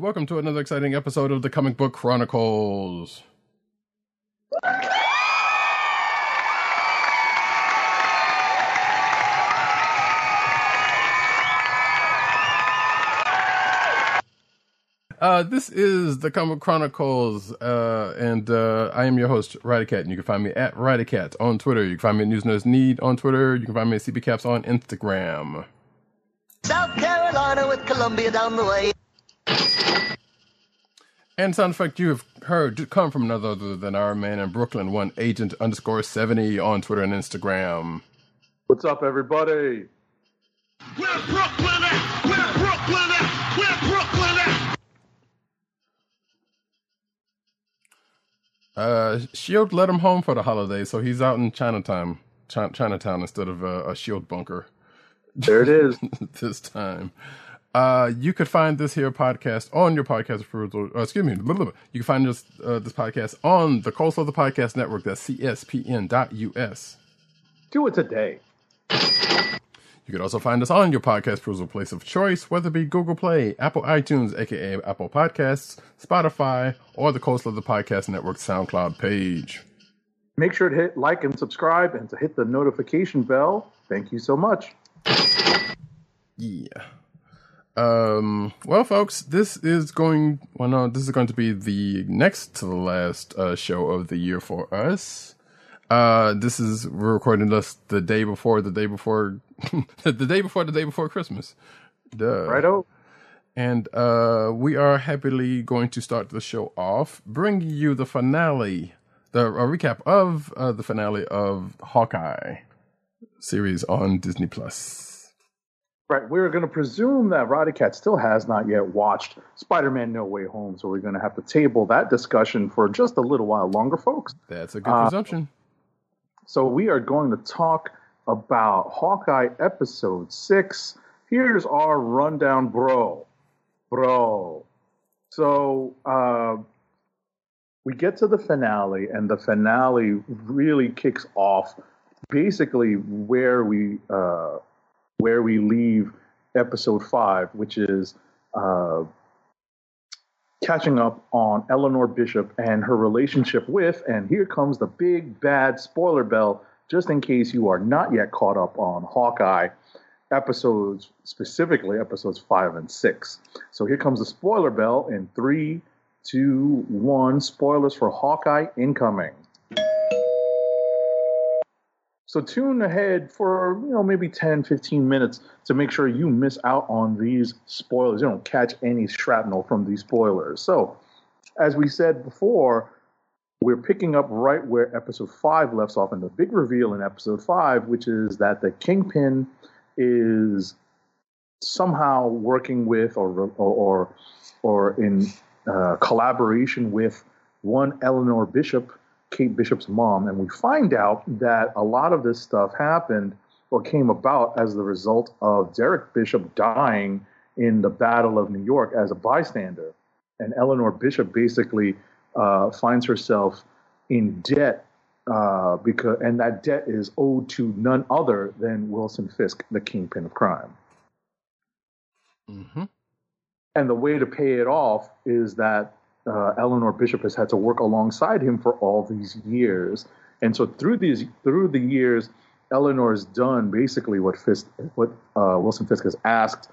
Welcome to another exciting episode of the Comic Book Chronicles. Uh, this is the Comic Chronicles, uh, and uh, I am your host, Ridercat, and you can find me at Ridercat on Twitter. You can find me at News Nerds Need on Twitter. You can find me at CBCaps on Instagram. South Carolina with Columbia down the way. And sound effect you have heard come from none other than our man in Brooklyn, one agent underscore 70 on Twitter and Instagram. What's up, everybody? Where Brooklyn at? Where Brooklyn at? Where Brooklyn at? Uh, Shield let him home for the holidays, so he's out in Chinatown, Chi- Chinatown instead of uh, a Shield bunker There it is. this time. Uh, you could find this here podcast on your podcast approval. Uh, excuse me, blah, blah, blah. you can find this uh, this podcast on the Cold Slither Podcast Network. That's cspn.us. Do it today. You could also find us on your podcast perusal place of choice, whether it be Google Play, Apple iTunes, aka Apple Podcasts, Spotify, or the Cold Slither Podcast Network SoundCloud page. Make sure to hit like and subscribe and to hit the notification bell. Thank you so much. Yeah. Um, well, folks, this is going. Well, no, this is going to be the next to the last uh, show of the year for us. Uh, this is we're recording this the day before the day before the day before the day before Christmas. Duh. Righto? And uh, we are happily going to start the show off, bringing you the finale, the a recap of uh, the finale of Hawkeye series on Disney Plus. Right. We're going to presume that Roddy Cat still has not yet watched Spider Man No Way Home, so we're going to have to table that discussion for just a little while longer, folks. That's a good Uh, presumption. So we are going to talk about Hawkeye episode six. Here's our rundown, bro. Bro. So uh, we get to the finale, and the finale really kicks off basically where we uh, where we leave episode five, which is uh, catching up on Eleanor Bishop and her relationship with, and here comes the big bad spoiler bell, just in case you are not yet caught up on Hawkeye episodes, specifically episodes five and six. So here comes the spoiler bell in three, two, one. Spoilers for Hawkeye incoming. So tune ahead for, you know, maybe 10, 15 minutes to make sure you miss out on these spoilers. You don't catch any shrapnel from these spoilers. So, as we said before, we're picking up right where episode 5 left off in the big reveal in episode 5, which is that the Kingpin is somehow working with or or or, or in uh, collaboration with one Eleanor Bishop, Kate Bishop's mom, and we find out that a lot of this stuff happened or came about as the result of Derek Bishop dying in the Battle of New York as a bystander, and Eleanor Bishop basically uh, finds herself in debt uh, because, and that debt is owed to none other than Wilson Fisk, the kingpin of crime. hmm And the way to pay it off is that uh, Eleanor Bishop has had to work alongside him for all these years, and so through these through the years, Eleanor's done basically what Fisk, what uh, Wilson Fisk has asked,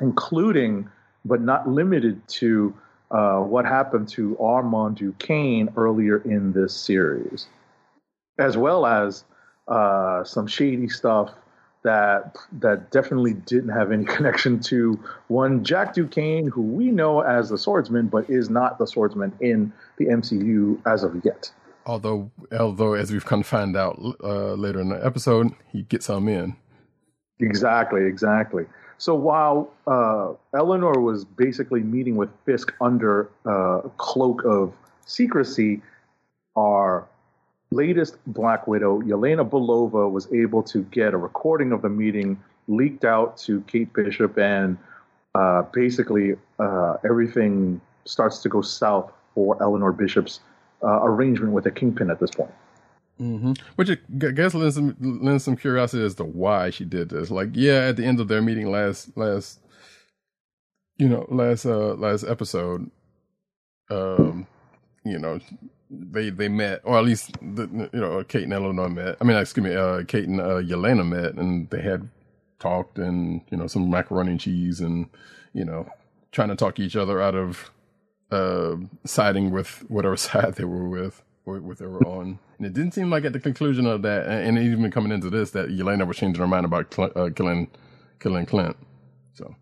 including but not limited to uh, what happened to Armand Duquesne earlier in this series, as well as uh, some shady stuff that that definitely didn't have any connection to one Jack Duquesne, who we know as the swordsman, but is not the swordsman in the MCU as of yet. Although, although as we've come to find out uh, later in the episode, he gets some in. Exactly, exactly. So while uh, Eleanor was basically meeting with Fisk under uh, cloak of secrecy, our latest Black Widow, Yelena Belova, was able to get a recording of the meeting leaked out to Kate Bishop, and uh, basically uh, everything starts to go south for Eleanor Bishop's uh, arrangement with the Kingpin at this point. hmm Which I guess lends some, lends some curiosity as to why she did this. Like, yeah, at the end of their meeting last last, you know, last uh last episode, um, you know, they they met, or at least the, you know, Kate and Eleanor met. I mean, excuse me, uh, Kate and uh, Yelena met, and they had talked, and you know, some macaroni and cheese, and you know, trying to talk each other out of uh, siding with whatever side they were with or what they were on. And it didn't seem like at the conclusion of that, and even coming into this, that Yelena was changing her mind about Cl- uh, killing killing Clint. So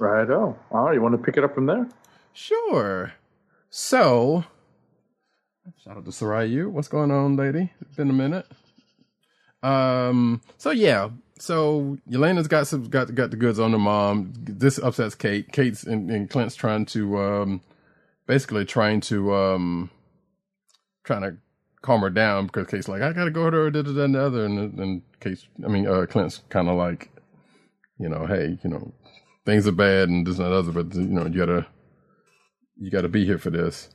Right. Oh, All right, you want to pick it up from there? Sure. So shout out to Sarayu. What's going on, lady? It's been a minute. Um. So yeah. So Yelena's got some got got the goods on her mom. This upsets Kate. Kate's and, and Clint's trying to um basically trying to um trying to calm her down because Kate's like I gotta go to her da da da and the other and and Kate's I mean uh Clint's kind of like you know hey you know things are bad and this and that other but you know you gotta you gotta be here for this.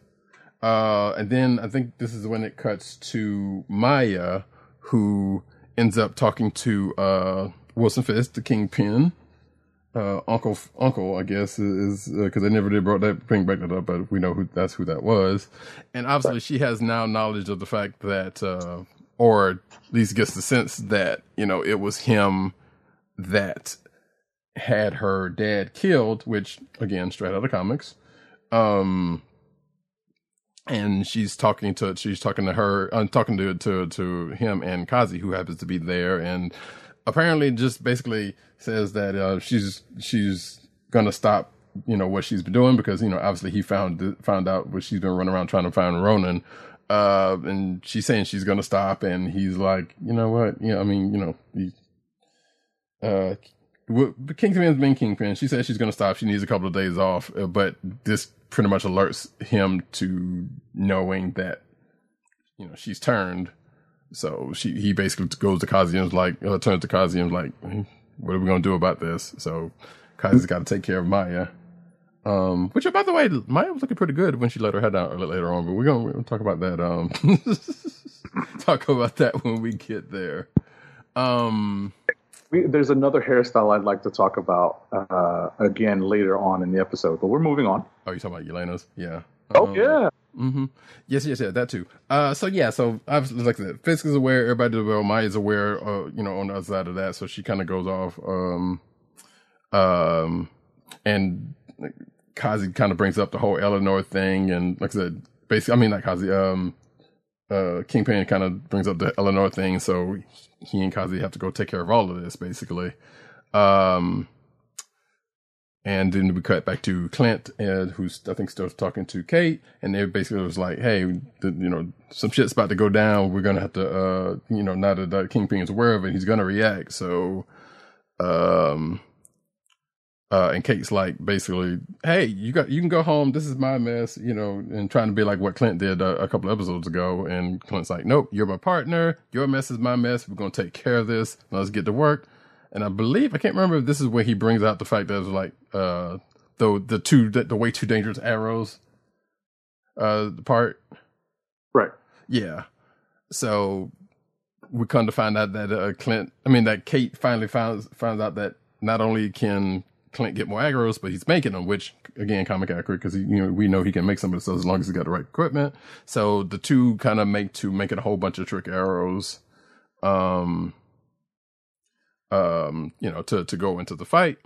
Uh, and then I think this is when it cuts to Maya, who ends up talking to uh, Wilson Fisk, the kingpin. Uh, Uncle, Uncle, I guess is because they never did brought that bring back that up, but we know who that's who that was. And obviously, she has now knowledge of the fact that, uh, or at least gets the sense that you know it was him that had her dad killed, which again, straight out of comics. Um, and she's talking to she's talking to her uh, talking to to to him and Kazi who happens to be there and apparently just basically says that uh, she's she's gonna stop you know what she's been doing because you know obviously he found found out what she's been running around trying to find Ronan uh and she's saying she's gonna stop and he's like you know what you know I mean you know he, uh Kingpin's been Kingpin. She says she's to stop. She needs a couple of days off, uh, but this pretty much alerts him to knowing that you know she's turned. So she he basically goes to Kazi and like uh, turns to Kazi and like, "What are we to do about this?" So Kazi's got to take care of Maya. Um, which by the way, Maya was looking pretty good when she let her head out a little later on, but we're gonna, we're gonna talk about that. Um, talk about that when we get there. Um, there's another hairstyle I'd like to talk about uh, again later on in the episode, but we're moving on. Oh, you're talking about Yelena's? Yeah. Oh Um, yeah, Mm-hmm. Yes, yes, yeah, that too. Uh, so yeah, so obviously, like I said, Fisk is aware, everybody's aware, Maya's aware, uh, you know, on the other side of that, so she kind of goes off, um, um, and like, Kazi kind of brings up the whole Eleanor thing, and like I said, basically, I mean, not Kazi, um, uh, Kingpin kind of brings up the Eleanor thing, so he and Kazi have to go take care of all of this, basically. Um, and then we cut back to Clint, and who's I think still talking to Kate, and they basically was like, "Hey, the, you know, some shit's about to go down. We're gonna have to, uh, you know, now that the Kingpin is aware of it, he's gonna react." So, um, uh, and Kate's like, basically, "Hey, you got, you can go home. This is my mess," you know, and trying to be like what Clint did uh, a couple episodes ago. And Clint's like, "Nope, you're my partner. Your mess is my mess. We're gonna take care of this. Let's get to work." and I believe I can't remember if this is where he brings out the fact that it was like uh the the two the, the way too dangerous arrows uh part right. yeah so we come to find out that uh Clint I mean that Kate finally finds finds out that not only can Clint get more arrows but he's making them which again comic accurate because you know we know he can make some of this as long as he's got the right equipment so the two kind of make to make it a whole bunch of trick arrows um um, you know, to to go into the fight.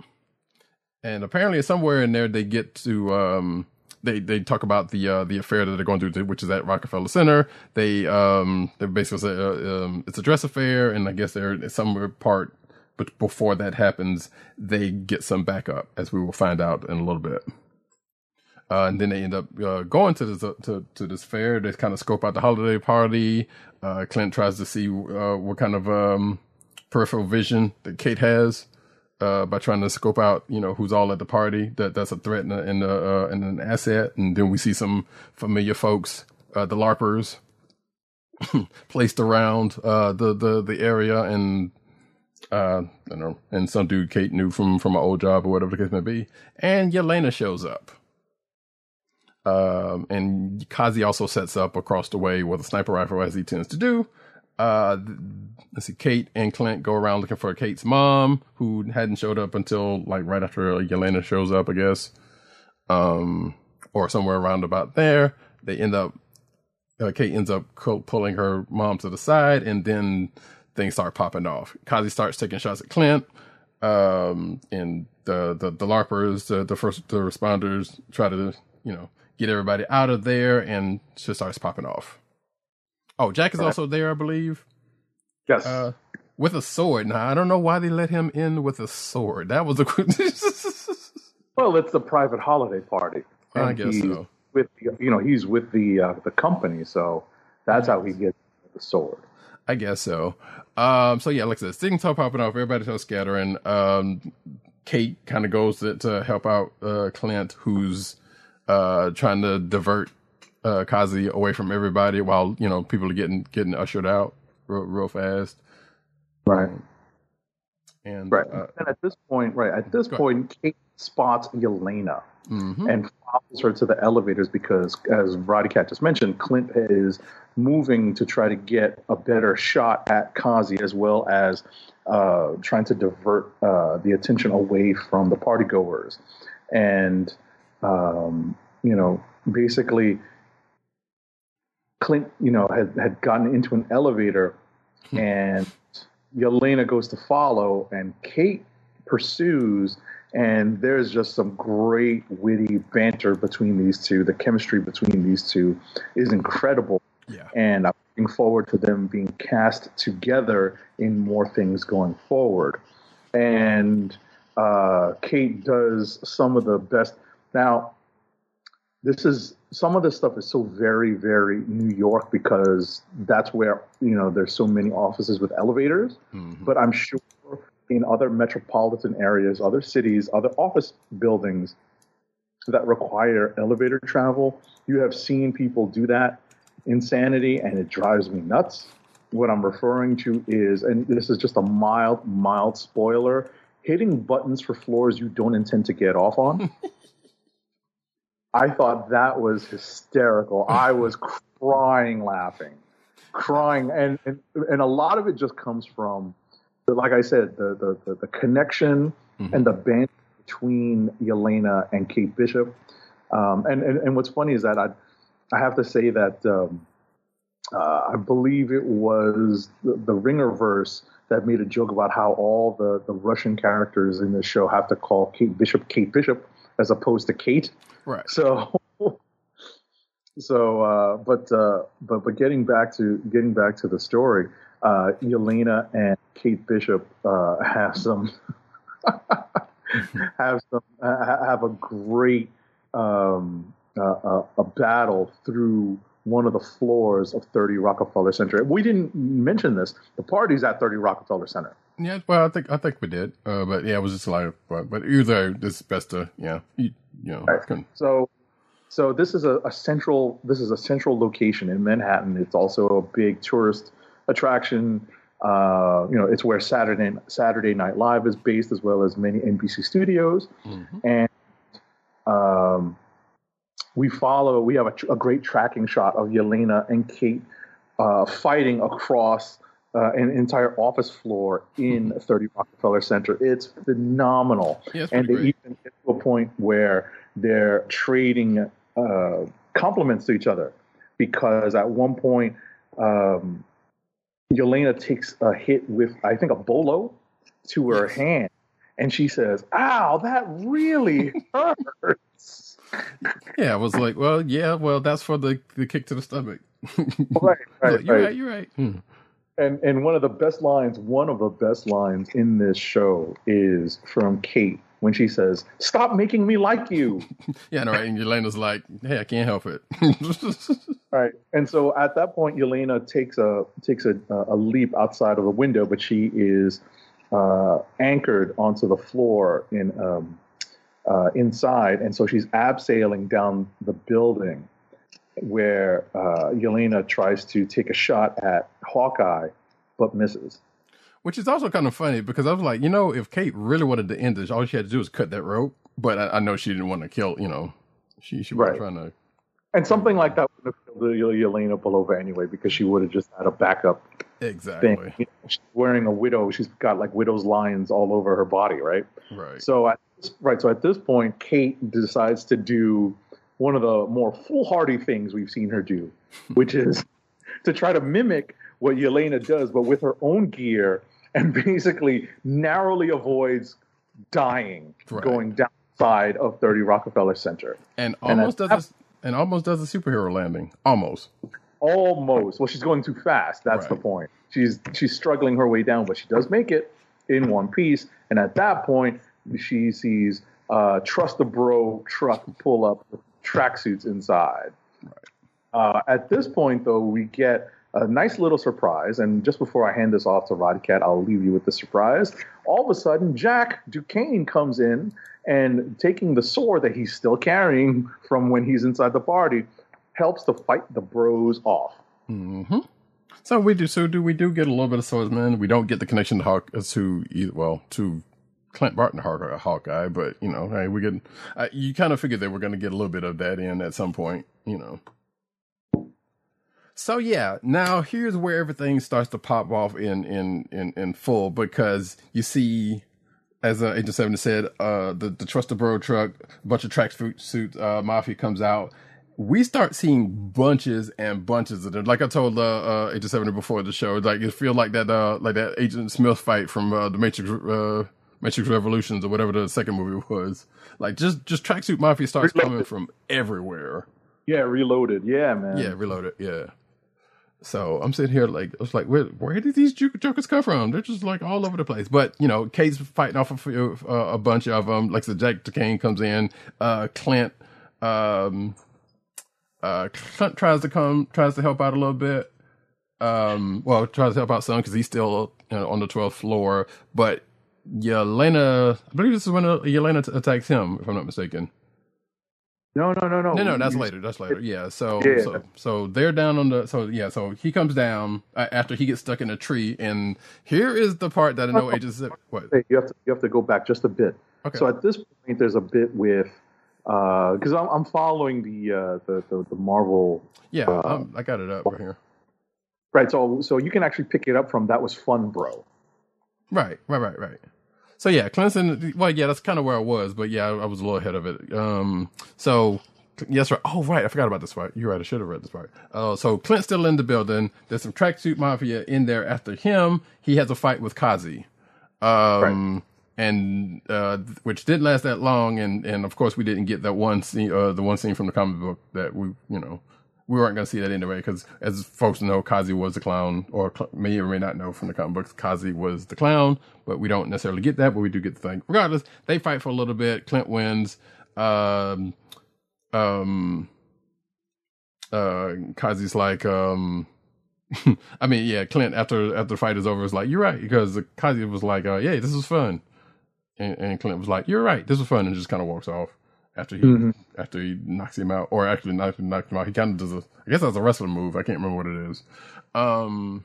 And apparently, somewhere in there, they get to um, they they talk about the uh, the affair that they're going through, which is at Rockefeller Center. They um they basically say uh, um, it's a dress affair, and I guess they're somewhere part. But before that happens, they get some backup, as we will find out in a little bit. Uh, and then they end up uh, going to this uh, to to this fair. They kind of scope out the holiday party. Uh, Clint tries to see uh, what kind of um, peripheral vision that Kate has uh, by trying to scope out, you know, who's all at the party. That that's a threat and, a, and, a, and an asset. And then we see some familiar folks, the larpers, placed around the the the area, and uh, I don't know, and some dude Kate knew from from an old job or whatever the case may be. And Yelena shows up. Um, and Kazi also sets up across the way with a sniper rifle as he tends to do. Uh, let's see, Kate and Clint go around looking for Kate's mom, who hadn't showed up until like right after Yelena shows up, I guess. Um, or somewhere around about there. They end up, uh, Kate ends up pulling her mom to the side, and then things start popping off. Kazi starts taking shots at Clint. Um, and the, the, the LARPers, the, the first, the responders try to, you know, get everybody out of there and shit starts popping off. Oh, Jack is also there, I believe, Yes. uh, with a sword. Now, I don't know why they let him in with a sword. That was a well, it's a private holiday party. I guess so. With you know, he's with the uh, the company, so that's how he gets the sword. I guess so. Um, so yeah, like I said, things start popping off. Everybody starts scattering. Um, Kate kind of goes to, to help out uh, Clint, who's uh, trying to divert uh, Kazi away from everybody while you know people are getting getting ushered out real, real fast. Right. And Right. uh, and at this point, right at this Go ahead. point, Kate spots Yelena mhm. and follows her to the elevators because, as Roddy Cat just mentioned, Clint is moving to try to get a better shot at Kazi as well as uh, trying to divert uh, the attention away from the partygoers. And, um, you know, basically, Clint, you know, had, had gotten into an elevator and Yelena goes to follow, and Kate pursues, and there's just some great witty banter between these two. The chemistry between these two is incredible, yeah, and I'm looking forward to them being cast together in more things going forward. And uh, Kate does some of the best. Now, this is some of this stuff is so very very New York because that's where you know there's so many offices with elevators. Mhm. But I'm sure in other metropolitan areas, other cities, other office buildings that require elevator travel, you have seen people do that insanity, and it drives me nuts. What I'm referring to is, and this is just a mild, mild spoiler, hitting buttons for floors you don't intend to get off on. I thought that was hysterical. I was crying laughing, crying, and and, and a lot of it just comes from, like I said, the the the, the connection Mhm. and the band between Yelena and Kate Bishop. Um, and, and and what's funny is that I I have to say that um, uh, I believe it was the, the Ringer verse that made a joke about how all the, the Russian characters in this show have to call Kate Bishop Kate Bishop as opposed to Kate. right. So, so, uh, but, uh, but, but getting back to getting back to the story, uh, Yelena and Kate Bishop uh, have some have some uh, have a great um, uh, a battle through one of the floors of 30 Rockefeller Center. We didn't mention this. The party's at 30 Rockefeller Center. Yeah, well, I think I think we did, uh, but yeah, it was just like, but, but either it's best to, yeah, you, you know, Right. So, so this is a, a central. This is a central location in Manhattan. It's also a big tourist attraction. Uh, you know, it's where Saturday Saturday Night Live is based, as well as many NBC studios. Mhm. And um, we follow. We have a, tr- a great tracking shot of Yelena and Kate uh, fighting across uh, an entire office floor in 30 Rockefeller Center. It's phenomenal yeah, it's and they great. even get to a point where they're trading uh, compliments to each other because at one point um, Yelena takes a hit with I think a bolo to her hand and she says ow that really hurts Yeah, I was like, well, yeah, well, that's for the the kick to the stomach. Right, right, Like, you're right. right. You're right. Hmm. And and one of the best lines, one of the best lines in this show is from Kate when she says, "Stop making me like you." Yeah, no, right. And Yelena's like, hey, I can't help it. Right. And so at that point, Yelena takes a takes a, a leap outside of the window, but she is uh, anchored onto the floor in um, uh, inside, and so she's abseiling down the building, where uh, Yelena tries to take a shot at Hawkeye, but misses. Which is also kind of funny because I was like, you know, if Kate really wanted to end this, all she had to do was cut that rope. But I, I know she didn't want to kill, you know, she she was Right. trying to. And something like that would have killed Yelena Belova anyway, because she would have just had a backup Exactly. thing. You know, she's wearing a widow. She's got like widow's lines all over her body, right? Right. So at this, right, so at this point, Kate decides to do one of the more foolhardy things we've seen her do, which is to try to mimic what Yelena does, but with her own gear, and basically narrowly avoids dying Right. going downside of 30 Rockefeller Center. and and almost at does a, and almost does a superhero landing. Almost. Almost. Well, she's going too fast. That's the point. She's she's struggling her way down, but she does make it in one piece. And at that point, she sees uh, Trust the Bro truck pull up with tracksuits inside. Right. Uh, at this point, though, we get a nice little surprise. And just before I hand this off to Rodcat, I'll leave you with the surprise. All of a sudden, Jack Duquesne comes in and taking the sword that he's still carrying from when he's inside the party, helps to fight the bros off. hmm So we do. So do we do get a little bit of swordsman? We don't get the connection to Hawk uh, to either, well to Clint Barton Hawkeye, Hawkeye, but you know, hey, we get. Uh, you kind of figured that we're going to get a little bit of that in at some point, you know. So yeah, now here's where everything starts to pop off in in in, in full because you see, as uh, Agent Seven said, uh, the the Trust the Bro truck, a bunch of tracksuit uh, mafia comes out. We start seeing bunches and bunches of them. Like I told uh, uh, Agent Seven before the show, like it feel like that uh, like that Agent Smith fight from uh, the Matrix. Uh, Matrix Revolutions or whatever the second movie was. Like just just tracksuit mafia starts coming from everywhere. Yeah, reloaded. Yeah, man. Yeah, reloaded. Yeah. So I'm sitting here like I was like, where where did these jokers come from? They're just like all over the place. But you know, Kate's fighting off a, uh, a bunch of them. Like the Jack Duquesne comes in. Uh, Clint, um, uh, Clint tries to come, tries to help out a little bit. Um, well, tries to help out some because he's still you know, on the 12th floor. But Yelena, I believe this is when uh, Yelena t- attacks him, if I'm not mistaken. No, no, no, no. No, no, that's later. That's later. Yeah. So, Yeah. so, so they're down on the. So yeah. So he comes down uh, after he gets stuck in a tree, and here is the part that I know agents. What? You have to you have to go back just a bit. Okay. So at this point, there's a bit with because I'm I'm following the, uh, the the the Marvel Yeah, uh, um, I got it up right here. right. So so you can actually pick it up from that was fun, bro. Right, right, right, right. So yeah, Clemson. Well, yeah, that's kind of where I was, but yeah, I, I was a little ahead of it. Um, so yes, right. Oh, right, I forgot about this part. You're right. I should have read this part. Uh, so Clint's still in the building. There's some tracksuit mafia in there. After him, he has a fight with Kazi. Um, and uh, which didn't last that long, and and of course we didn't get that one scene, uh, the one scene from the comic book that we, you know, we weren't going to see that anyway because as folks know, Kazi was the clown, or cl- may or may not know from the comic books, Kazi was the clown, but we don't necessarily get that, but we do get the thing. Regardless, they fight for a little bit. Clint wins. Um, um, uh, Kazi's like, um, I mean, yeah, Clint after after the fight is over is like, you're right, because Kazi was like, uh, yeah, this was fun, and, and Clint was like, you're right, this was fun, and just kind of walks off after he Mhm. after he knocks him out, or actually knocks, knocks him out. He kind of does a, I guess that's a wrestling move. I can't remember what it is. Um,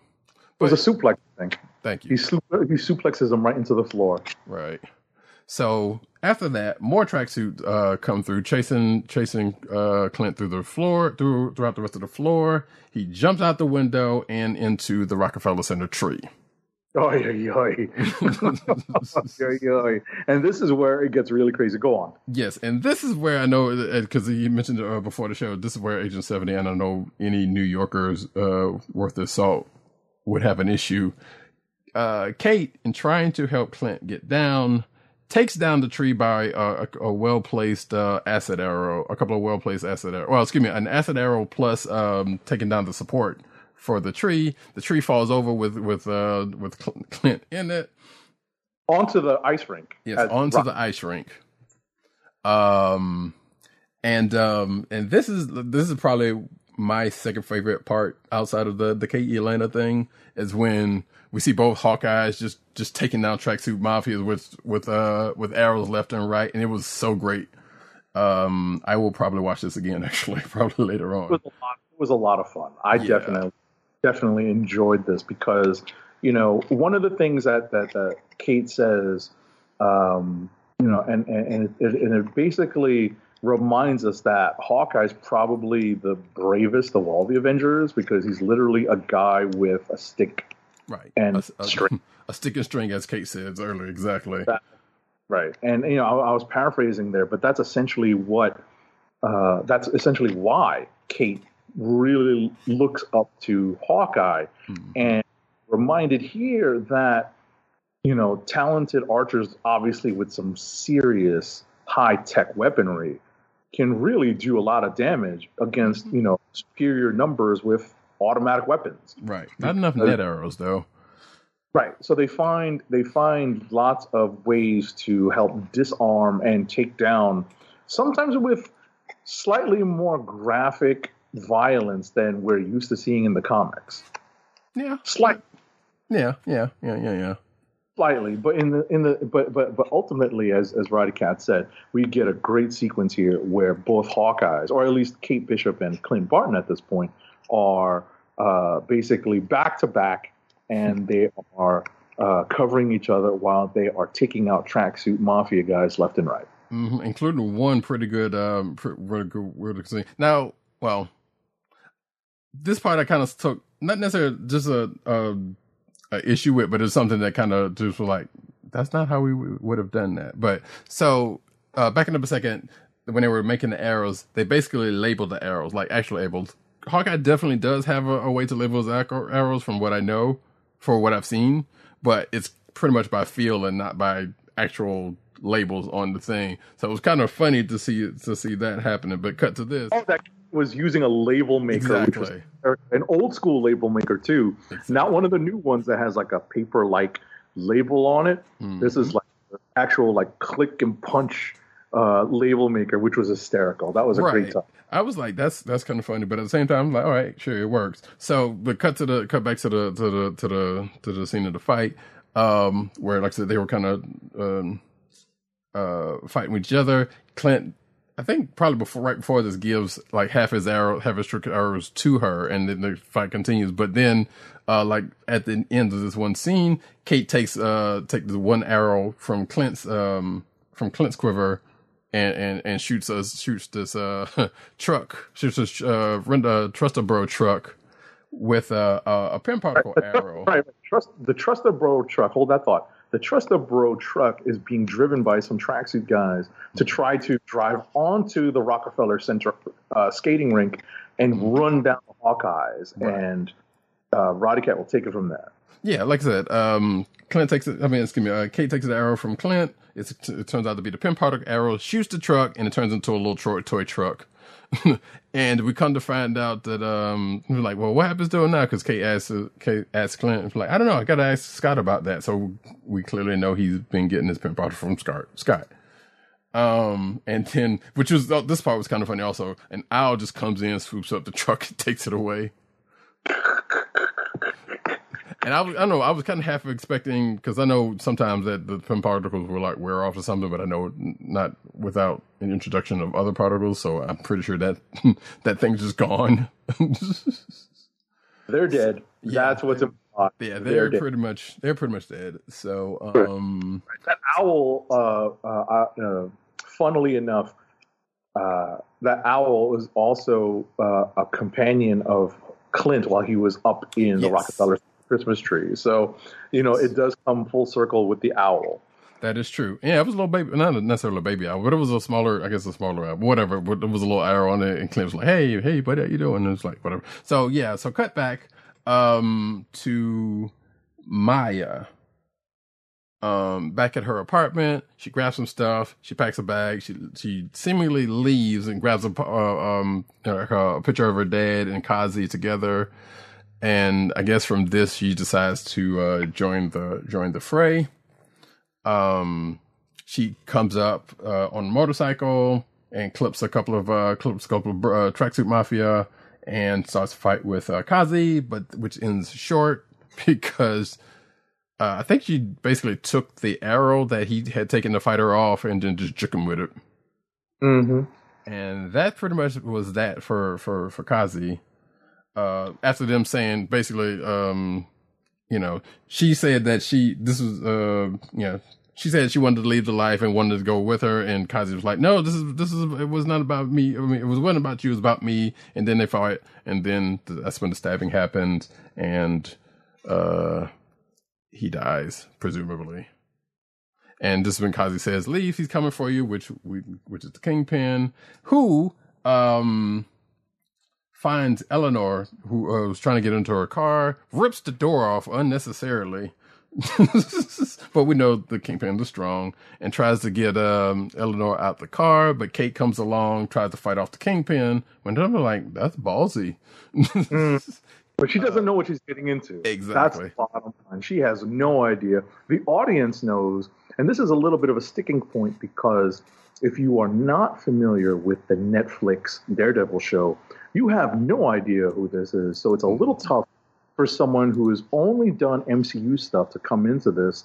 It was a suplex thing. thank you. He slu- he suplexes him right into the floor. Right. So after that, more tracksuits uh, come through, chasing chasing uh, Clint through the floor, through throughout the rest of the floor. He jumps out the window and into the Rockefeller Center tree. Oy, oy, oy. And this is where it gets really crazy. Go on. Yes, and this is where I know because you mentioned it uh, before the show. This is where Agent Seventy, and I know any New Yorkers uh, worth their salt would have an issue. Uh, Kate, in trying to help Clint get down, takes down the tree by uh, a, a well placed uh, acid arrow, a couple of well placed acid arrow. Well, excuse me, an acid arrow plus um, taking down the support for the tree. The tree falls over with with uh, with Clint in it. Onto the ice rink. Yes, onto Rock- the ice rink. Um, and um, and this is this is probably my second favorite part outside of the the KE Atlanta thing is when we see both Hawkeyes just just taking down tracksuit mafias with with uh with arrows left and right, and it was so great. Um, I will probably watch this again actually, probably later It on. was a lot. It was a lot of fun. I Yeah. definitely definitely enjoyed this because you know one of the things that that, that Kate says, um, you know, and and and it, and it basically reminds us that Hawkeye's probably the bravest of all the Avengers because he's literally a guy with a stick. Right, And a, a, string. a stick and string, as Kate says earlier, exactly. Right. And you know, I, I was paraphrasing there, but that's essentially what uh, that's essentially why Kate really looks up to Hawkeye mm-hmm. and reminded here that you know, talented archers obviously with some serious high tech weaponry can really do a lot of damage against, mm-hmm. you know, superior numbers with automatic weapons. Right, not enough net arrows though. Right. So they find they find lots of ways to help disarm and take down, sometimes with slightly more graphic violence than we're used to seeing in the comics. Yeah, Slight, yeah, yeah, yeah, yeah, yeah. slightly, but in the in the but but but ultimately, as as Roddy Cat said, we get a great sequence here where both Hawkeyes, or at least Kate Bishop and Clint Barton at this point, are uh, basically back to back, and they are uh, covering each other while they are taking out tracksuit mafia guys left and right. hmm including one pretty good, um, pretty, good, really good. Now, well, this part I kind of took not necessarily just a, a, a issue with, but it's something that kind of just was like, that's not how we w- would have done that. But so uh, backing up a second, when they were making the arrows, they basically labeled the arrows like actual labels. Hawkeye definitely does have a, a way to label his arrows, from what I know, for what I've seen, but it's pretty much by feel and not by actual labels on the thing. So it was kind of funny to see to see that happening. But cut to this. Oh, that was using a label maker, which was an old school label maker too, not one of the new ones that has like a paper like label on it. This is like the actual like click and punch uh, label maker, which was hysterical. That was a great time. I was like, that's that's kind of funny, but at the same time, I'm like, all right, sure, it works. So, but cut to the cut back to the to the to the to the scene of the fight, um, where like I said, they were kind of um, uh, fighting with each other. Clint, I think probably before right before this gives like half his arrow, half his trick arrows to her, and then the fight continues. But then, uh, like at the end of this one scene, Kate takes uh take the one arrow from Clint's um from Clint's quiver and and and shoots us shoots this uh truck shoots this uh Renda Truster Bro truck with a a, a Pym particle arrow. Right, trust the Trust the Bro truck. Hold that thought. The Trust Bro truck is being driven by some tracksuit guys to try to drive onto the Rockefeller Center uh, skating rink and run down the Hawkeyes, Right. and uh, Roddy Cat will take it from there. Yeah, like I said, um, Clint takes it. I mean, excuse me, uh, Kate takes the arrow from Clint. It's, it turns out to be the Pym particle arrow. Shoots the truck, and it turns into a little toy, toy truck. and we come to find out that um, we're like, well, what happens to it now? Because Kate asks uh, Kate asks Clint, like, I don't know. I got to ask Scott about that. So we clearly know he's been getting his Pym particle from Scott. Scott. Um, and then, which was oh, this part was kind of funny also. An owl just comes in, swoops up the truck, and takes it away. And I, was, I know, I was kind of half expecting because I know sometimes that the Pym particles will like wear off or something, but I know not without an introduction of other particles. So I'm pretty sure that that thing's just gone. They're dead. Yeah. That's what's implied. yeah, they're, dead. pretty much they're pretty much dead. So um, that owl, uh, uh, uh, funnily enough, uh, that owl is also uh, a companion of Clint while he was up in the Yes. Rockefeller Christmas tree. So, you know, it does come full circle with the owl. that is true. Yeah, it was a little baby, not necessarily a baby owl, but it was a smaller, I guess a smaller owl, whatever. But it was a little arrow on it, and Clint was like, "Hey, hey, buddy, how you doing?" And it's like whatever. So yeah, so cut back um to Maya. Um, back at her apartment, she grabs some stuff. She packs a bag. She she seemingly leaves and grabs a uh, um a picture of her dad and Kazi together. And I guess from this, she decides to uh, join the join the fray. Um, she comes up uh, on a motorcycle and clips a couple of uh, clips a couple of uh, tracksuit mafia and starts to fight with uh, Kazi, but which ends short because uh, I think she basically took the arrow that he had taken to fight her off and then just juke him with it. Mm-hmm. And that pretty much was that for for for Kazi. Uh, after them saying basically, um, you know, she said that she this was uh, you know, she said she wanted to leave the life and wanted to go with her, and Kazi was like, "No, this is this is it was not about me. I mean, it was wasn't about you. It was about me." And then they fought, and then that's when the stabbing happened, and uh, he dies presumably. And this is when Kazi says, "Leave. He's coming for you," which we which is the kingpin, who um finds Eleanor, who uh, was trying to get into her car, rips the door off unnecessarily. but we know the kingpin is strong and tries to get um, Eleanor out the car. But Kate comes along, tries to fight off the kingpin. When I'm like, that's ballsy. But she doesn't know what she's getting into. Exactly. That's the bottom line. She has no idea. The audience knows, and this is a little bit of a sticking point because if you are not familiar with the Netflix Daredevil show, you have no idea who this is. So it's a little tough for someone who has only done MCU stuff to come into this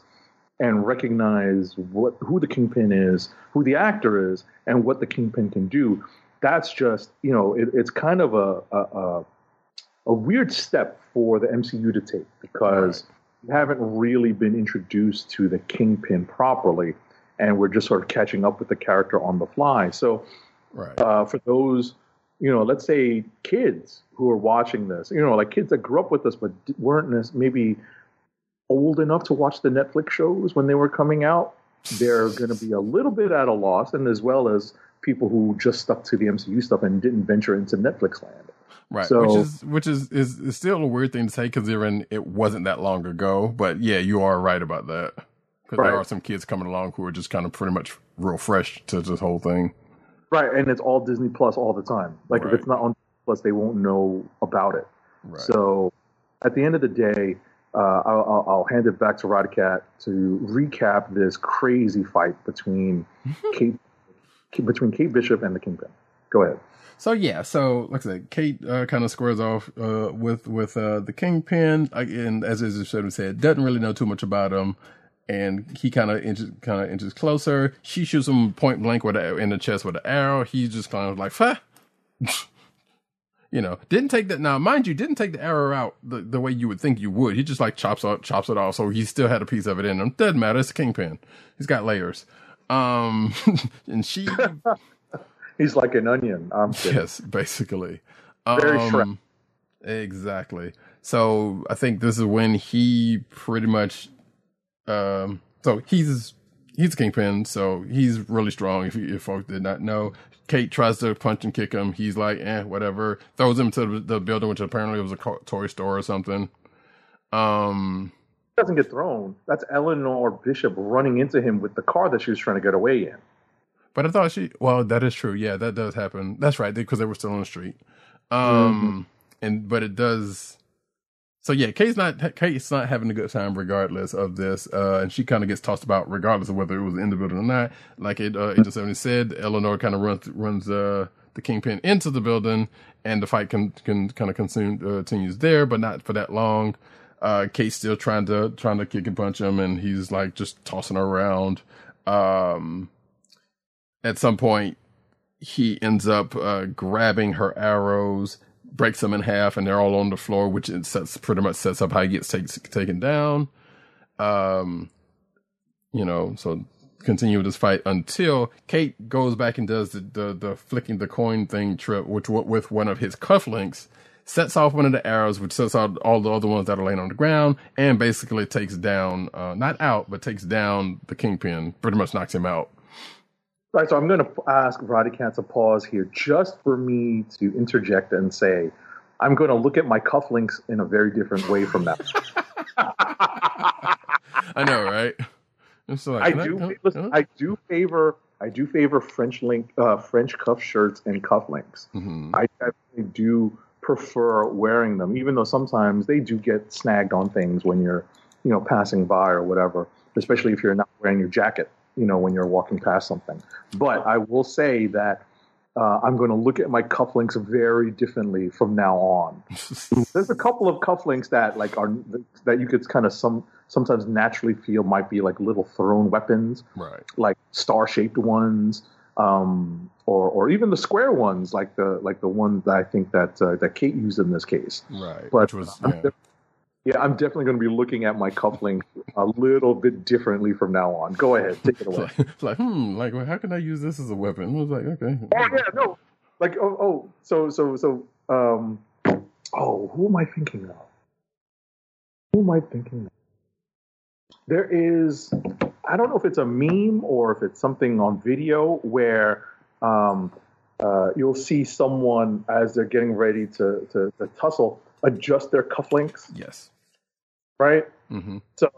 and recognize what who the Kingpin is, who the actor is, and what the Kingpin can do. That's just you know it, it's kind of a, a, a a weird step for the MCU to take because you haven't really been introduced to the Kingpin properly, and we're just sort of catching up with the character on the fly. So Right. uh, for those, you know, let's say kids who are watching this, you know, like kids that grew up with us but weren't maybe old enough to watch the Netflix shows when they were coming out, they're going to be a little bit at a loss, and as well as people who just stuck to the MCU stuff and didn't venture into Netflix land. Right, So- which is which is, is is still a weird thing to say because considering it wasn't that long ago. But yeah, you are right about that because Right. there are some kids coming along who are just kind of pretty much real fresh to this whole thing. Right, and it's all Disney Plus all the time. Like Right. if it's not on Plus, they won't know about it. Right. So, at the end of the day, uh, I'll, I'll, I'll hand it back to Rodicat to recap this crazy fight between Kate between Kate Bishop and the Kingpin. Go ahead. So yeah, so like I said, Kate uh, kind of squares off uh, with with uh, the kingpin, and as as should have said, doesn't really know too much about him, and he kind of inches kind of inches closer. She shoots him point blank with a, in the chest with an arrow. He's just kind of like, "Huh." You know, didn't take that. Now, mind you, didn't take the arrow out the, the way you would think you would. He just like chops out, chops it off. So he still had a piece of it in him. Doesn't matter. It's a kingpin. He's got layers. Um, and she He's like an onion. I'm kidding. Yes, basically. Very um, Shrek. Exactly. So I think this is when he pretty much, um, so he's he's a kingpin, so he's really strong. If you, if folks did not know, Kate tries to punch and kick him. He's like, eh, whatever. Throws him to the, the building, which apparently was a toy store or something. Um, doesn't get thrown. That's Eleanor Bishop running into him with the car that she was trying to get away in. But I thought she. Well, that is true. Yeah, that does happen. That's right because they were still on the street. Um, and but it does. So yeah, Kate's not Kate's not having a good time regardless of this, uh, and she kind of gets tossed about regardless of whether it was in the building or not. Like it, uh, Agent Seventy said, Eleanor kind of runs runs uh, the kingpin into the building, and the fight can can kind of consume uh, continues there, but not for that long. Uh, Kate's still trying to trying to kick and punch him, and he's like just tossing her around. Um, at some point he ends up uh, grabbing her arrows, breaks them in half, and they're all on the floor, which it sets pretty much sets up how he gets takes, taken down. Um, you know, so continue this fight until Kate goes back and does the the, the flicking the coin thing trip, which with one of his cufflinks. Sets off one of the arrows, which sets out all the other ones that are laying on the ground, and basically takes down, uh, not out, but takes down the kingpin. Pretty much knocks him out. Right, so I'm going to ask Cat to pause here just for me to interject and say, I'm going to look at my cufflinks in a very different way from that. I know, right? I like, can do. huh? listen, I do favor. I do favor French link, uh, French cuff shirts and cufflinks. Mhm. I definitely do prefer wearing them, even though sometimes they do get snagged on things when you're, you know, passing by or whatever. Especially if you're not wearing your jacket, you know, when you're walking past something. But I will say that uh, I'm going to look at my cufflinks very differently from now on. There's a couple of cufflinks that like are that you could kind of some sometimes naturally feel might be like little thrown weapons right. like star shaped ones, um, or or even the square ones, like the like the one that I think that uh, that Kate used in this case. Right. But Which was yeah. Def- yeah, I'm definitely going to be looking at my cufflink a little bit differently from now on. Go ahead, take it away. It's like, hmm, like, well, how can I use this as a weapon? I was like, okay. oh yeah, no, like oh oh, so so so um, oh, who am I thinking of? Who am I thinking of? There is, I don't know if it's a meme or if it's something on video where um, uh, you'll see someone as they're getting ready to, to, to tussle adjust their cufflinks, Yes. Right? Mm-hmm. So,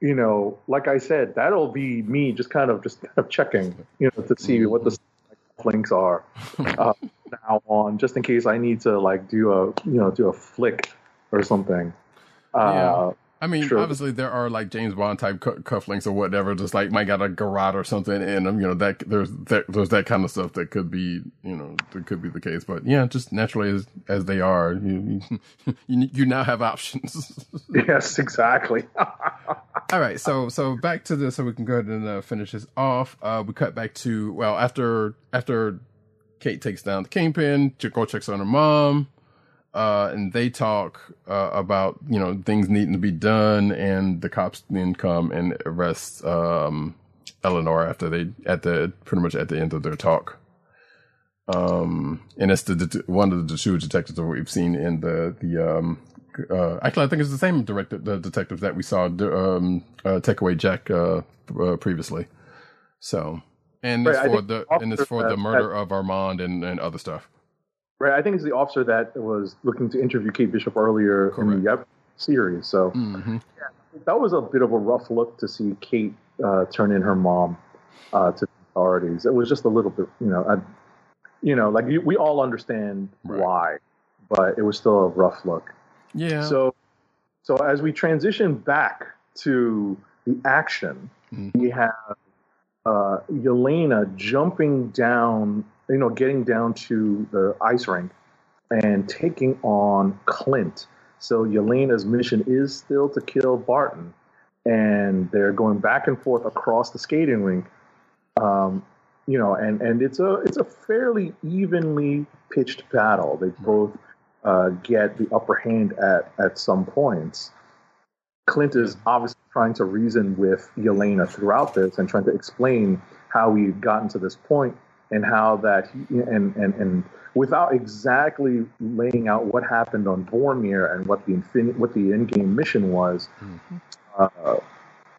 you know, like I said, that'll be me just kind of just kind of checking, you know, to see what the cufflinks are uh, now on, just in case I need to like do a you know do a flick or something. Uh, I mean, Sure. obviously there are like James Bond type cu- cufflinks or whatever, just like might got a garrote or something, and um, you know that there's that there's that kind of stuff that could be you know that could be the case. But yeah, just naturally as as they are, you you, you now have options. yes, exactly. All right, so so back to this, so we can go ahead and uh, finish this off. Uh, we cut back to well after after Kate takes down the kingpin, Go checks on her mom, uh, and they talk uh, about you know things needing to be done, and the cops then come and arrest um, Eleanor after they at the pretty much at the end of their talk. Um, and it's the det- one of the two detectives that we've seen in the the um. Uh, actually, I think it's the same director, the detective that we saw um, uh, take away Jack uh, uh, previously. So, and it's Right, for the and it's for the murder of Armand and, and other stuff. Right. I think it's the officer that was looking to interview Kate Bishop earlier in the ep- series. So hmm that was a bit of a rough look to see Kate uh, turn in her mom uh, to the authorities. It was just a little bit, you know, I, you know, like we all understand Right. why, but it was still a rough look. Yeah. So, so as we transition back to the action, Mhm. we have uh, Yelena jumping down, you know, getting down to the ice rink and taking on Clint. So Yelena's mission is still to kill Barton, and they're going back and forth across the skating rink. Um, you know, and and it's a it's a fairly evenly pitched battle. They both uh, get the upper hand at at some points. Clint is obviously trying to reason with Yelena throughout this and trying to explain how we've gotten to this point and how that he, and and and without exactly laying out what happened on Vormir and what the infin- what the end game mission was. Uh,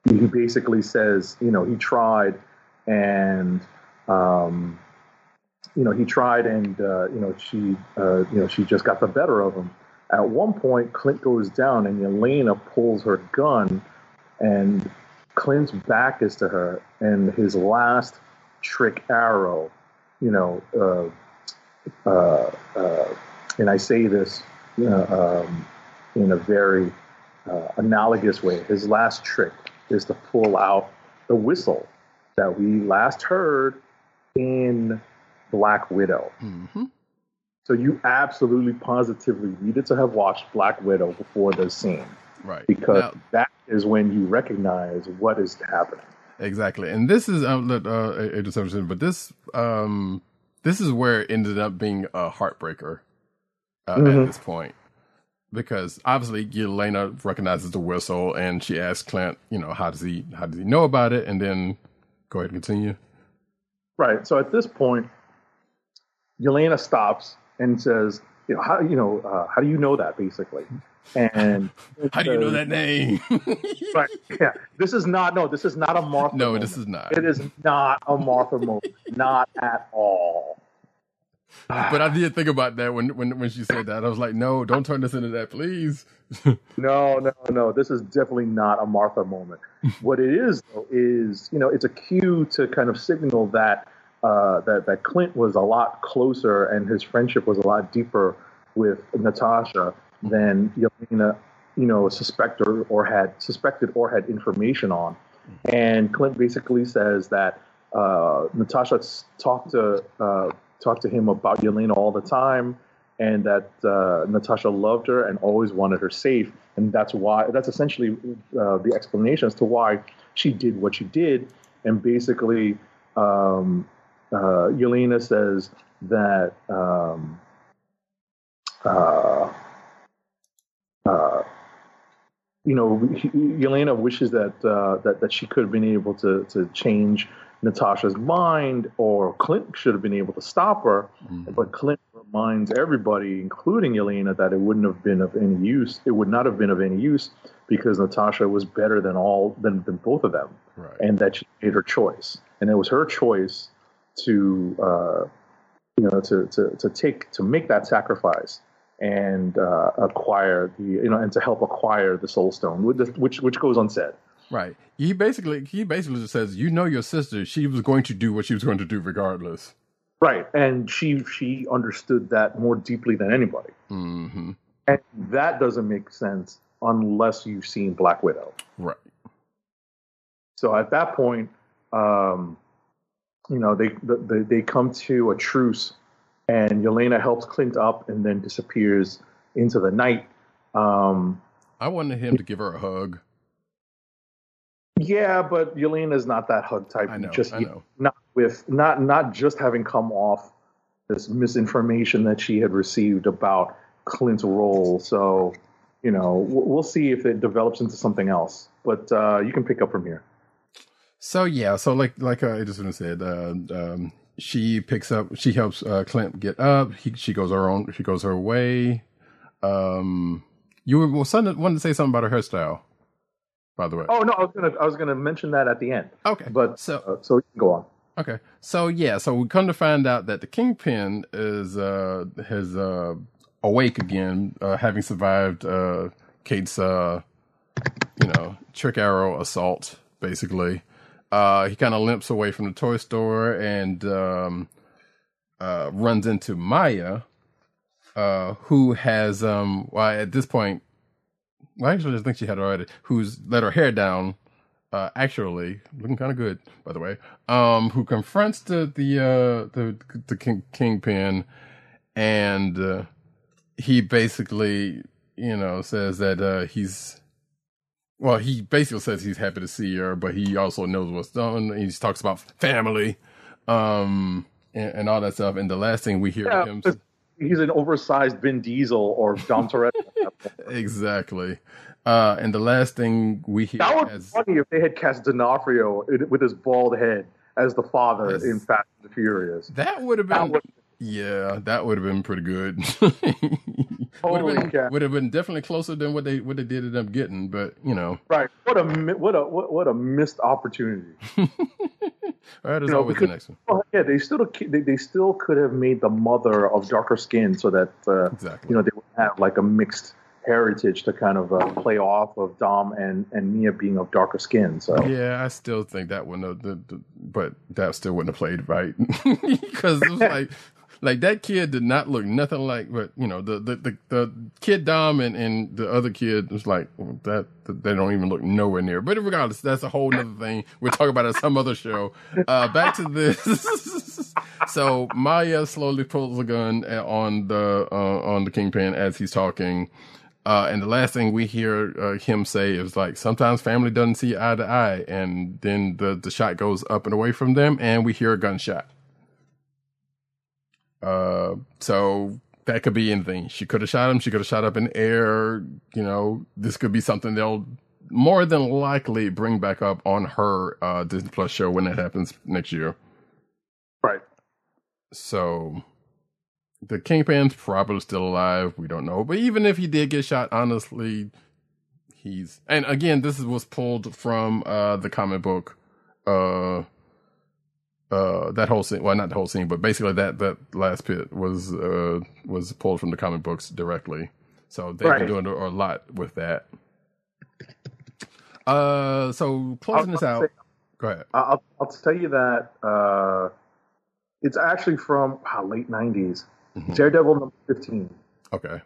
he basically says, you know, he tried and um, you know he tried and uh, you know she uh, you know she just got the better of him. At one point, Clint goes down and Yelena pulls her gun, and Clint's back is to her, and his last trick arrow, you know, uh, uh, uh, and I say this uh, um, in a very uh, analogous way. His last trick is to pull out the whistle that we last heard in Black Widow. hmm So you absolutely positively needed to have watched Black Widow before this scene Right. because Now- that is when you recognize what is happening. Exactly, and this is outlet uh, a deception, but this um this is where it ended up being a heartbreaker uh, Mhm. at this point because obviously Yelena recognizes the whistle and she asks Clint, you know, how does he how does he know about it, and then go ahead and continue. Right. So at this point, Yelena stops and says, "You know, how you know uh, how do you know that basically?" And How do you know that name? Right. Yeah. This is not no. This is not a Martha. no, moment. this is not. It is not a Martha moment. Not at all. but I did think about that when when when she said that. I was like, no, don't turn this into that, please. No, no, no. This is definitely not a Martha moment. what it is, though, is you know, it's a cue to kind of signal that uh, that that Clint was a lot closer and his friendship was a lot deeper with Natasha than Yelena, you know, suspected or had suspected or had information on. And Clint basically says that uh, Natasha talked to uh, talked to him about Yelena all the time, and that uh, Natasha loved her and always wanted her safe, and that's why that's essentially uh, the explanation as to why she did what she did. And basically, um, uh, Yelena says that. Um, uh, you know, Yelena wishes that uh, that that she could have been able to to change Natasha's mind, or Clint should have been able to stop her. But Clint reminds everybody, including Yelena, that it wouldn't have been of any use. It would not have been of any use because Natasha was better than all than, than both of them, Right. and that she made her choice, and it was her choice to uh, you know to, to to take to make that sacrifice and uh, acquire the you know and to help acquire the soul stone with the, which which goes unsaid Right. He basically he basically just says, you know, your sister. She was going to do what she was going to do regardless. right and she she understood that more deeply than anybody hmm and that doesn't make sense unless you've seen black widow Right. so at that point um you know they they, they come to a truce and Yelena helps Clint up and then disappears into the night um I wanted him to give her a hug. Yeah, but Yelena's not that hug type. I know, Just I know. not with not not just having come off this misinformation that she had received about Clint's role. So, you know, we'll see if it develops into something else. But uh, you can pick up from here. So yeah, so like like I just said, uh, um, she picks up, she helps uh, Clint get up. He, she goes her own, she goes her way. Um, you were well, son wanted to say something about her hairstyle, by the way. Oh no, I was gonna I was gonna mention that at the end. okay, But so uh, so go on. Okay. So yeah, so we come to find out that the kingpin is uh has uh awake again, uh having survived uh Kate's uh you know, trick arrow assault, basically. Uh he kinda limps away from the toy store and um uh runs into Maya, uh who has um well at this point well actually I think she had already who's let her hair down uh, actually looking kind of good, by the way, um, who confronts the the uh, the the king, kingpin, and uh, he basically, you know, says that he's. Well, he basically says he's happy to see her, but he also knows what's done. He talks about family, um, and, and all that stuff. And the last thing we hear Yeah, him, he's an oversized Vin Diesel or Dom Toretto. exactly. Uh, and the last thing we hear that would be funny if they had cast D'Onofrio with his bald head as the father Yes. in Fast and the Furious. That would have been, would- yeah, that would have been pretty good. would have been would have been definitely closer than what they what they did end up getting, but you know, Right. What a what a what, what a missed opportunity. all right, there's You know, always the next one. Well, yeah, they still they, they still could have made the mother of darker skin so that uh, Exactly. you know they would have like a mixed heritage to kind of uh, play off of Dom and and Mia being of darker skin. So Yeah, I still think that have, the, the, but that still wouldn't have played right because it was like, like that kid did not look nothing like, but you know, the the the, the kid Dom and, and the other kid was like well, that, They don't even look nowhere near. But regardless, that's a whole nother thing. We'll talk about it some other show. Uh, back to this. so Maya slowly pulls a gun on the uh, on the kingpin as he's talking. Uh, and the last thing we hear uh, him say is like, sometimes family doesn't see eye to eye. And then the, the shot goes up and away from them and we hear a gunshot. Uh, so that could be anything. She could have shot him. She could have shot up in air. You know, this could be something they'll more than likely bring back up on her, uh, Disney Plus show when that happens next year. Right. So the Kingpin's probably still alive. We don't know. But even if he did get shot, honestly, he's and again, this was pulled from uh the comic book uh uh that whole scene. Well, not the whole scene, but basically that that last bit was uh, was pulled from the comic books directly. So they've Right. been doing a, lot with that. Uh, so closing I was this out. say- Go ahead. I'll, I'll tell you that uh, it's actually from wow, late '90s. Mhm. Daredevil number 15. Okay.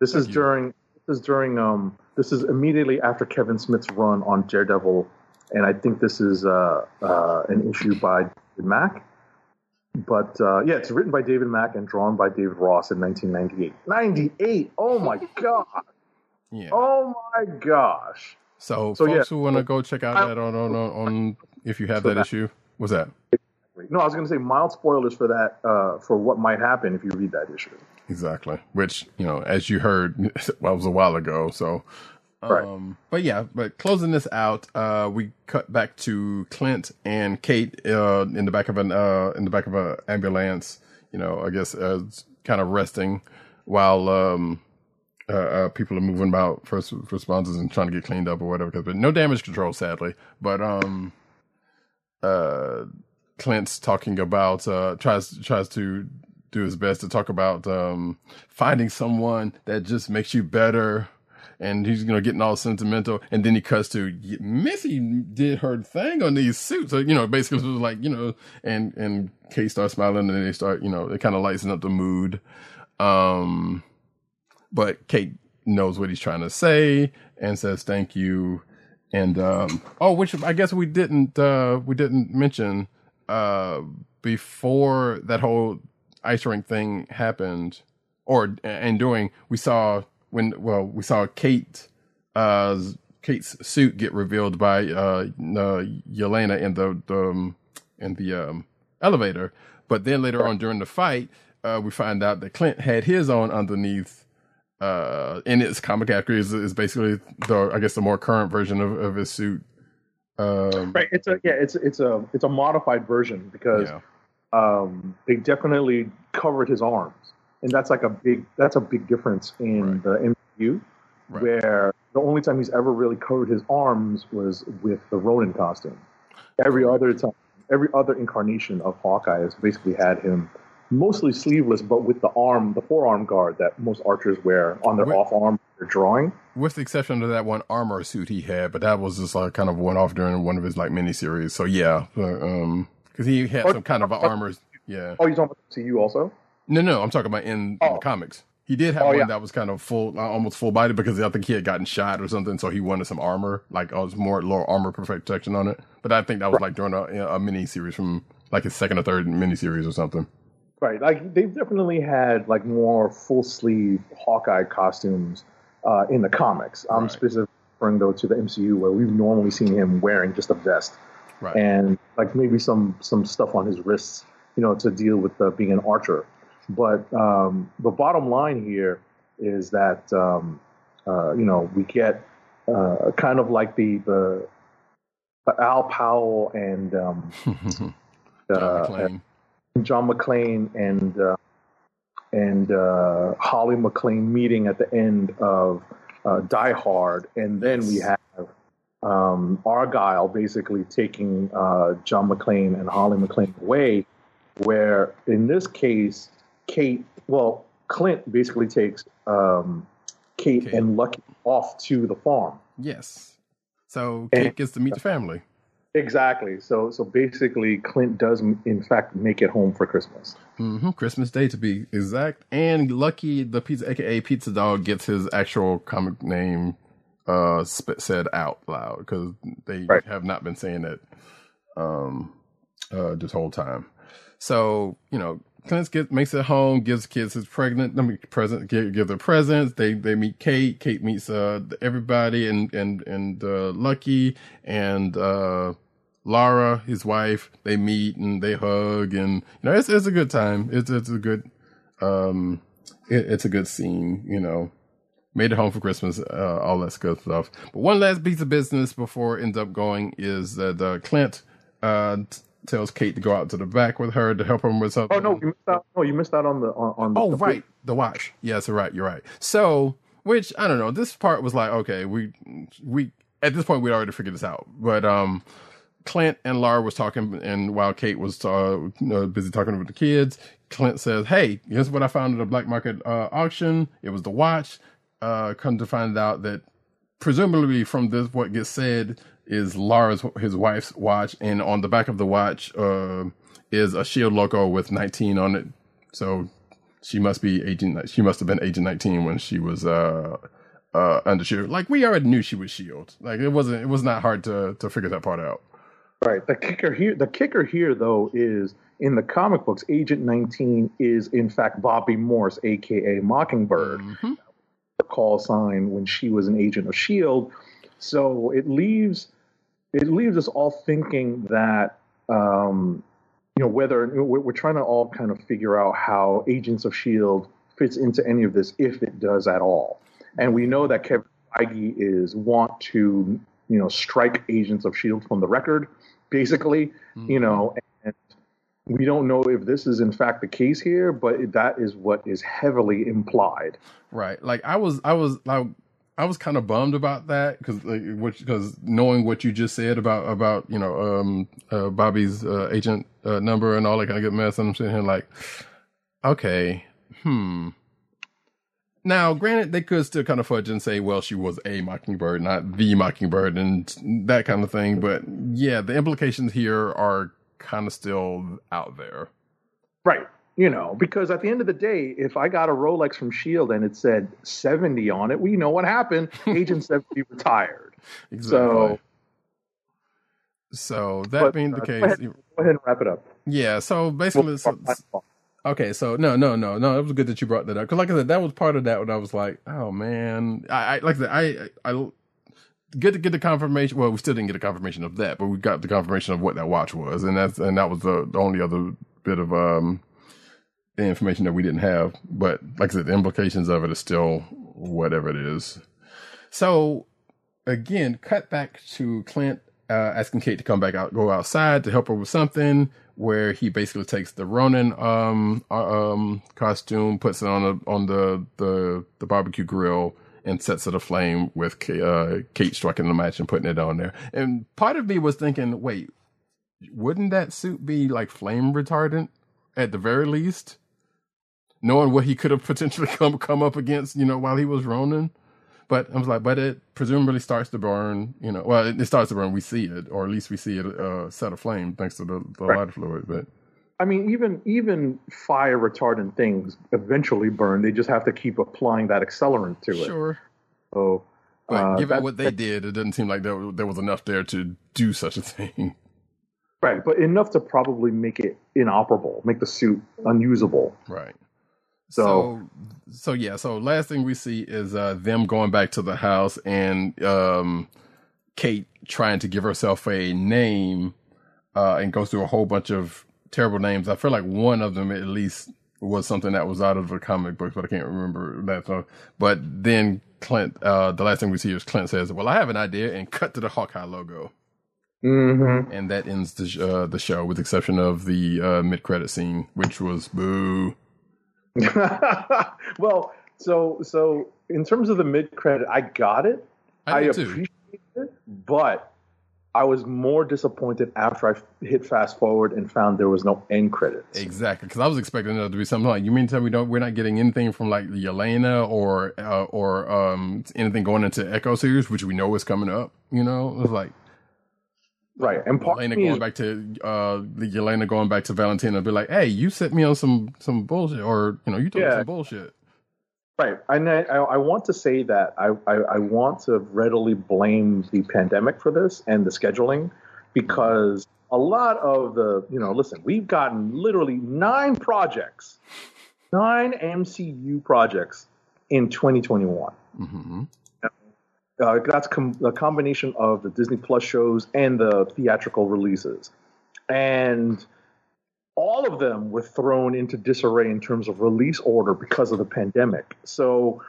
This Thank is you. during. This is during. Um. This is immediately after Kevin Smith's run on Daredevil, and I think this is uh, uh, an issue by David Mack. But uh, yeah, it's written by David Mack and drawn by David Ross in 1998. 98. Oh my god. Yeah. Oh my gosh. So, So, folks yeah. who want to go check out that on on, on, on if you have So that that- issue, what's that? No, I was going to say mild spoilers for that. Uh, for what might happen if you read that issue. Exactly. Which you know, as you heard, well, it was a while ago. So, um, Right. but yeah, but closing this out, uh, we cut back to Clint and Kate uh, in the back of an uh, in the back of a ambulance. You know, I guess uh, kind of resting while um, uh, uh, people are moving about first responders and trying to get cleaned up or whatever. 'cause- but no damage control, sadly. But um, uh, Clint's talking about uh, tries tries to do his best to talk about um, finding someone that just makes you better. And he's you know getting all sentimental, and then he cuts to Missy did her thing on these suits. So you know basically was like you know, and and Kate starts smiling, and they start you know it kind of lightens up the mood. Um, but Kate knows what he's trying to say and says thank you. And um, oh, which I guess we didn't uh, we didn't mention uh, before that whole ice rink thing happened, or and during we saw when well we saw Kate uh, Kate's suit get revealed by uh, uh, Yelena in the, the um, in the um, elevator, but then later on during the fight, uh, we find out that Clint had his own underneath uh in its comic accuracy is, is basically the I guess the more current version of, of his suit. Um Right. It's a yeah. It's it's a it's a modified version because yeah. um, they definitely covered his arms, and that's like a big that's a big difference in Right. the MCU, Right. where the only time he's ever really covered his arms was with the Ronin costume. Every other time, every other incarnation of Hawkeye has basically had him mostly sleeveless, but with the arm, the forearm guard that most archers wear on their Wait. off arm. They're drawing. With the exception of that one armor suit he had, but that was just like kind of one off during one of his like miniseries. So yeah, uh, um, because he had Oh, some kind of a armor. Yeah, Oh, you're talking about CU also? No, no, I'm talking about in, in the Oh. comics. He did have Oh, one yeah. that was kind of full, uh, almost full body because I think he had gotten shot or something, so he wanted some armor, like uh, more lower armor perfect protection on it. But I think that was like during a, a mini series from like his second or third mini series or something. Right, like they've definitely had like more full sleeve Hawkeye costumes uh, in the comics. I'm Right. specifically referring though to the MCU where we've normally seen him wearing just a vest Right. and like maybe some some stuff on his wrists, you know, to deal with uh, being an archer. But um, the bottom line here is that um, uh, you know we get uh, kind of like the the, the Al Powell and um, John uh, McClane. John McClane and uh, and uh, Holly McClane meeting at the end of uh, Die Hard, and then we have um, Argyle basically taking uh, John McClane and Holly McClane away. Where in this case, Kate, well, Clint basically takes um, Kate, Kate. and Lucky off to the farm. Yes. So And- Kate gets to meet the family. Exactly. So, so basically, Clint does in fact make it home for Christmas. hmm Christmas Day to be exact. And Lucky, the pizza, aka Pizza Dog, gets his actual comic name uh sp- said out loud because they Right. have not been saying it um uh this whole time. So you know, Clint gets makes it home, gives kids his pregnant, I mean, present, give, give their presents. They they meet Kate. Kate meets uh everybody and and and uh, Lucky and uh Laura, his wife. They meet and they hug, and you know, it's it's a good time. It's it's a good um, it, it's a good scene. You know, made it home for Christmas, uh, all that good stuff. But one last piece of business before it ends up going is that uh, Clint uh, tells Kate to go out to the back with her to help him with something. Oh no, you missed out. No, you missed out on the on, on the, Oh, the- right. The watch. Yes, you're right. You're right. So, which I don't know. This part was like, okay, we we at this point we'd already figured this out, but um, Clint and Laura was talking, and while Kate was uh, you know, busy talking with the kids, Clint says, "Hey, here's what I found at a black market uh, auction. It was the watch. Uh, come to find out that presumably from this, what gets said is Laura's his wife's watch, and on the back of the watch uh, is a Shield logo with 19 on it. So she must be agent. She must have been agent 19 when she was uh, uh, under Shield. Like we already knew she was Shield. Like it wasn't. It was not hard to to figure that part out. Right. The kicker here, the kicker here, though, is in the comic books, Agent 19 is in fact Bobbi Morse, aka Mockingbird, Mhm. the call sign when she was an agent of Shield. So it leaves it leaves us all thinking that um, you know whether we're, we're trying to all kind of figure out how Agents of Shield fits into any of this, if it does at all. And we know that Kevin Feige is want to you know strike Agents of Shield from the record, basically. You know, and we don't know if this is in fact the case here, but that is what is heavily implied. Right. Like I was, I was, like, I was kind of bummed about that because, because knowing what you just said about about you know um uh, Bobby's uh, agent uh, number and all that kind of good mess, and I'm sitting here like, okay, hmm. Now, granted, they could still kind of fudge and say, well, she was a mockingbird, not the mockingbird, and that kind of thing. But yeah, the implications here are kind of still out there. Right. You know, because at the end of the day, if I got a Rolex from Shield and it said 70 on it, we know what happened. Agent 70 retired. Exactly. So, So that but, being the uh, case, go, ahead, go ahead and wrap it up. yeah. So basically, Well, so, Okay, so no, no, no, no. It was good that you brought that up because, like I said, that was part of that. When I was like, "Oh man," I, I like I I, I, good to get the confirmation. Well, we still didn't get a confirmation of that, but we got the confirmation of what that watch was, and that's and that was the, the only other bit of um information that we didn't have. But like I said, the implications of it is still whatever it is. So again, cut back to Clint uh, asking Kate to come back out, go outside to help her with something. Where he basically takes the Ronin um uh, um costume, puts it on the on the the, the barbecue grill, and sets it aflame with uh, Kate striking the match and putting it on there. And part of me was thinking, wait, wouldn't that suit be like flame retardant at the very least? Knowing what he could have potentially come come up against, you know, while he was Ronin. But I was like, but it presumably starts to burn, you know. Well, it, it starts to burn. We see it, or at least we see it uh, set aflame thanks to the, the Right. lighter fluid. But I mean, even even fire retardant things eventually burn. They just have to keep applying that accelerant to it. sure, So, but uh, given that- what they did, it doesn't seem like there, there was enough there to do such a thing. right, but enough to probably make it inoperable, make the suit unusable. Right. So- so, so yeah. So last thing we see is uh, them going back to the house and um, Kate trying to give herself a name uh, and goes through a whole bunch of terrible names. I feel like one of them at least was something that was out of the comic books, but I can't remember that. So, but then Clint, uh, the last thing we see is Clint says, "Well, I have an idea," and cut to the Hawkeye logo, Mm-hmm. and that ends the uh, the show, with the exception of the uh, mid credit scene, which was boo. well, so so in terms of the mid credit, I got it. I I, appreciate it, but I was more disappointed after I hit fast forward and found there was no end credits. Exactly, because I was expecting there to be something like you mean to tell me we don't we're not getting anything from like the Yelena or uh, or um anything going into Echo series, which we know is coming up. You know, it was like Right, and part of me going back to uh the Yelena going back to Valentina, be like, hey, you set me on some some bullshit, or you know, you told me Yeah. some bullshit. right, and I, I I want to say that I, I I want to readily blame the pandemic for this and the scheduling because a lot of the you know listen, we've gotten literally nine projects, nine MCU projects in 2021. hmm Uh, that's com- a combination of the Disney Plus shows and the theatrical releases. And all of them were thrown into disarray in terms of release order because of the pandemic. So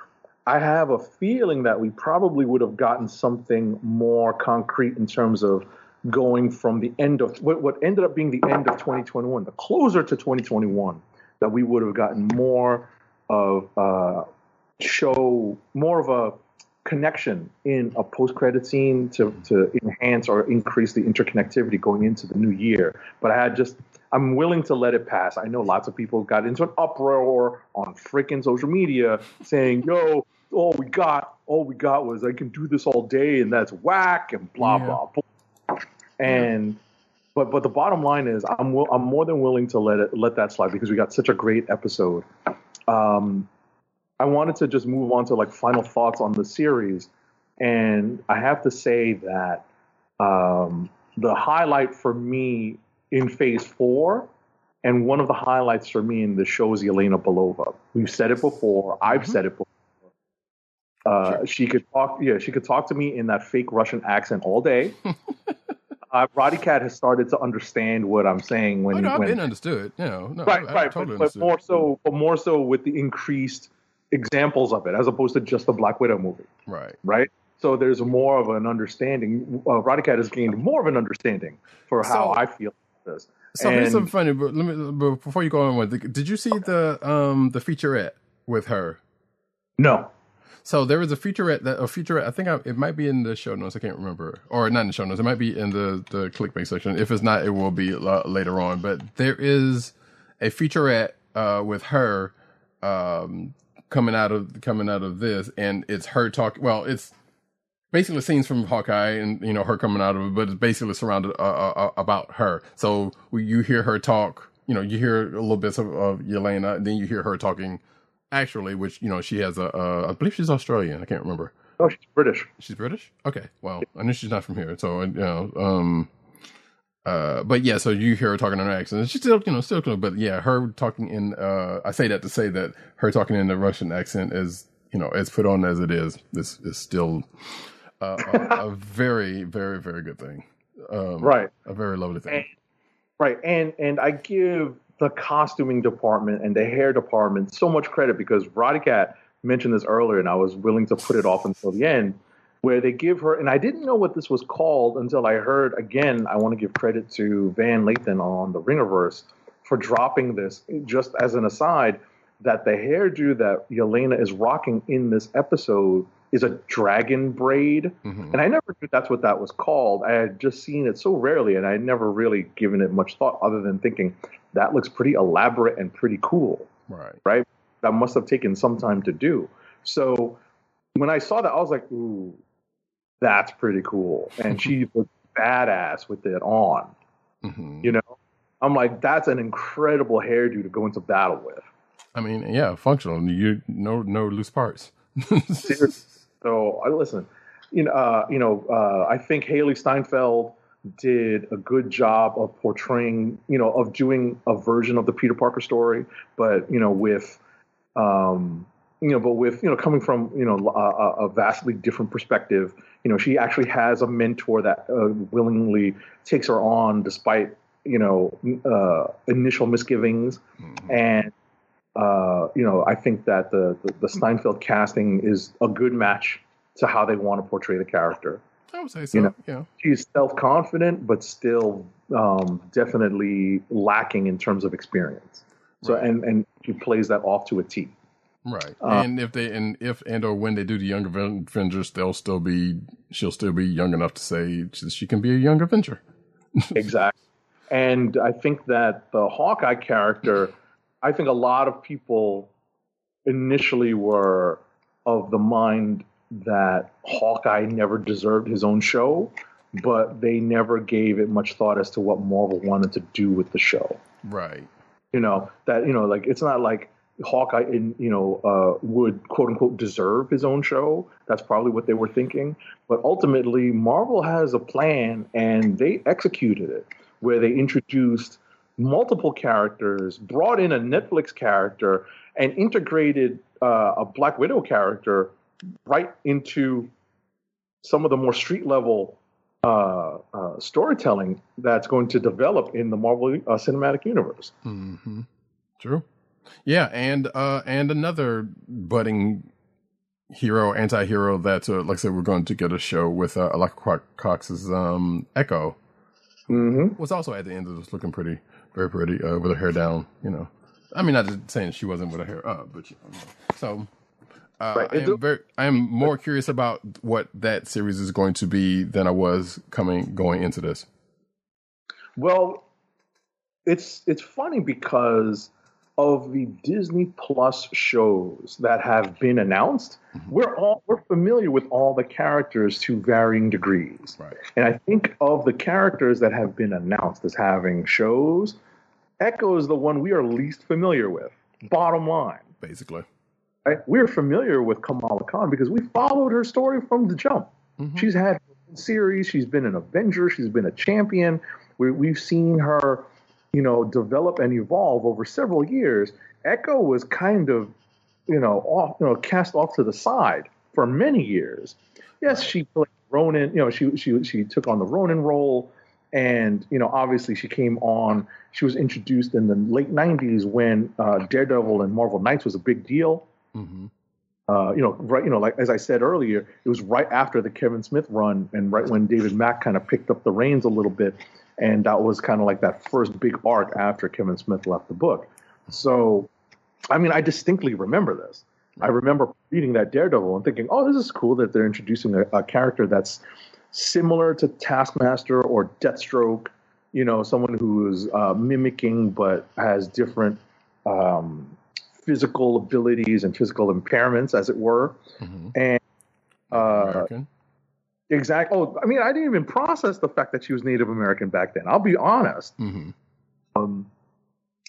I have a feeling that we probably would have gotten something more concrete in terms of going from the end of what, what ended up being the end of 2021, the closer to 2021, that we would have gotten more of a show, more of a connection in a post-credit scene to to enhance or increase the interconnectivity going into the new year. But I had just I'm willing to let it pass. I know lots of people got into an uproar on freaking social media saying, "Yo, all we got, all we got was I can do this all day, and that's whack and blah Yeah. blah blah." And but but the bottom line is, I'm I'm more than willing to let it let that slide because we got such a great episode. Um, I wanted to just move on to like final thoughts on the series, and I have to say that um, the highlight for me in Phase Four, and one of the highlights for me in the show is Yelena Belova. We've said it before. I've said it before. Uh, She could talk. Yeah, she could talk to me in that fake Russian accent all day. uh, Roddy Cat has started to understand what I'm saying when Oh, no, I've when been understood. You know, no, right, I, I right, totally but, but more so, but more so with the increased examples of it, as opposed to just the Black Widow movie, Right. right? So there's more of an understanding. Uh, Roddy Cat has gained more of an understanding for how So- I feel about this. So here's And- something funny. But let me but before you go on with it, did you see the um the featurette with her? No, So there was a featurette that a featurette. I think I, it might be in the show notes. I can't remember, or not in the show notes. It might be in the the clickbait section. If it's not, it will be uh, later on. But there is a featurette uh, with her um, coming out of coming out of this, and it's her talking. Well, it's basically scenes from Hawkeye, and you know her coming out of it, but it's basically surrounded uh, uh, uh, about her. So you hear her talk. You know, you hear a little bits of, of Yelena, and then you hear her talking actually, which you know she has a, uh, I believe she's Australian. I can't remember. oh, she's British. She's British. Okay, well, I know she's not from here, so you know, um, uh, but yeah, so you hear her talking in her accent. She's still, you know, still, but yeah, her talking in, uh, I say that to say that her talking in the Russian accent is, you know, as put on as it is, is is still uh, a, a very, very, very good thing. Um, Right. a very lovely thing. Right, and and I give the costuming department and the hair department so much credit because Roddy Cat mentioned this earlier, and I was willing to put it off until the end, where they give her, and I didn't know what this was called until I heard again. I want to give credit to Van Lathan on the Ringerverse for dropping this. Just as an aside, that the hairdo that Yelena is rocking in this episode is a dragon braid. Mhm. And I never knew that's what that was called. I had just seen it so rarely, and I had never really given it much thought other than thinking that looks pretty elaborate and pretty cool, Right. right? That must have taken some time to do. So when I saw that, I was like, ooh, that's pretty cool. And she looked badass with it on, hmm you know? I'm like, that's an incredible hairdo to go into battle with. I mean, yeah, functional. You no no loose parts. So I listen, you know, uh, you know, uh, I think Hailee Steinfeld did a good job of portraying, you know, of doing a version of the Peter Parker story, but you know, with, um, you know, but with you know, coming from you know a, a vastly different perspective. You know, she actually has a mentor that uh, willingly takes her on despite you know uh, initial misgivings Mhm. and uh, you know, I think that the, the the Steinfeld casting is a good match to how they want to portray the character. I would say so. you know, yeah. She's self confident, but still um, definitely lacking in terms of experience. So, Right. and and she plays that off to a T. Right. Uh, and if they and if and or when they do the young Avengers, they'll still be she'll still be young enough to say she, she can be a young Avenger. exactly. And I think that the Hawkeye character, I think a lot of people initially were of the mind that Hawkeye never deserved his own show, but they never gave it much thought as to what Marvel wanted to do with the show. Right. You know, that, you know, like it's not like Hawkeye, in, you know, uh, would quote unquote deserve his own show. That's probably what they were thinking. But ultimately, Marvel has a plan and they executed it where they introduced multiple characters, brought in a Netflix character, and integrated uh, a Black Widow character right into some of the more street level uh, uh, storytelling that's going to develop in the Marvel uh, Cinematic Universe. hmm True. Yeah, and uh and another budding hero, anti-hero that uh, like I said we're going to get a show with uh Alaqua Cox's um Echo Mm-hmm. was also at the end of this looking pretty very pretty uh, with her hair down, you know. I mean not just saying she wasn't with her hair up, but you know. so Uh, Right. I am very, I am more curious about what that series is going to be than I was coming going into this. Well, it's it's funny because of the Disney Plus shows that have been announced, mm-hmm. we're all we're familiar with all the characters to varying degrees. Right. And I think of the characters that have been announced as having shows, Echo is the one we are least familiar with. Bottom line. Basically, Right? We're familiar with Kamala Khan because we followed her story from the jump. Mm-hmm. She's had series, she's been an Avenger, she's been a champion. We, we've seen her, you know, develop and evolve over several years. Echo was kind of, you know, off, you know, cast off to the side for many years. Yes, she played Ronin. You know, she she she took on the Ronin role, and you know, obviously she came on. She was introduced in the late '90s when uh, Daredevil and Marvel Knights was a big deal. hmm Uh, you know, right. You know, like as I said earlier, it was right after the Kevin Smith run, and right when David Mack kind of picked up the reins a little bit, and that was kind of like that first big arc after Kevin Smith left the book. So, I mean, I distinctly remember this. I remember reading that Daredevil and thinking, "Oh, this is cool that they're introducing a, a character that's similar to Taskmaster or Deathstroke. You know, someone who is uh, mimicking but has different." Um, physical abilities and physical impairments, as it were. hmm And uh, American. Exact. Oh, I mean, I didn't even process the fact that she was Native American back then. I'll be honest. hmm Um,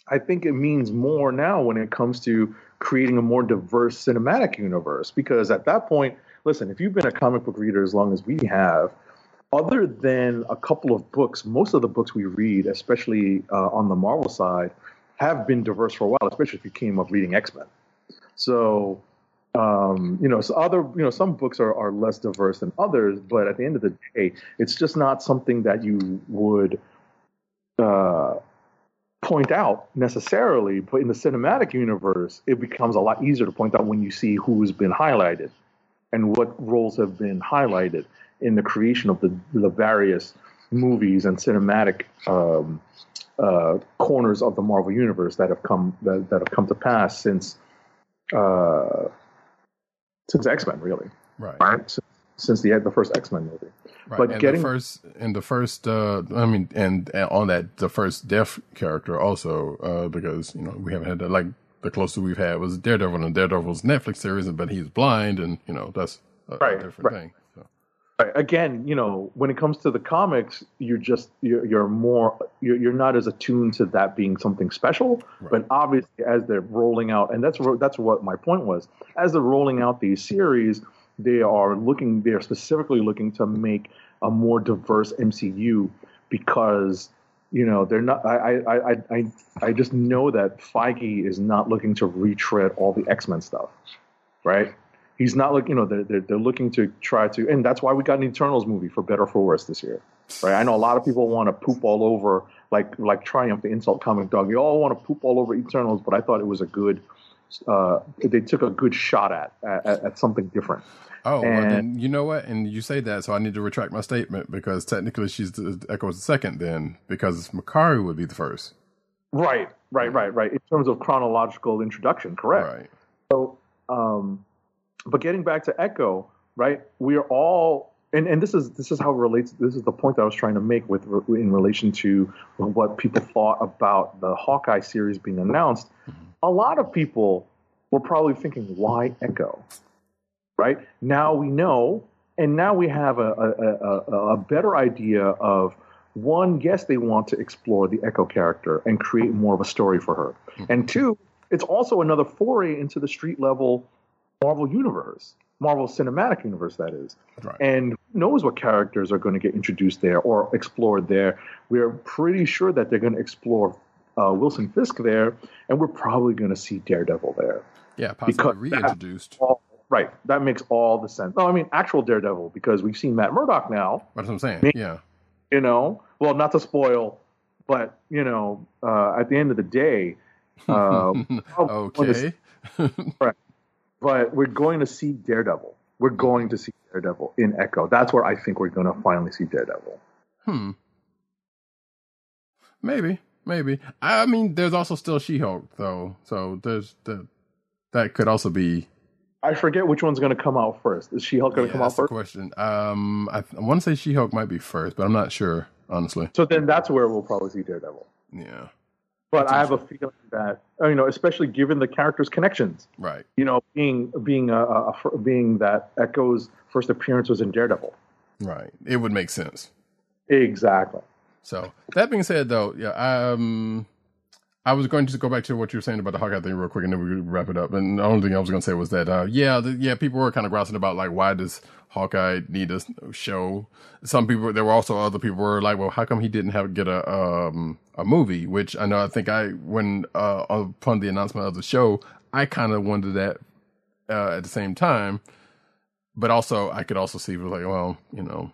I think it means more now when it comes to creating a more diverse cinematic universe. Because at that point, listen, if you've been a comic book reader as long as we have, other than a couple of books, most of the books we read, especially uh, on the Marvel side, have been diverse for a while, especially if you came up reading X Men. So, um, you know, so other, you know, some books are, are less diverse than others, but at the end of the day, it's just not something that you would uh, point out necessarily. But in the cinematic universe, it becomes a lot easier to point out when you see who's been highlighted and what roles have been highlighted in the creation of the, the various movies and cinematic um, uh, corners of the Marvel universe that have come that, that have come to pass since uh, since X Men, really, Right. right? Since, since the the first X Men movie. Right. But and getting- the first and the first uh I mean and, and on that the first deaf character also uh because you know we haven't had that like the closest we've had was Daredevil and Daredevil's Netflix series but he's blind and you know that's a, a different right. thing. Right. Again, you know, when it comes to the comics, you're just you're, you're more you're, you're not as attuned to that being something special. But obviously, as they're rolling out, and that's that's what my point was. As they're rolling out these series, they are looking they're specifically looking to make a more diverse MCU because you know they're not. I I I I I just know that Feige is not looking to retread all the X Men stuff, right? He's not looking, you know, they're, they're, they're looking to try to, and that's why we got an Eternals movie for better or for worse this year, right? I know a lot of people want to poop all over, like like Triumph, the insult comic dog. You all want to poop all over Eternals, but I thought it was a good, uh, they took a good shot at at, at something different. oh, well, And- then you know what? And you say that, so I need to retract my statement because technically she's the Echo's the second then because Makkari would be the first. Right, right, right, right. In terms of chronological introduction, correct. Right. So, um, but getting back to Echo, right? We are all, and, and this is this is how it relates. This is the point that I was trying to make with in relation to what people thought about the Hawkeye series being announced. Mm-hmm. A lot of people were probably thinking, "Why Echo?" Right now we know, and now we have a a, a, a better idea of one. Yes, they want to explore the Echo character and create more of a story for her, mm-hmm. and two, it's also another foray into the street level Marvel universe, Marvel Cinematic Universe, that is. Right. And who knows what characters are going to get introduced there or explored there? We're pretty sure that they're going to explore uh, Wilson Fisk there, and we're probably going to see Daredevil there. Yeah, possibly reintroduced. All, right. That makes all the sense. No, I mean, actual Daredevil, because we've seen Matt Murdock now, That's what I'm saying. Me- Yeah. you know. Well, not to spoil, but, you know, uh, at the end of the day, uh, okay. but we're going to see Daredevil. We're going to see Daredevil in Echo. That's where I think we're going to finally see Daredevil. Hmm. Maybe, maybe. I mean, there's also still She-Hulk though, so there's the that could also be I forget which one's going to come out first. Is She Hulk going to Yeah, come out first? question. Um, I, I want to say She Hulk might be first, but I'm not sure honestly. So then that's where we'll probably see Daredevil. Yeah, But I have a feeling that uh, you know, especially given the characters' connections, right. you know, being being a, a, a being that Echo's first appearance was in Daredevil. Right. It would make sense. Exactly. So that being said, though, yeah, I um, I was going to go back to what you were saying about the Hawkeye thing real quick, and then we wrap it up. And the only thing I was going to say was that, uh, yeah, the, yeah, people were kind of grousing about like why does Hawkeye need a show? Some people, there were also other people were like, well, how come he didn't have get a um a movie? Which I know, I think I when uh upon the announcement of the show, I kind of wondered that uh, at the same time, but also I could also see like, well, you know,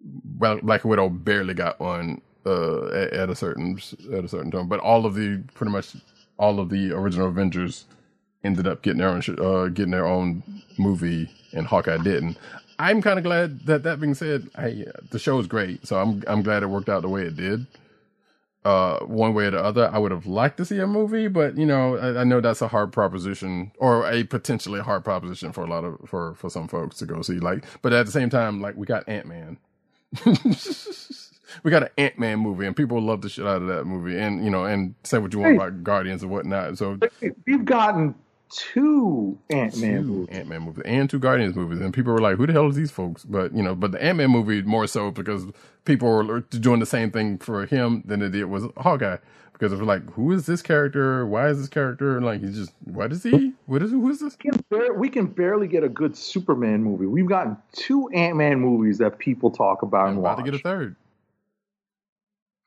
Black Widow barely got one uh, at, a certain at a certain time, but all of the pretty much all of the original Avengers ended up getting their own uh, getting their own movie, and Hawkeye didn't. I'm kind of glad that that being said, I, the show is great, so I'm I'm glad it worked out the way it did. Uh, one way or the other, I would have liked to see a movie, but you know, I, I know that's a hard proposition or a potentially hard proposition for a lot of for for some folks to go see. Like, but at the same time, like we got Ant Man. we got an Ant Man movie, and people love the shit out of that movie. And you know, and say what you want Hey. about Guardians and whatnot. So We've gotten two Ant Man movies. Ant Man movies and two Guardians movies, and people were like, "Who the hell is these folks?" But you know, but the Ant Man movie more so because people were doing the same thing for him than they did with Hawkeye. Because it was like, who is this character? Why is this character? And like, he's just, what is he? What is who is this? We can, bar- we can barely get a good Superman movie. We've gotten two Ant Man movies that people talk about I'm and about watch. to get a third.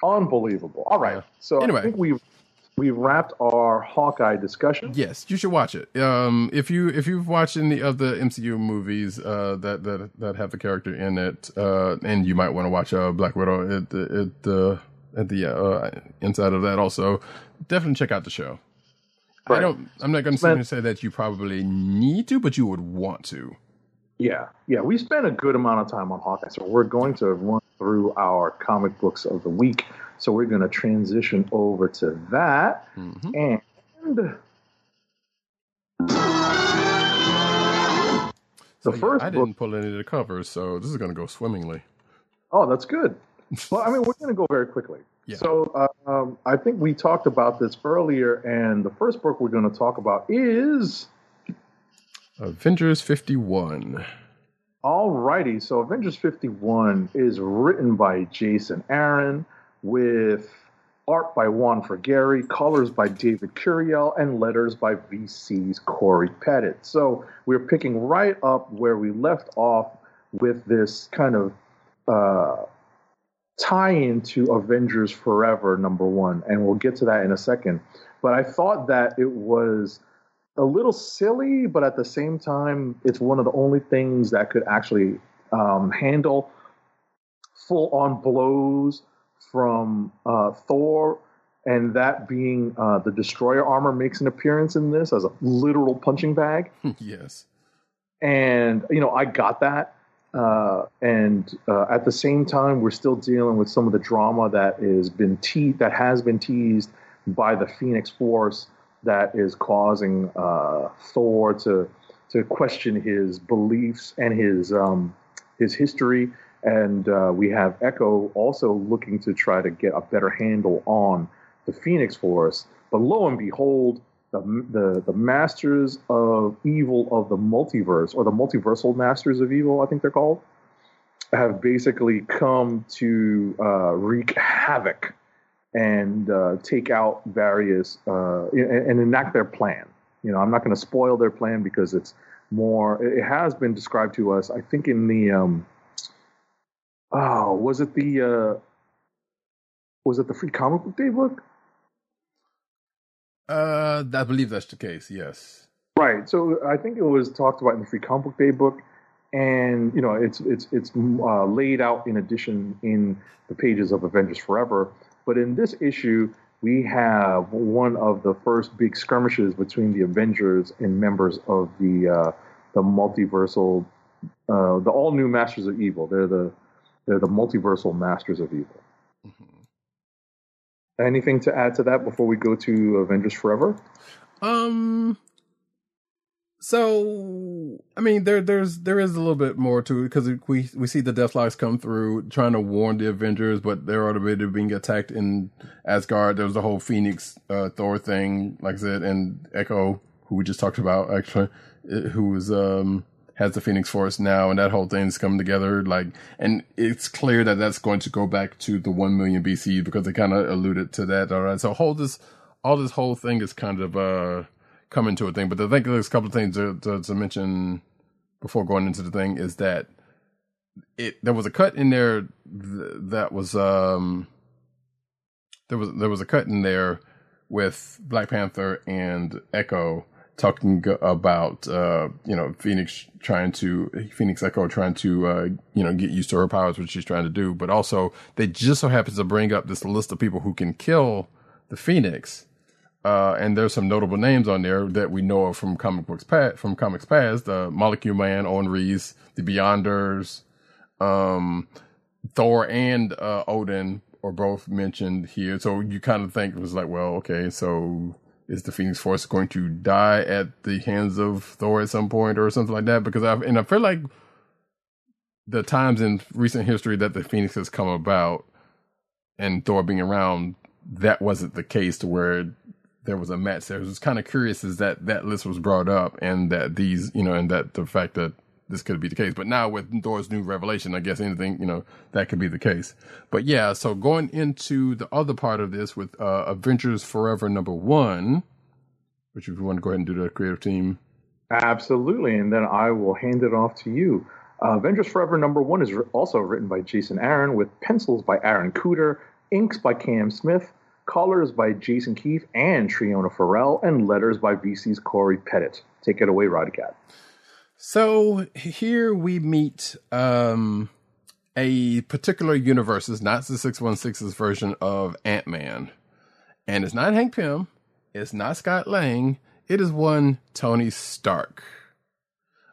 Unbelievable. All right. So Anyway. I think we've we've wrapped our Hawkeye discussion. Yes, you should watch it. Um, if you if you've watched any of the MCU movies uh, that that that have the character in it, uh, and you might want to watch uh, Black Widow at the at the at the uh, inside of that also, definitely check out the show. I don't. I'm not going to sit here and say that you probably need to, but you would want to. Yeah, yeah. We spent a good amount of time on Hawkeye, so we're going to run through our comic books of the week. So we're going to transition over to that, Mhm. and So, the yeah, first I book. didn't pull any of the covers, so this is going to go swimmingly. Oh, that's good. Well, I mean, we're going to go very quickly. Yeah. So uh, um, I think we talked about this earlier, and the first book we're going to talk about is Avengers 51. Alrighty, so Avengers 51 is written by Jason Aaron with art by Juan Frigeri, colors by David Curiel, and letters by VC's Corey Pettit. So we're picking right up where we left off with this kind of uh, tie into Avengers Forever, number one, and we'll get to that in a second. But I thought that it was a little silly, but at the same time, it's one of the only things that could actually um, handle full on blows from uh, Thor, and that being uh, the destroyer armor makes an appearance in this as a literal punching bag. yes. And, you know, I got that. Uh, and uh, at the same time, we're still dealing with some of the drama that is been te- that has been teased by the Phoenix Force that is causing uh, Thor to to question his beliefs and his um, his history. And uh, we have Echo also looking to try to get a better handle on the Phoenix Force. But lo and behold, the, the, the masters of evil of the multiverse, or the multiversal masters of evil, I think they're called, have basically come to uh, wreak havoc and uh, take out various uh, and, and enact their plan. You know, I'm not going to spoil their plan because it's more. It has been described to us. I think in the um, oh, was it the uh, was it the Free Comic Book Day book? Uh, I believe that's the case. Yes. Right. So I think it was talked about in the Free Comic Book Day book, and you know it's it's it's uh, laid out in addition in the pages of Avengers Forever. But in this issue, we have one of the first big skirmishes between the Avengers and members of the uh, the multiversal, uh, the all new Masters of Evil. They're the they're the multiversal Masters of Evil. Anything to add to that before we go to Avengers Forever? Um. So, I mean, there, there's, there is a little bit more to it because we, we see the Deathloks come through trying to warn the Avengers, but they're already being attacked in Asgard. There was the whole Phoenix, uh, Thor thing, like I said, and Echo, who we just talked about, actually, uh, who was, um, has the Phoenix Force now, and that whole thing's coming together. Like, and it's clear that that's going to go back to the one million BC because they kind of alluded to that. All right, so whole this, all this whole thing is kind of uh coming into a thing. But I think there's a couple of things to, to, to mention before going into the thing is that it there was a cut in there th- that was um there was there was a cut in there with Black Panther and Echo talking about uh you know Phoenix trying to Phoenix Echo trying to uh you know get used to her powers which she's trying to do but also they just so happens to bring up this list of people who can kill the Phoenix uh, and there's some notable names on there that we know of from comic books past, from comics past. The Molecule Man, Owen Reece, the Beyonders, um, Thor, and uh, Odin are both mentioned here. So you kind of think it was like, well, okay, so is the Phoenix Force going to die at the hands of Thor at some point or something like that? Because I and I feel like the times in recent history that the Phoenix has come about and Thor being around, that wasn't the case to where there was a match there. It was kind of curious is that that list was brought up and that these, you know, and that the fact that this could be the case. But now with Thor's new revelation, I guess anything, you know, that could be the case. But yeah, so going into the other part of this with uh, Avengers Forever number one, which if you want to go ahead and do the creative team. Absolutely, and then I will hand it off to you. Uh, Avengers Forever number one is also written by Jason Aaron with pencils by Aaron Kuder, inks by Cam Smith, colors by Jason Keith and Triona Farrell, and letters by VC's Corey Pettit. Take it away, Rodcat. So here we meet um, a particular universe. It's not the 616's version of Ant Man. And it's not Hank Pym. It's not Scott Lang. It is one Tony Stark.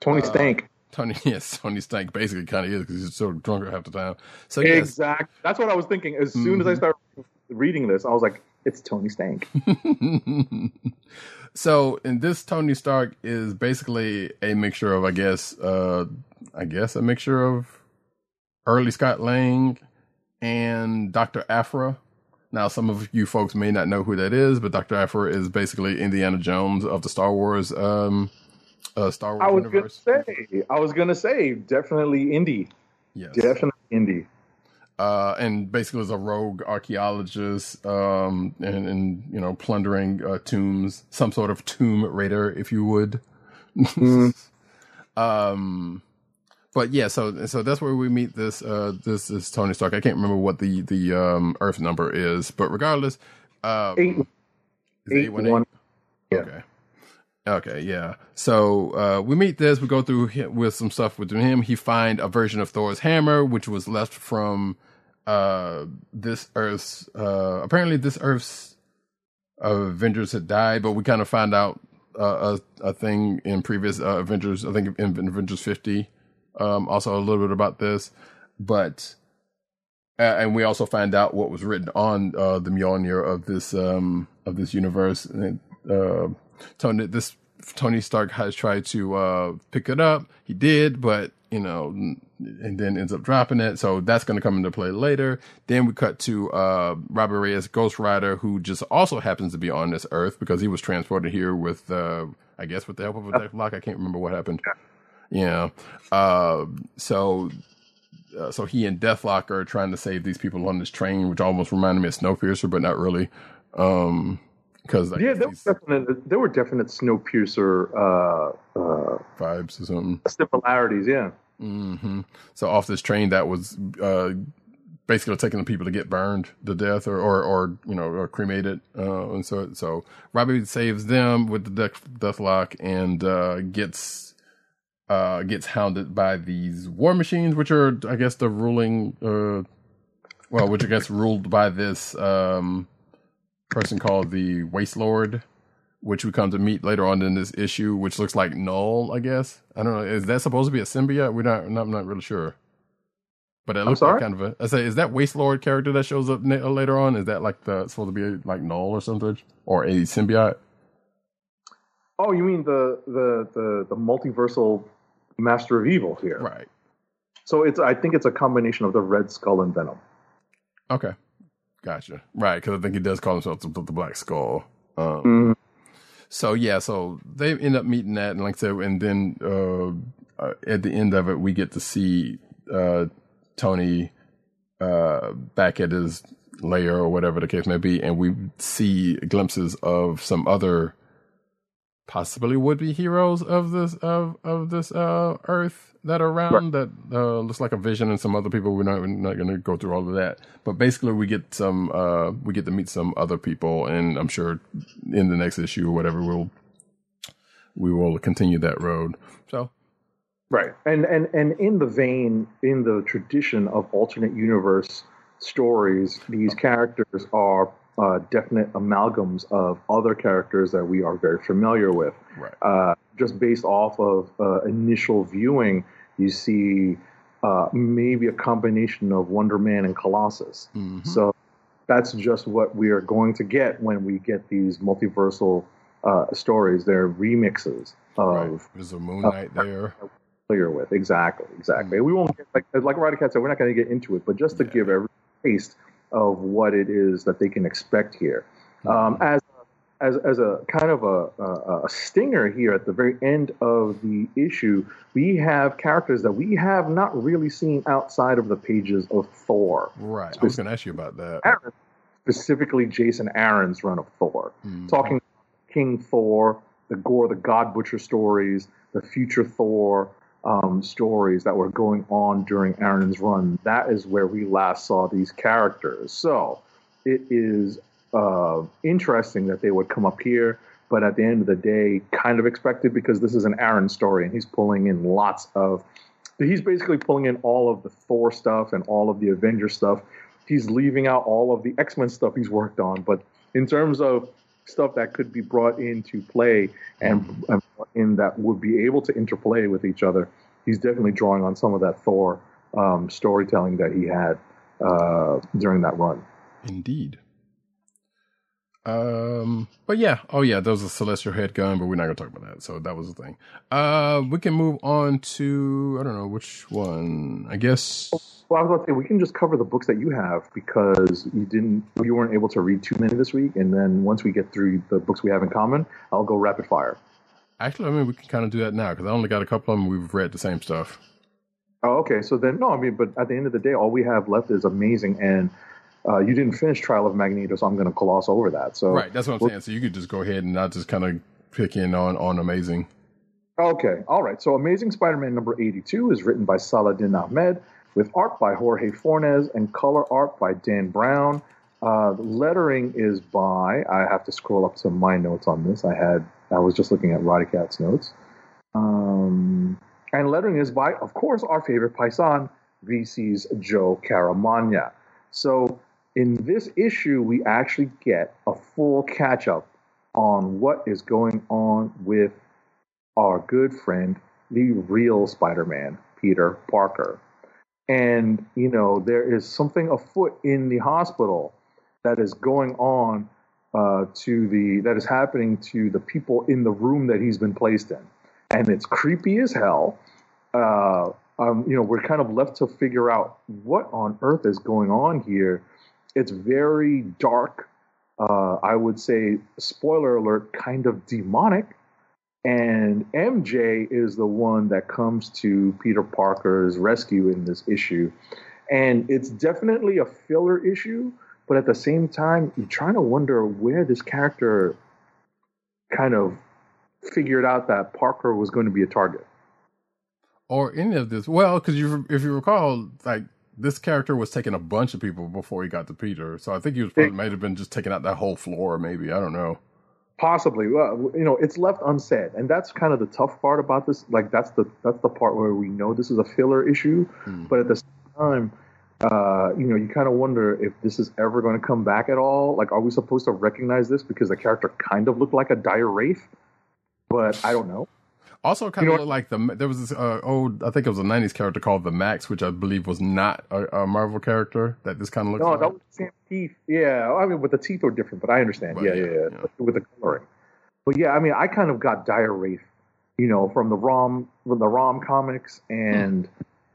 Tony Stank. Tony, yes, Tony Stank basically kind of is because he's so drunk half the time. So yes, Exactly. That's what I was thinking. As soon as I started reading this, I was like, it's Tony Stank. so in this Tony Stark is basically a mixture of I guess uh I guess a mixture of early Scott Lang and Dr. Aphra. Now some of you folks may not know who that is, but Dr. Aphra is basically Indiana Jones of the Star Wars um uh Star Wars I was universe. gonna say, I was gonna say, definitely indie, yes. definitely indie. Uh, and basically was a rogue archaeologist, um, and, and you know, plundering uh, tombs, some sort of tomb raider, if you would. um, but yeah, so so that's where we meet this. Uh, this is Tony Stark. I can't remember what the the um, Earth number is, but regardless, uh, Eight, eight, 818? one. Yeah. Okay. Okay, yeah. So uh, we meet this. We go through with some stuff with him. He find a version of Thor's hammer, which was left from uh, this Earth's. Uh, apparently, this Earth's Avengers had died, but we kind of find out uh, a, a thing in previous uh, Avengers. I think in Avengers fifty, um, also a little bit about this, but. Uh, and we also find out what was written on uh, the Mjolnir of this um, of this universe. And, uh, Tony, this Tony Stark has tried to uh, pick it up. He did, but you know, and then ends up dropping it. So that's going to come into play later. Then we cut to uh, Robert Reyes, Ghost Rider, who just also happens to be on this Earth because he was transported here with, uh, I guess, with the help of a Deathlok. I can't remember what happened. Yeah. Uh, so. Uh, so he and Deathlok are trying to save these people on this train, which almost reminded me of Snowpiercer, but not really. Um, because Yeah, there were definite, there were definite Snowpiercer uh, uh, vibes or something. similarities. Yeah. Hmm So off this train that was uh, basically taking the people to get burned to death or or, or you know or cremated. Uh, and so so Robbie saves them with the death, Deathlok and uh, gets uh, gets hounded by these war machines, which are I guess the ruling. Uh, well, which I guess ruled by this um, person called the Waste Lord, which we come to meet later on in this issue, which looks like Knull, I guess. I don't know. Is that supposed to be a symbiote? We're not. I'm not really sure. But it looks like kind of a. I say, is that Waste Lord character that shows up na- later on? Is that like the supposed to be like Knull or something, or a symbiote? Oh, you mean the the the, the multiversal master of evil here? Right. So it's I think it's a combination of the Red Skull and Venom. Okay. Gotcha. Right, because I think he does call himself the, the Black Skull. Um, Mhm. So yeah, so they end up meeting that, and like said, and then uh, uh, at the end of it, we get to see uh, Tony uh, back at his lair or whatever the case may be, and we see glimpses of some other possibly would be heroes of this of of this uh, Earth that are around that uh, looks like a vision and some other people. We're not we're not going to go through all of that, but basically we get some uh, we get to meet some other people, and I'm sure in the next issue or whatever we'll we will continue that road. So Right. And and and in the vein, in the tradition of alternate universe stories, these characters are uh, definite amalgams of other characters that we are very familiar with. right, Uh, just based off of uh, initial viewing, you see uh, maybe a combination of Wonder Man and Colossus. Mhm. So that's just what we are going to get when we get these multiversal uh, stories. They're remixes of right. There's a Moon Knight there. familiar with. Exactly, exactly. We won't get like like Roddy Cat said, we're not going to get into it, but just to Yeah. give every taste of what it is that they can expect here, um, as as as a kind of a, a a stinger here at the very end of the issue, we have characters that we have not really seen outside of the pages of Thor. Right. I was going to ask you about that. Aaron, specifically Jason Aaron's run of Thor Mhm. talking King Thor, the Gorr the God Butcher stories, the future Thor um, stories that were going on during Aaron's run. That is where we last saw these characters. So it is uh, interesting that they would come up here, but at the end of the day, kind of expected because this is an Aaron story and he's pulling in lots of. He's basically pulling in all of the Thor stuff and all of the Avenger stuff. He's leaving out all of the X Men stuff he's worked on. But in terms of stuff that could be brought into play and and in that would be able to interplay with each other, he's definitely drawing on some of that Thor um, storytelling that he had uh, during that run. Indeed. Um, but yeah, oh yeah, there was a celestial head gun, but we're not gonna talk about that. So that was the thing. Uh, we can move on to I don't know which one. I guess Well, I was about to say we can just cover the books that you have because you didn't, you weren't able to read too many this week, and then once we get through the books we have in common, I'll go rapid fire. Actually, I mean, we can kind of do that now because I only got a couple of them. We've read the same stuff. Oh, okay. So then, no, I mean, but at the end of the day, all we have left is amazing, and uh, you didn't finish Trial of Magneto, so I'm going to gloss over that. So Right, that's what I'm saying. So you could just go ahead and not just kind of pick in on on amazing. Okay, all right. So Amazing Spider-Man number 82 is written by Saladin Ahmed, with art by Jorge Fornes and color art by Dan Brown. Uh, lettering is by. I have to scroll up to my notes on this. I had. I was just looking at Roddy Cat's notes. Um, and lettering is by, of course, our favorite paisan, VC's Joe Caramagna. So in this issue, we actually get a full catch up on what is going on with our good friend, the real Spider Man, Peter Parker. And, you know, there is something afoot in the hospital that is going on uh, to the, that is happening to the people in the room that he's been placed in. And it's creepy as hell. Uh, um, you know, we're kind of left to figure out what on earth is going on here. It's very dark. Uh, I would say, spoiler alert, kind of demonic. And MJ is the one that comes to Peter Parker's rescue in this issue. And it's definitely a filler issue, but at the same time, you're trying to wonder where this character kind of figured out that Parker was going to be a target. or any of this. Well, because you, if you recall, like this character was taking a bunch of people before he got to Peter, so I think he was probably might have been just taking out that whole floor. Maybe I don't know. Possibly, well, you know, it's left unsaid, and that's kind of the tough part about this. Like, that's the that's the part where we know this is a filler issue, Hmm. but at the same time, uh, you know, you kind of wonder if this is ever going to come back at all. Like, are we supposed to recognize this because the character kind of looked like a dire wraith? But I don't know. Also, kind You of know like the there was this uh, old I think it was a '90s character called the Max, which I believe was not a, a Marvel character. That this kind of looks No, like. that was the same teeth. Yeah, I mean, but the teeth are different, but I understand. But yeah, yeah, yeah, yeah, yeah. With the coloring. but yeah, I mean, I kind of got Dire Wraith, you know, from the ROM from the ROM comics, and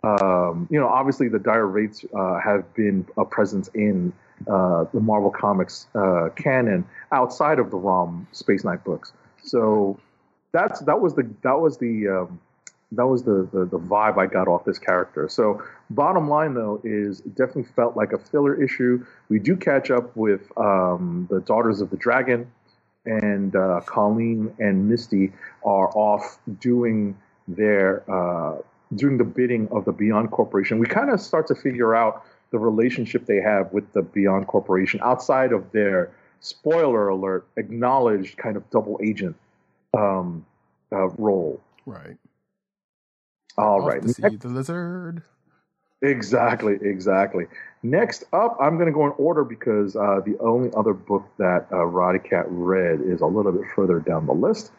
um, you know, obviously the Dire Wraiths uh, have been a presence in uh, the Marvel Comics uh, canon outside of the ROM Space Knight books. So that's that was the that was the um, that was the, the the vibe I got off this character. So bottom line though is it definitely felt like a filler issue. We do catch up with um, the Daughters of the Dragon, and uh, Colleen and Misty are off doing their uh, doing the bidding of the Beyond Corporation. We kind of start to figure out the relationship they have with the Beyond Corporation outside of their spoiler alert acknowledged kind of double agent um, uh, role. Right. All Off right. to see the lizard. Exactly, exactly. Next up, I'm going to go in order because uh, the only other book that uh, Roddy Cat read is a little bit further down the list.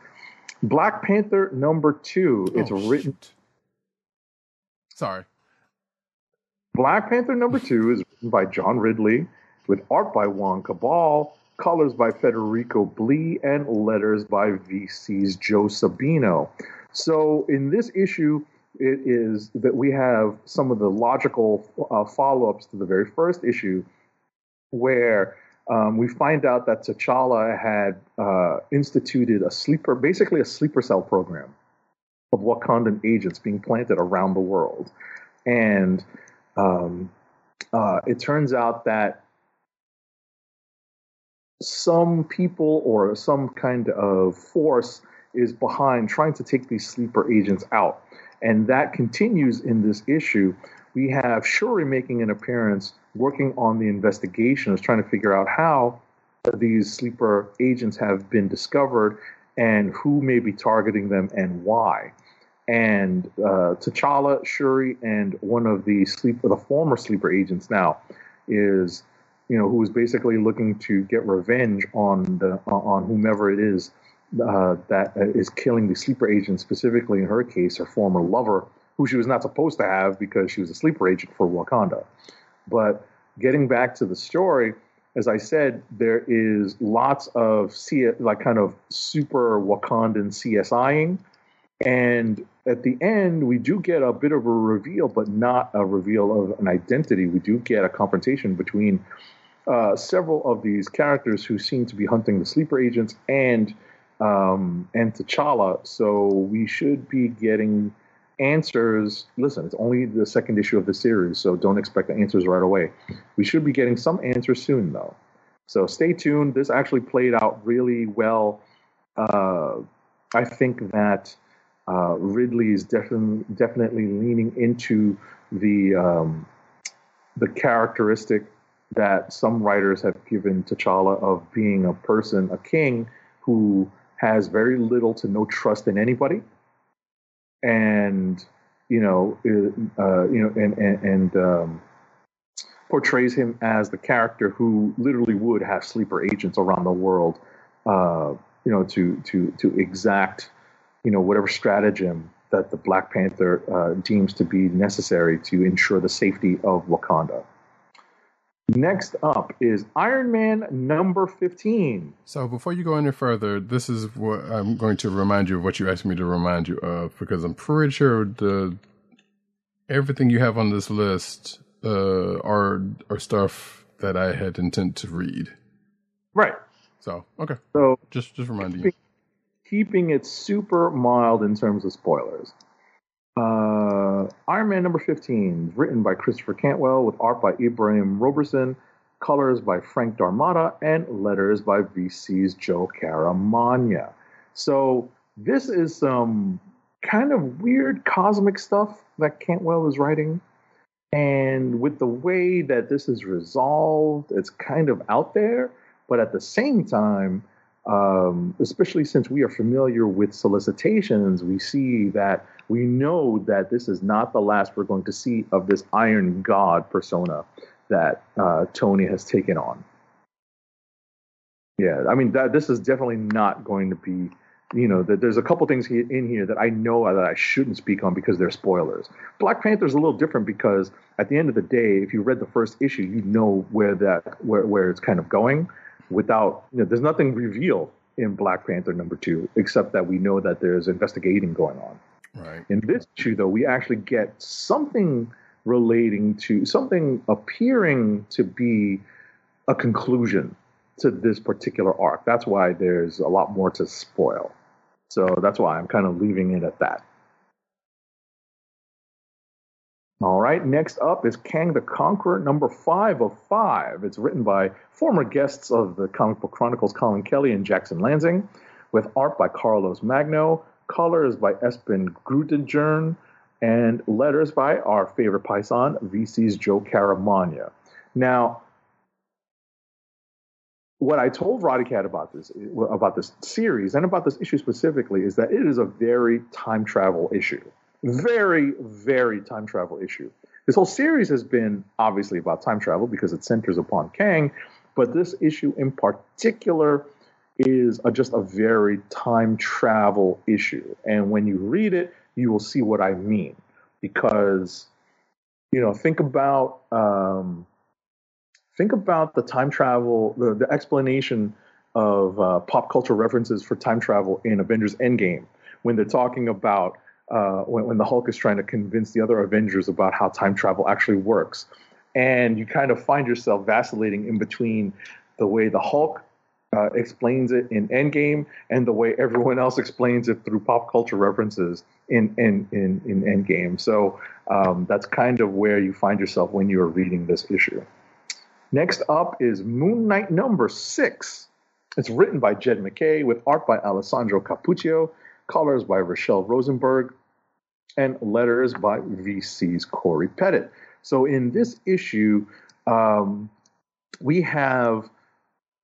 Black Panther number two. It's Oh, written. shoot. Sorry. Black Panther number two is written by John Ridley, with art by Juan Cabal, colors by Federico Blee, and letters by VC's Joe Sabino. So in this issue, it is that we have some of the logical uh, follow-ups to the very first issue, where um, we find out that T'Challa had uh, instituted a sleeper, basically a sleeper cell program of Wakandan agents being planted around the world, and um, uh, it turns out that some people or some kind of force is behind trying to take these sleeper agents out. And that continues in this issue. We have Shuri making an appearance, working on the investigation, is trying to figure out how these sleeper agents have been discovered and who may be targeting them and why. And uh, T'Challa, Shuri, and one of the sleeper, the former sleeper agents now, is you know who is basically looking to get revenge on the on whomever it is uh, that is killing the sleeper agent. Specifically, in her case, her former lover, who she was not supposed to have because she was a sleeper agent for Wakanda. But getting back to the story, as I said, there is lots of C- like kind of super Wakandan CSIing. And at the end, we do get a bit of a reveal, but not a reveal of an identity. We do get a confrontation between uh, several of these characters who seem to be hunting the sleeper agents and um, and T'Challa. So we should be getting answers. Listen, it's only the second issue of the series, so don't expect the answers right away. We should be getting some answers soon, though. So stay tuned. This actually played out really well. Uh, I think that uh, Ridley is definitely definitely leaning into the um, the characteristic that some writers have given T'Challa of being a person, a king who has very little to no trust in anybody, and you know, uh, you know, and and, and um, portrays him as the character who literally would have sleeper agents around the world, uh, you know, to to to exact, you know, whatever stratagem that the Black Panther uh, deems to be necessary to ensure the safety of Wakanda. Next up is Iron Man number 15. So before you go any further, this is what I'm going to remind you of what you asked me to remind you of because I'm pretty sure the everything you have on this list uh, are are stuff that I had intent to read. Right. So okay, So just just reminding you. keeping it super mild in terms of spoilers. Uh, Iron Man number 15, written by Christopher Cantwell, with art by Ibrahim Roberson, colors by Frank D'Armata, and letters by VC's Joe Caramagna. So this is some kind of weird cosmic stuff that Cantwell is writing. And with the way that this is resolved, it's kind of out there. But at the same time, um, especially since we are familiar with solicitations, we see that we know that this is not the last we're going to see of this Iron God persona that uh, Tony has taken on. Yeah, I mean that this is definitely not going to be. You know, that there's a couple things in here that I know that I shouldn't speak on because they're spoilers. Black Panther is a little different because at the end of the day, if you read the first issue, you know where that where where it's kind of going without you know, there's nothing revealed in Black Panther number two, except that we know that there's investigating going on. Right. In this issue, though, we actually get something relating to something appearing to be a conclusion to this particular arc. That's why there's a lot more to spoil. So that's why I'm kind of leaving it at that. All right, next up is Kang the Conqueror, number five of five. It's written by former guests of the Comic Book Chronicles, Colin Kelly and Jackson Lansing, with art by Carlos Magno, colors by Espen Grundetjern, and letters by our favorite Python, VC's Joe Caramagna. Now, what I told Roddy Cat about this about this series and about this issue specifically is that it is a very time travel issue. Very, very time travel issue. This whole series has been obviously about time travel because it centers upon Kang, but this issue in particular is a, just a very time travel issue. And when you read it, you will see what I mean. Because, you know, think about um, think about the time travel, the, the explanation of uh, pop culture references for time travel in Avengers Endgame when they're talking about uh, when, when the Hulk is trying to convince the other Avengers about how time travel actually works. And you kind of find yourself vacillating in between the way the Hulk uh, explains it in Endgame and the way everyone else explains it through pop culture references in in in, in Endgame. So um, that's kind of where you find yourself when you are reading this issue. Next up is Moon Knight number six. It's written by Jed MacKay with art by Alessandro Cappuccio, colors by Rachelle Rosenberg, and letters by VC's Corey Pettit. So in this issue, um, we have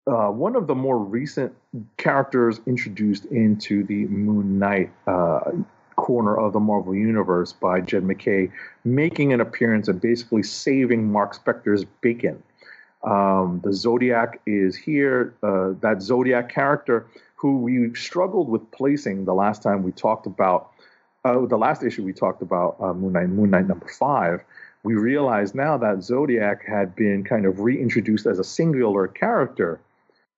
uh, one of the more recent characters introduced into the Moon Knight uh, corner of the Marvel Universe by Jed MacKay making an appearance and basically saving Mark Spector's bacon. Um, the Zodiac is here. Uh, that Zodiac character who we struggled with placing the last time we talked about, uh, the last issue we talked about uh, Moon Knight, Moon Knight number five. We realize now that Zodiac had been kind of reintroduced as a singular character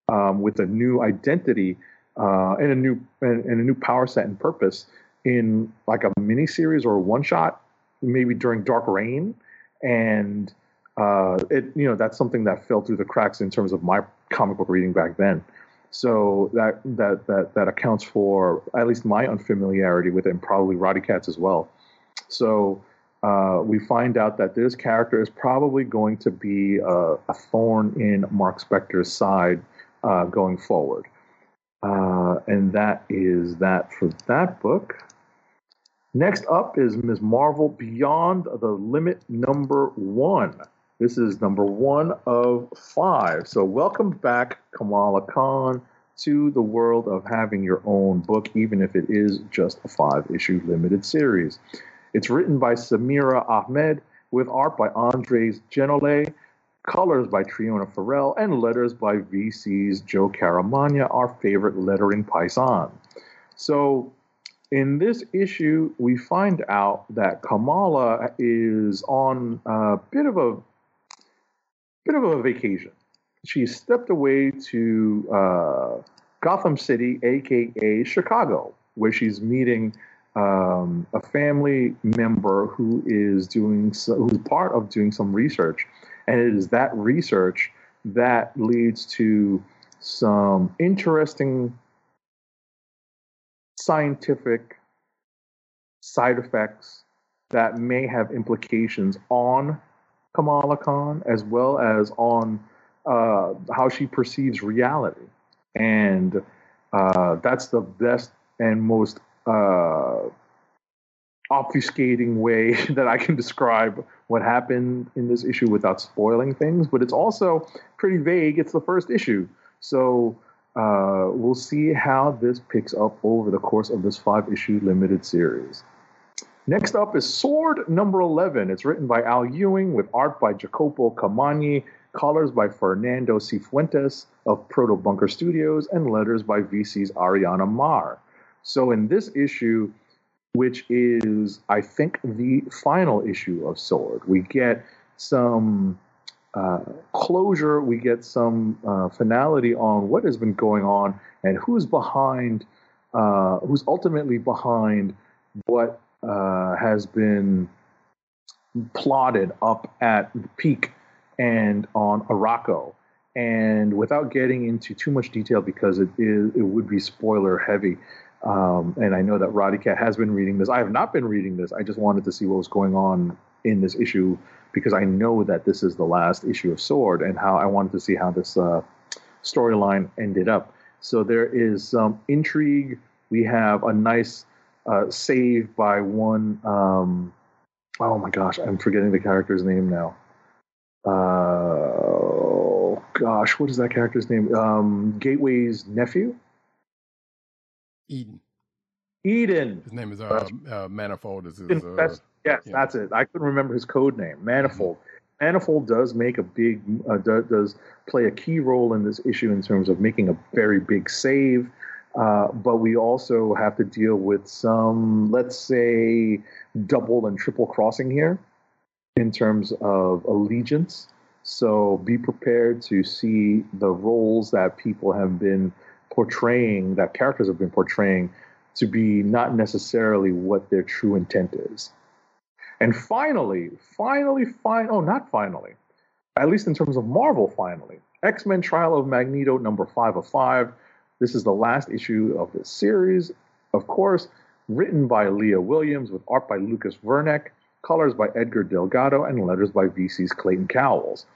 um, with a new identity uh, and a new and, and a new power set and purpose in like a mini series or a one shot, maybe during Dark Reign, and uh, it you know that's something that fell through the cracks in terms of my comic book reading back then. So that that that that accounts for at least my unfamiliarity with it, and probably Roddy Cat's as well. So uh, we find out that this character is probably going to be a, a thorn in Mark Spector's side uh, going forward. Uh, and that is that for that book. Next up is Ms. Marvel Beyond the Limit number one. This is number one of five. So, welcome back, Kamala Khan, to the world of having your own book, even if it is just a five issue limited series. It's written by Samira Ahmed with art by Andres Genolet, colors by Triona Farrell, and letters by VC's Joe Caramagna, our favorite lettering paisan. So, in this issue, we find out that Kamala is on a bit of a bit of a vacation. She stepped away to uh, Gotham City, aka Chicago, where she's meeting um, a family member who is doing so, who's part of doing some research, and it is that research that leads to some interesting scientific side effects that may have implications on Kamala Khan as well as on uh, how she perceives reality. And uh, that's the best and most uh, obfuscating way that I can describe what happened in this issue without spoiling things. But it's also pretty vague. It's the first issue. So uh, we'll see how this picks up over the course of this five issue limited series. Next up is Sword number 11. It's written by Al Ewing with art by Jacopo Camagni, colors by Fernando Cifuentes of Proto Bunker Studios, and letters by VC's Ariana Maher. So in this issue, which is, I think, the final issue of Sword, we get some uh, closure. We get some uh, finality on what has been going on and who's behind, uh, who's ultimately behind what uh, has been plotted up at the peak and on Arakko. And without getting into too much detail, because it is it would be spoiler heavy, um, and I know that Roddy Cat has been reading this. I have not been reading this. I just wanted to see what was going on in this issue because I know that this is the last issue of Sword, and how I wanted to see how this uh, storyline ended up. So there is some intrigue. We have a nice uh, save by one. Um, oh my gosh, I'm forgetting the character's name now. Uh, oh gosh, what is that character's name? Um, Gateway's nephew, Eden. Eden. His name is uh, uh, Manifold. Is his, uh, Confess- yes, yeah. that's it. I couldn't remember his code name. Manifold. Manifold does make a big, uh, does play a key role in this issue in terms of making a very big save. Uh, but we also have to deal with some, let's say, double and triple crossing here in terms of allegiance. So be prepared to see the roles that people have been portraying, that characters have been portraying, to be not necessarily what their true intent is. And finally, finally, fine. Oh, not finally. At least in terms of Marvel, finally. X Men Trial of Magneto, number five of five. This is the last issue of this series. Of course, written by Leah Williams with art by Lucas Werneck, colors by Edgar Delgado, and letters by VC's Clayton Cowles.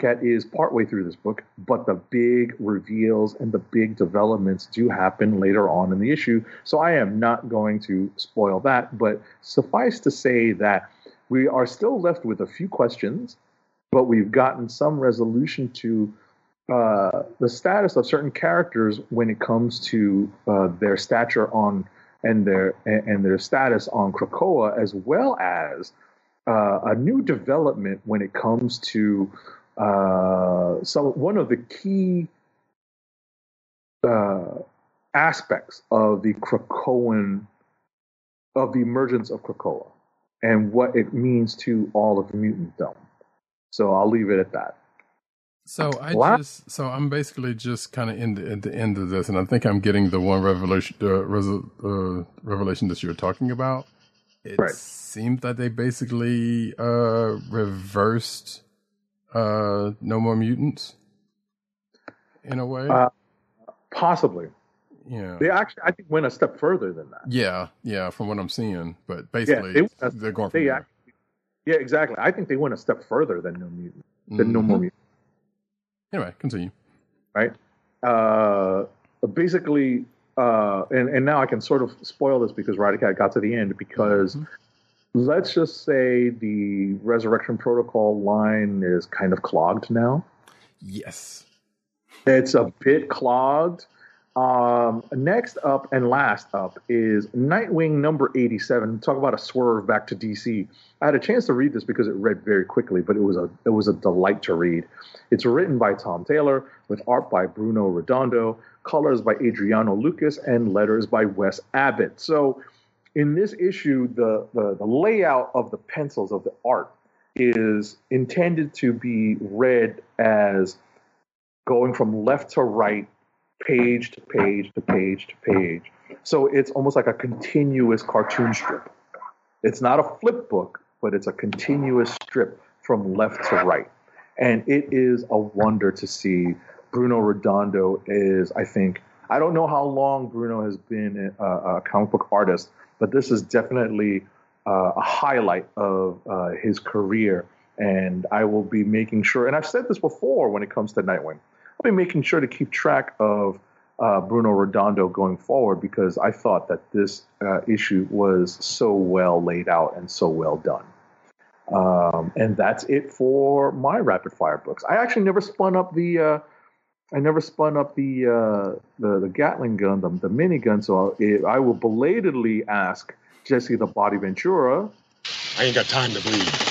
Cat is partway through this book, but the big reveals and the big developments do happen later on in the issue. So I am not going to spoil that, but suffice to say that we are still left with a few questions, but we've gotten some resolution to uh, the status of certain characters when it comes to uh, their stature on and their and their status on Krakoa, as well as uh, a new development when it comes to uh, some one of the key uh, aspects of the Krakoan of the emergence of Krakoa and what it means to all of mutantdom. So I'll leave it at that. So I Wow. just so I'm basically just kind of in the, at the end of this, and I think I'm getting the one revelation uh, resol- uh, revelation that you're talking about. It Right. seems that they basically uh, reversed uh, No More Mutants in a way. Uh, Possibly. yeah, They actually, I think, went a step further than that. yeah, yeah. From what I'm seeing, but basically they- they, are going They actually, yeah, exactly. I think they went a step further than No Mutant, than No Mhm. More Mutant. Anyway, continue. right? Uh, basically, uh, and and now I can sort of spoil this because Roddy Cat got to the end because let's just say the Resurrection Protocol line is kind of clogged now. Yes. It's a bit clogged. Um, next up and last up is Nightwing number 87. Talk about a swerve back to DC. I had a chance to read this because it read very quickly, but it was a it was a delight to read. It's written by Tom Taylor with art by Bruno Redondo, colors by Adriano Lucas, and letters by Wes Abbott. So in this issue, the, the, the layout of the pencils of the art is intended to be read as going from left to right, page to page to page to page. So it's almost like a continuous cartoon strip. It's not a flip book, but it's a continuous strip from left to right. And it is a wonder to see. Bruno Redondo is, I think, I don't know how long Bruno has been a, a comic book artist, but this is definitely uh, a highlight of uh, his career. And I will be making sure, and I've said this before when it comes to Nightwing, I'll be making sure to keep track of uh, Bruno Redondo going forward because I thought that this uh, issue was so well laid out and so well done. Um, and that's it for my rapid fire books. I actually never spun up the. I never spun up the uh, the, the Gatling gun, the, the minigun. So I, I will belatedly ask Jesse the Body Ventura. I ain't got time to bleed.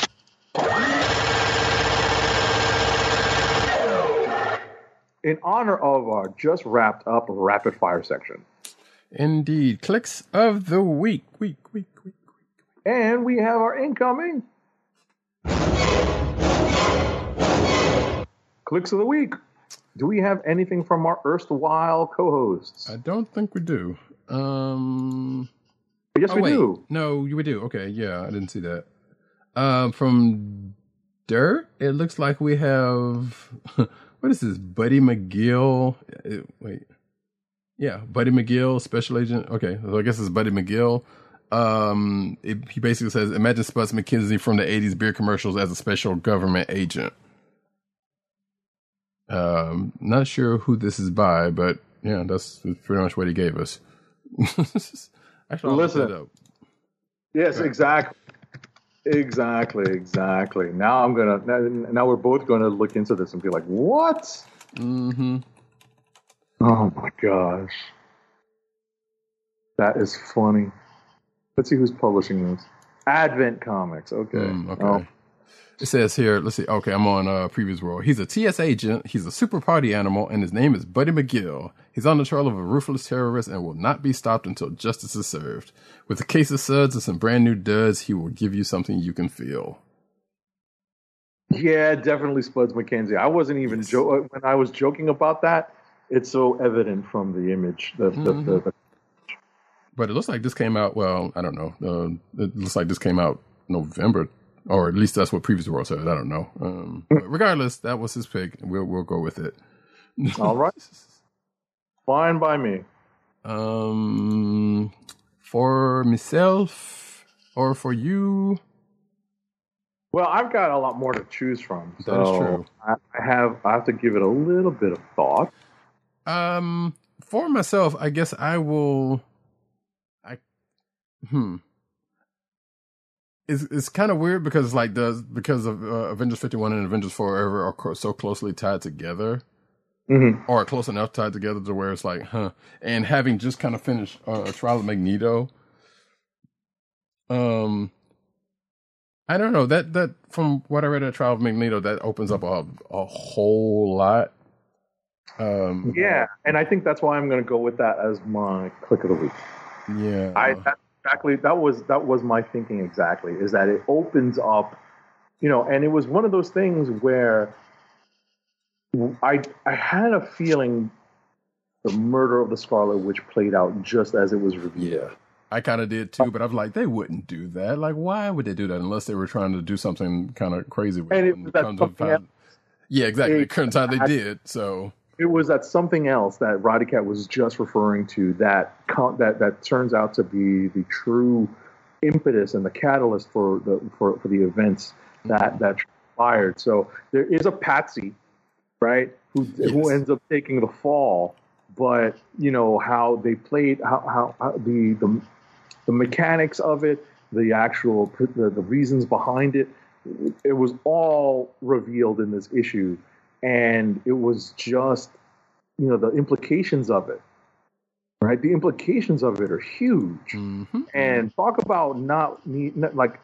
in honor of our just wrapped up rapid fire section. Indeed. Clicks of the week, week. Week, week, week. And we have our incoming. Clicks of the week. Do we have anything from our erstwhile co-hosts? I don't think we do. Um, yes, oh, we wait. do. No, we do. Okay, yeah, I didn't see that. Um, from Dirt, it looks like we have what is this? Buddy McGill. Uh, wait, yeah, Buddy McGill, special agent. Okay, so I guess it's Buddy McGill. Um, it, he basically says, imagine Spuds MacKenzie from the '80s beer commercials as a special government agent. Um, not sure who this is by, but yeah, that's pretty much what he gave us. Actually, Listen. up. Yes, exactly. Exactly, exactly. Now I'm gonna. Now, now we're both gonna look into this and be like, "What? Mm-hmm. Oh my gosh, that is funny." Let's see who's publishing this. Advent Comics. Okay. Mm, okay. Oh, It says here, let's see. Okay, I'm on uh, Previews World. He's a TS agent. He's a super party animal, and his name is Buddy McGill. He's on the trail of a ruthless terrorist and will not be stopped until justice is served. With a case of suds and some brand new duds, he will give you something you can feel. yeah, definitely Spuds MacKenzie. I wasn't even Yes. jo- when I was joking about that. It's so evident from the image. The, Mhm. the, the But it looks like this came out. Well, I don't know. Uh, it looks like this came out November, or at least that's what Previews World said. I don't know. Um, but regardless, that was his pick. We'll we'll go with it. All right. fine by me. Um, for myself or for you, Well, I've got a lot more to choose from. So That is true. I, I have I have to give it a little bit of thought. um, for myself, I guess I will. I, hmm. It's it's kind of weird because like the because of uh, Avengers fifty one and Avengers Forever are co- so closely tied together. Mm-hmm. or close enough tied together to where it's like, huh. And having just kind of finished uh, Trial of Magneto, um, I don't know that that from what I read at Trial of Magneto, that opens up a a whole lot. Um, Yeah, and I think that's why I'm going to go with that as my click of the week. yeah, I that's exactly that was that was my thinking exactly is that it opens up, you know, and it was one of those things where I I had a feeling the murder of the Scarlet Witch played out just as it was revealed. yeah. I kind of did too, but i was like, they wouldn't do that. Like, why would they do that unless they were trying to do something kind of crazy? with And it it was that comes to something. Yeah, exactly. It- Current time they did. So It was that something else that Roddy Cat was just referring to that that that turns out to be the true impetus and the catalyst for the for, for the events that that transpired. So there is a patsy, right, who who ends up taking the fall, but you know how they played how how, how the the the mechanics of it, the actual the, the reasons behind it, it was all revealed in this issue, and it was just you know the implications of it, right? The implications of it are huge, mhm. and talk about not need like.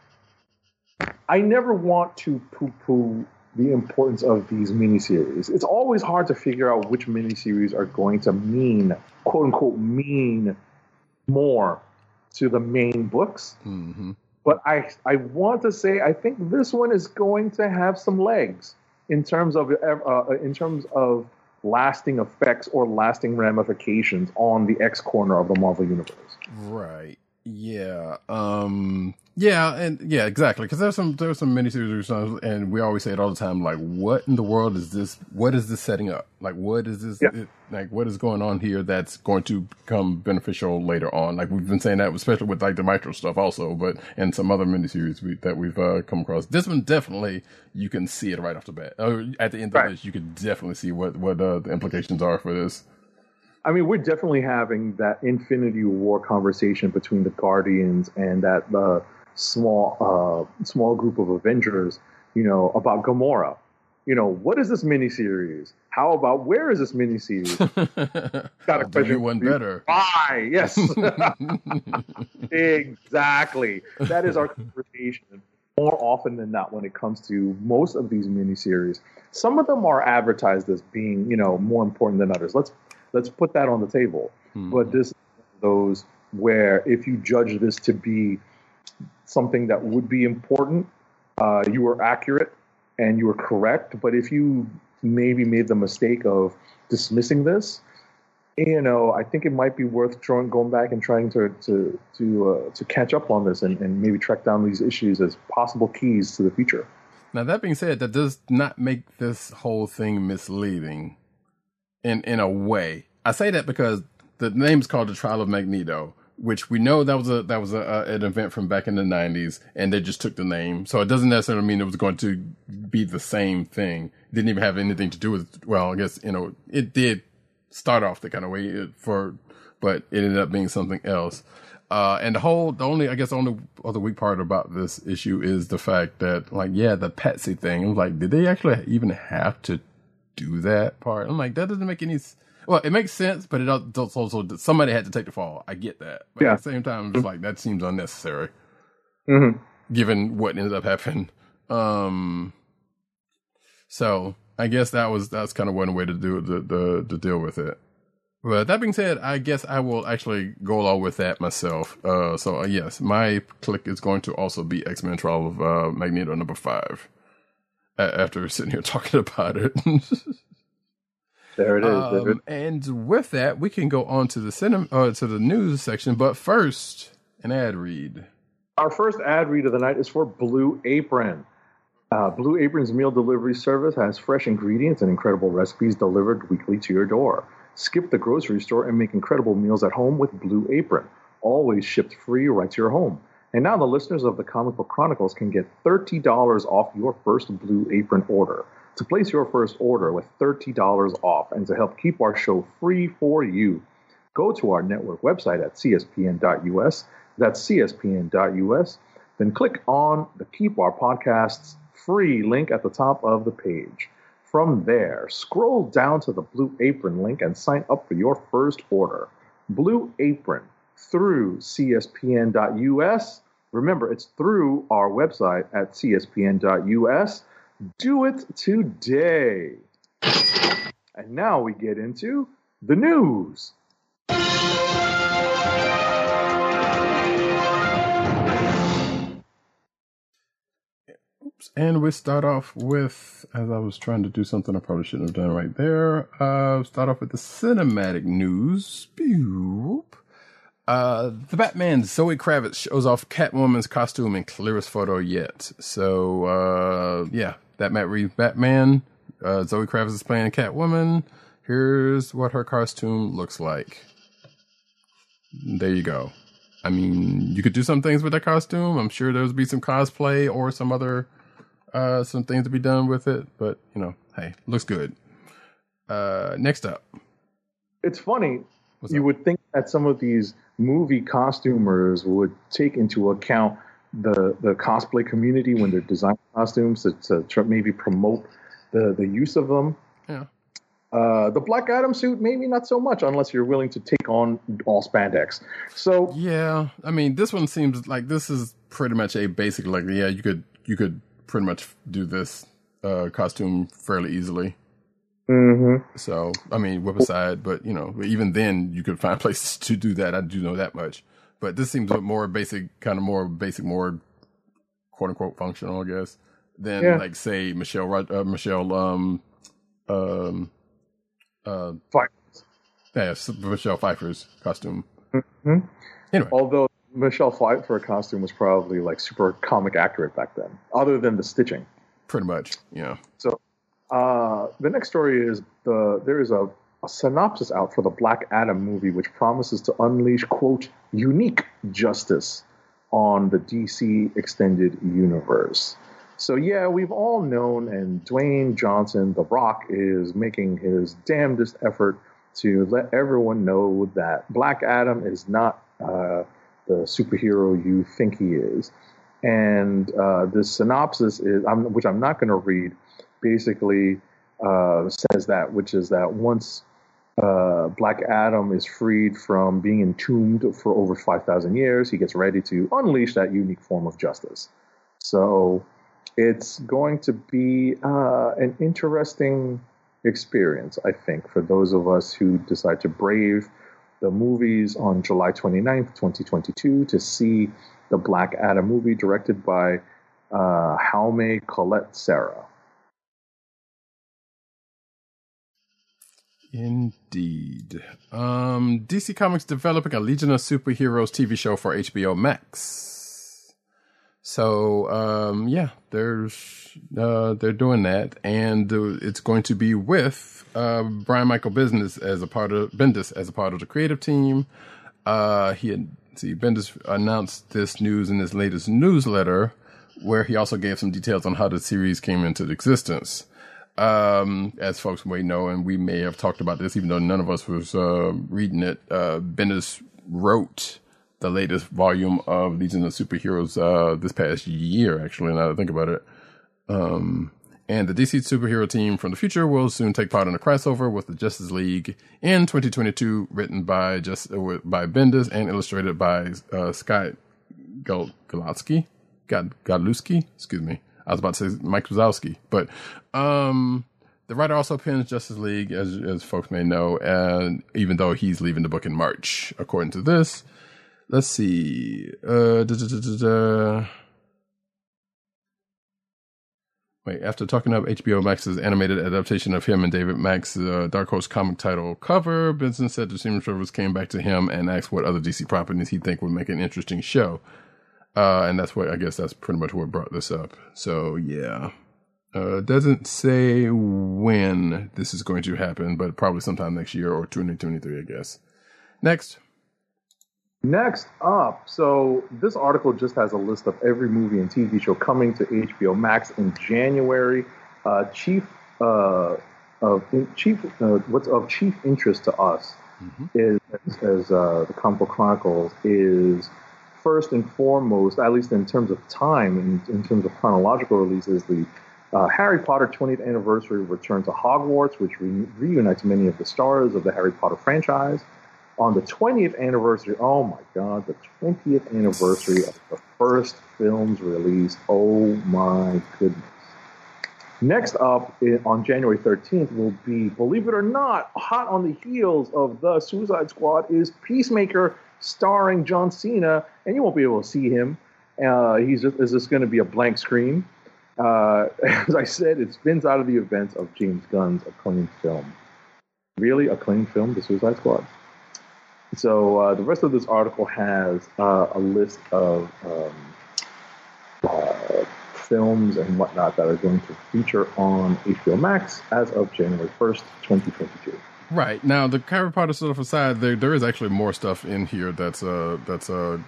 I never want to poo-poo the importance of these miniseries. It's always hard to figure out which miniseries are going to mean, quote unquote, mean more to the main books. Mhm. But I, I want to say I think this one is going to have some legs in terms of uh, in terms of lasting effects or lasting ramifications on the X corner of the Marvel universe. Right. Yeah. Um. Yeah. And yeah. Exactly. Because there's some there's some miniseries or something, and we always say it all the time. Like, what in the world is this? What is this setting up? Like, what is this? Yeah. It, like, what is going on here that's going to become beneficial later on? Like we've been saying that, especially with like the micro stuff, also, but and some other miniseries we, that we've uh, come across. This one definitely you can see it right off the bat. Or at the end Right. of this, you can definitely see what what uh, the implications are for this. I mean, we're definitely having that Infinity War conversation between the Guardians and that uh, small uh, small group of Avengers. You know about Gamora. You know what is this miniseries? How about where is this miniseries? Got a I'll do you question one better. Why? Yes, exactly. That is our conversation more often than not when it comes to most of these miniseries. Some of them are advertised as being, you know, more important than others. Let's let's put that on the table. Hmm. But this is those where if you judge this to be something that would be important, uh, you were accurate and you were correct. But if you maybe made the mistake of dismissing this, you know, I think it might be worth trying, going back and trying to to to uh, to catch up on this and, and maybe track down these issues as possible keys to the future. Now that being said, that does not make this whole thing misleading in in a way. I say that because the name's called the Trial of Magneto, which we know that was a that was a, a, an event from back in the '90s, and they just took the name. So it doesn't necessarily mean it was going to be the same thing. It didn't even have anything to do with. Well, I guess you know it did start off the kind of way it, for, but it ended up being something else. Uh, and the whole, the only, I guess, the only other weak part about this issue is the fact that, like, yeah, the Patsy thing. I'm like, did they actually even have to do that part? I'm like, that doesn't make any. s- Well, it makes sense, but it al- also somebody had to take the fall. I get that, but Yeah. at the same time, it's like that seems unnecessary Mm-hmm. given what ended up happening. Um, so I guess that was that's kind of one way to do the the to deal with it. But that being said, I guess I will actually go along with that myself. Uh, so uh, yes, my click is going to also be X Men Trial of uh, Magneto number five. A- after sitting here talking about it, There it is. There it um, and with that, we can go on to the cinema uh, to the news section. But first, an ad read. Our first ad read of the night is for Blue Apron. Uh, Blue Apron's meal delivery service has fresh ingredients and incredible recipes delivered weekly to your door. Skip the grocery store and make incredible meals at home with Blue Apron, always shipped free right to your home. And now the listeners of the Comic Book Chronicles can get $30 off your first Blue Apron order. To place your first order with $30 off and to help keep our show free for you, go to our network website at cspn.us. That's cspn.us. Then click on the Keep Our Podcasts free link at the top of the page. From there, scroll down to the Blue Apron link and sign up for your first order. Blue Apron through cspn.us. Remember, it's through our website at cspn.us. Do it today. And now we get into the news. And we start off with, as I was trying to do something I probably shouldn't have done right there. Uh, start off with the cinematic news. Boop. Uh, the Batman Zoe Kravitz shows off Catwoman's costume in clearest photo yet. So, uh, yeah, that Matt Reeves Batman. Uh, Zoe Kravitz is playing Catwoman. Here's what her costume looks like. There you go. I mean, you could do some things with that costume. I'm sure there's be some cosplay or some other uh some things to be done with it, but you know, hey, looks good. Uh next up. It's funny. What's you up? would think that some of these movie costumers would take into account the the cosplay community when they're designing costumes to, to maybe promote the the use of them. Yeah. Uh, the Black Adam suit, maybe not so much, unless you're willing to take on all spandex. So Yeah, I mean, this one seems like this is pretty much a basic like yeah, you could you could pretty much do this uh costume fairly easily. mhm. So, I mean, whip aside, but you know, even then you could find places to do that. I do know that much. But this seems a more basic, kind of more basic, more quote unquote functional, I guess, than Yeah. like say Michelle, uh, Michelle, um, um, uh, fine. yeah, Michelle Pfeiffer's costume. Mhm. Anyway, Although Michelle Pfeiffer costume was probably like super comic accurate back then, other than the stitching. pretty much, yeah. So uh, the next story is the there is a, a synopsis out for the Black Adam movie, which promises to unleash quote unique justice on the DC extended universe. So yeah, we've all known, and Dwayne Johnson, The Rock, is making his damnedest effort to let everyone know that Black Adam is not uh, the superhero you think he is. And uh, this synopsis is, which I'm not going to read, basically uh, says that, which is that once uh, Black Adam is freed from being entombed for over 5,000 years, he gets ready to unleash that unique form of justice. So it's going to be uh, an interesting experience, I think, for those of us who decide to brave the movies on July 29th, 2022, to see the Black Adam movie directed by uh, Jaume Collet-Serra. Indeed. Um, DC Comics developing a Legion of Superheroes TV show for HBO Max. So, um, yeah, there's uh, they're doing that, and uh, it's going to be with uh, Brian Michael Bendis as a part of Bendis as a part of the creative team. Uh, he had see Bendis announced this news in his latest newsletter, where he also gave some details on how the series came into existence. Um, as folks may know, and we may have talked about this, even though none of us was uh, reading it. Uh, Bendis wrote the latest volume of Legion of Superheroes uh, this past year, actually. Now that I think about it, um, and the DC superhero team from the future will soon take part in a crossover with the Justice League in 2022, written by just uh, by Bendis and illustrated by uh, Scott Gal- Galatsky, God Godlewski. Excuse me, I was about to say Mike Wazowski, but um, the writer also pens Justice League, as as folks may know, and even though he's leaving the book in March, according to this. Let's see. Uh, da, da, da. Wait, after talking up HBO Max's animated adaptation of him and David Mack's uh, Dark Horse comic title cover, Bendis said the streaming service came back to him and asked what other DC properties he think would make an interesting show. Uh, and that's what I guess that's pretty much what brought this up. So yeah, uh, doesn't say when this is going to happen, but probably sometime next year or 2023, I guess. Next. Next up, so this article just has a list of every movie and TV show coming to HBO Max in January. Uh, chief uh, of chief uh, what's of chief interest to us is as, as uh, the Comic Chronicles is first and foremost, at least in terms of time and in, terms of chronological releases, the uh, Harry Potter 20th anniversary return to Hogwarts, which re- reunites many of the stars of the Harry Potter franchise on the 20th anniversary, oh my God, the 20th anniversary of the first film's release. Oh my goodness. Next up on January 13th will be, believe it or not, hot on the heels of The Suicide Squad is Peacemaker starring John Cena, and you won't be able to see him. Uh, he's just, is this going to be a blank screen? Uh, as I said, it spins out of the events of James Gunn's acclaimed film. Really, acclaimed film, The Suicide Squad? So uh, the rest of this article has uh, a list of um, uh, films and whatnot that are going to feature on HBO Max as of January 1st, 2022. Right now, the Harry Potter stuff aside, there there is actually more stuff in here that's uh that's uh,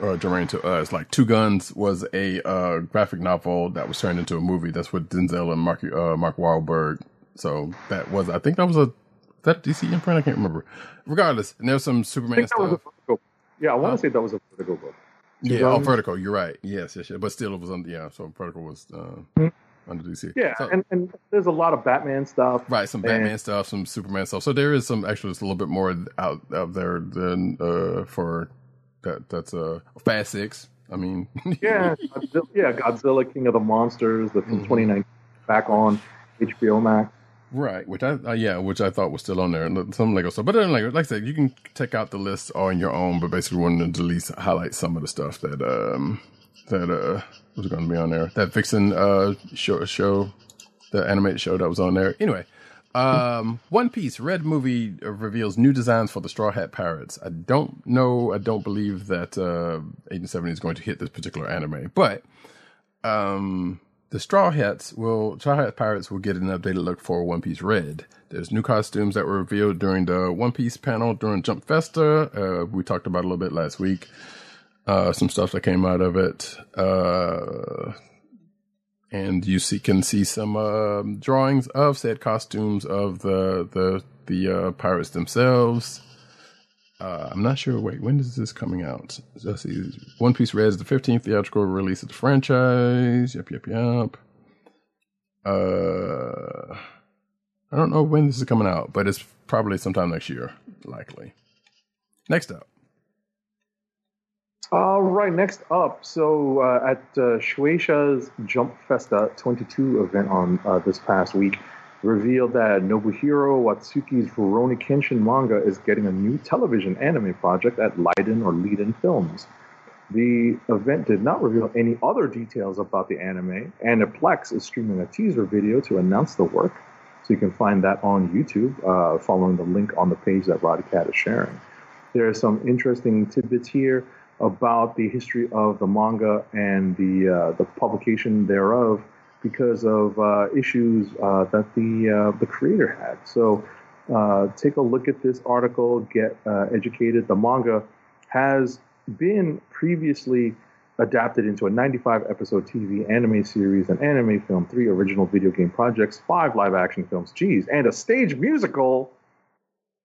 uh germane to us. Like Two Guns was a uh graphic novel that was turned into a movie. That's with Denzel and Mark uh Mark Wahlberg. So that was I think that was a that DC imprint. I can't remember. Regardless, and there's some Superman think that was a stuff. Vertigo. Yeah, I want to say that was a Vertigo book. Yeah, Two oh, Guns? Vertigo. You're right. Yes, yes, yes. But still, it was on. Yeah, so Vertigo was uh, Hmm. Under DC. Yeah, So- and, and there's a lot of Batman stuff. Right, some And- Batman stuff, some Superman stuff. So there is some actually it's a little bit more out out there than uh for that that's uh Fast Six. I mean Yeah, Godzilla, yeah, Godzilla, King of the Monsters, the Mm-hmm. from 2019 back on HBO Max. Right, which I uh, yeah, which I thought was still on there, and some Lego stuff. But then, like like I said, you can check out the list on your own. But basically, wanted to at least highlight some of the stuff that um that uh was going to be on there. That Vixen uh show show, the animated show that was on there. Anyway, um, One Piece Red movie reveals new designs for the Straw Hat Pirates. I don't know, I don't believe that uh Agent is going to hit this particular anime, but um, the Straw Hats will Straw Hat Pirates will get an updated look for One Piece Red. There's new costumes that were revealed during the One Piece panel during Jump Festa. Uh, we talked about a little bit last week. Uh, some stuff that came out of it. Uh, and you see can see some um drawings of said costumes of the the the uh, pirates themselves. Uh, I'm not sure. Wait, when is this coming out? Let's see. One Piece Red is the 15th theatrical release of the franchise. Yep, yep, yep. Uh, I don't know when this is coming out, but it's probably sometime next year, likely. Next up. All right, next up. So uh, at uh, Shueisha's Jump Festa 22 event on uh, this past week, revealed that Nobuhiro Watsuki's Rurouni Kenshin manga is getting a new television anime project at Liden or Liden Films. The event did not reveal any other details about the anime, and Plex is streaming a teaser video to announce the work. So you can find that on YouTube, uh, following the link on the page that Roddycat is sharing. There are some interesting tidbits here about the history of the manga and the uh, the publication thereof because of uh, issues uh, that the uh, the creator had. So uh, take a look at this article, get uh, educated. The manga has been previously adapted into a 95 episode TV anime series, an anime film, three original video game projects, five live action films, geez, and a stage musical.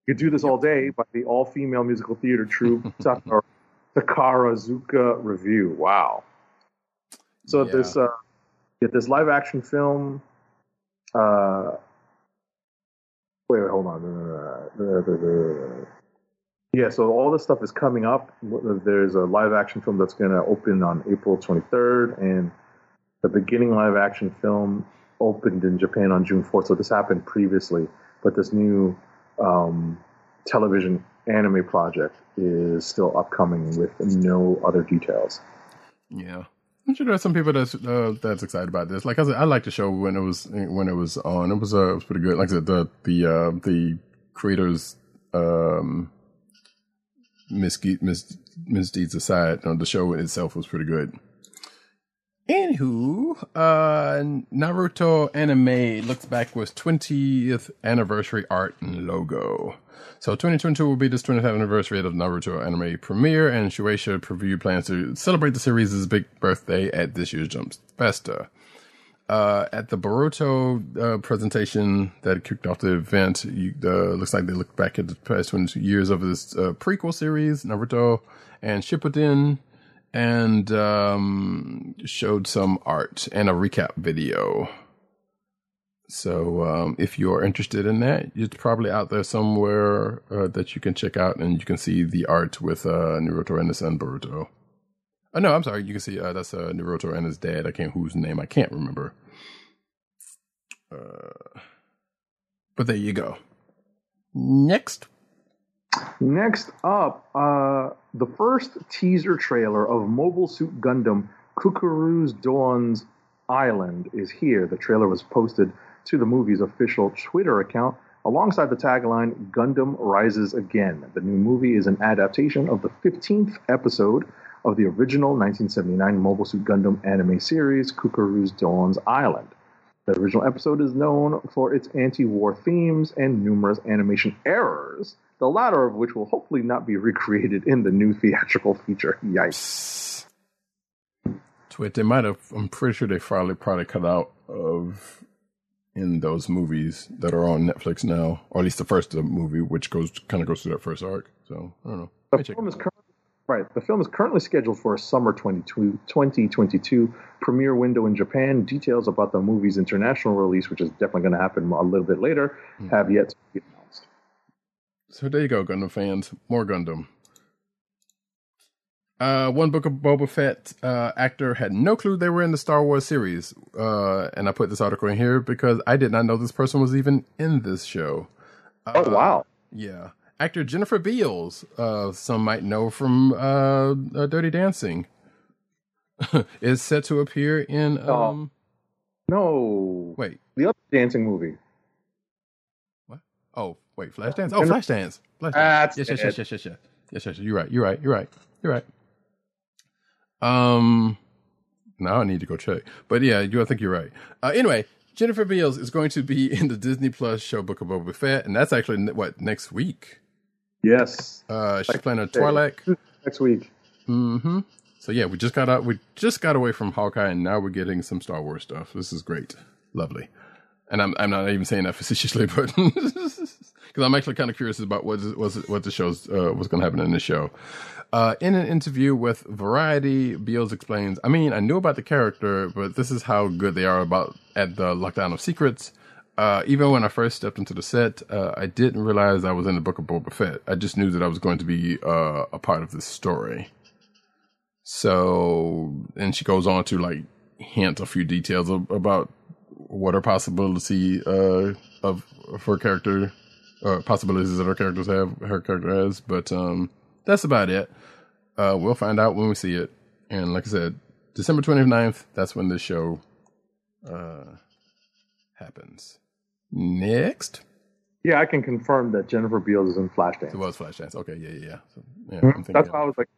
You could do this all day by the all female musical theater troupe Sakura, Sakarazuka Revue. Wow. So Yeah. this uh, this live action film. Uh, wait, wait, hold on. The- the- the- yeah, so all this stuff is coming up. There's a live action film that's going to open on April 23rd, and the beginning live action film opened in Japan on June 4th. So this happened previously, but this new um, television anime project is still upcoming with no other details. Yeah. I'm sure there's some people that's uh, that's excited about this. Like I said, I liked the show when it was when it was on. It was uh, it was pretty good. Like I said, the the uh, the creators um, misdeeds aside, you know, the show itself was pretty good. Anywho, uh, Naruto anime looks back with 20th anniversary art and logo. So 2022 will be the 20th anniversary of Naruto anime premiere, and Shueisha Preview plans to celebrate the series' big birthday at this year's Jump Festa. Uh, at the Boruto uh, presentation that kicked off the event, you, uh, looks like they look back at the past 22 years of this uh, prequel series, Naruto and Shippuden, and um, showed some art and a recap video. So um, if you are interested in that, it's probably out there somewhere uh, that you can check out, and you can see the art with uh, Naruto and his son Boruto. Oh no, I'm sorry. You can see uh, that's uh, Naruto and his dad. I can't whose name I can't remember. Uh, but there you go. Next, Next up, uh, the first teaser trailer of Mobile Suit Gundam Cucuruz Doan's Island is here. The trailer was posted to the movie's official Twitter account alongside the tagline Gundam Rises Again. The new movie is an adaptation of the 15th episode of the original 1979 Mobile Suit Gundam anime series Cucuruz Doan's Island. The original episode is known for its anti war themes and numerous animation errors, the latter of which will hopefully not be recreated in the new theatrical feature. Yikes. Twit. They might have. I'm pretty sure they probably probably cut out of in those movies that are on Netflix now, or at least the first movie, which goes kind of goes through that first arc. So I don't know. The film is currently right. The film is currently scheduled for a summer 22 2022 premiere window in Japan. Details about the movie's international release, which is definitely going to happen a little bit later, hmm. have yet to be. So there you go, Gundam fans. More Gundam. Uh, one book of Boba Fett uh, actor had no clue they were in the Star Wars series, uh, and I put this article in here because I did not know this person was even in this show. Oh wow! Yeah, actor Jennifer Beals, uh, some might know from uh, uh, Dirty Dancing, is set to appear in. Um, No, Wait, the other dancing movie. Oh, wait, Flashdance? Oh, Flashdance. Flashdance. That's yes, yes, yes, yes, yes, yes, yes, yes. You're right. You're right. You're right. You're right. Um, now I need to go check. But yeah, you. I think you're right. Uh, anyway, Jennifer Beals is going to be in the Disney Plus show Book of Boba Fett, and that's actually what next week. Yes, Uh, she's Like playing a. Twi'lek. next week. Mm-hmm. So yeah, we just got out. We just got away from Hawkeye, and now we're getting some Star Wars stuff. This is great, lovely. And I'm I'm not even saying that facetiously, but because I'm actually kind of curious about what was what the show's uh, what's going to happen in the show. Uh, in an interview with Variety, Beals explains, "I mean, I knew about the character, but this is how good they are about at the lockdown of secrets." Uh, even when I first stepped into the set, uh, I didn't realize I was in the Book of Boba Fett. I just knew that I was going to be uh, a part of this story. So, and she goes on to like hint a few details about what are possibility uh, of her character, uh, possibilities that her characters have, her character has. But um, that's about it. Uh, we'll find out when we see it. And like I said, December 29th, that's when this show uh, happens. Next. Yeah, I can confirm that Jennifer Beals is in Flashdance. It was Flashdance. Okay, yeah, yeah, yeah. So, yeah Mhm. I'm thinking That's why I was like,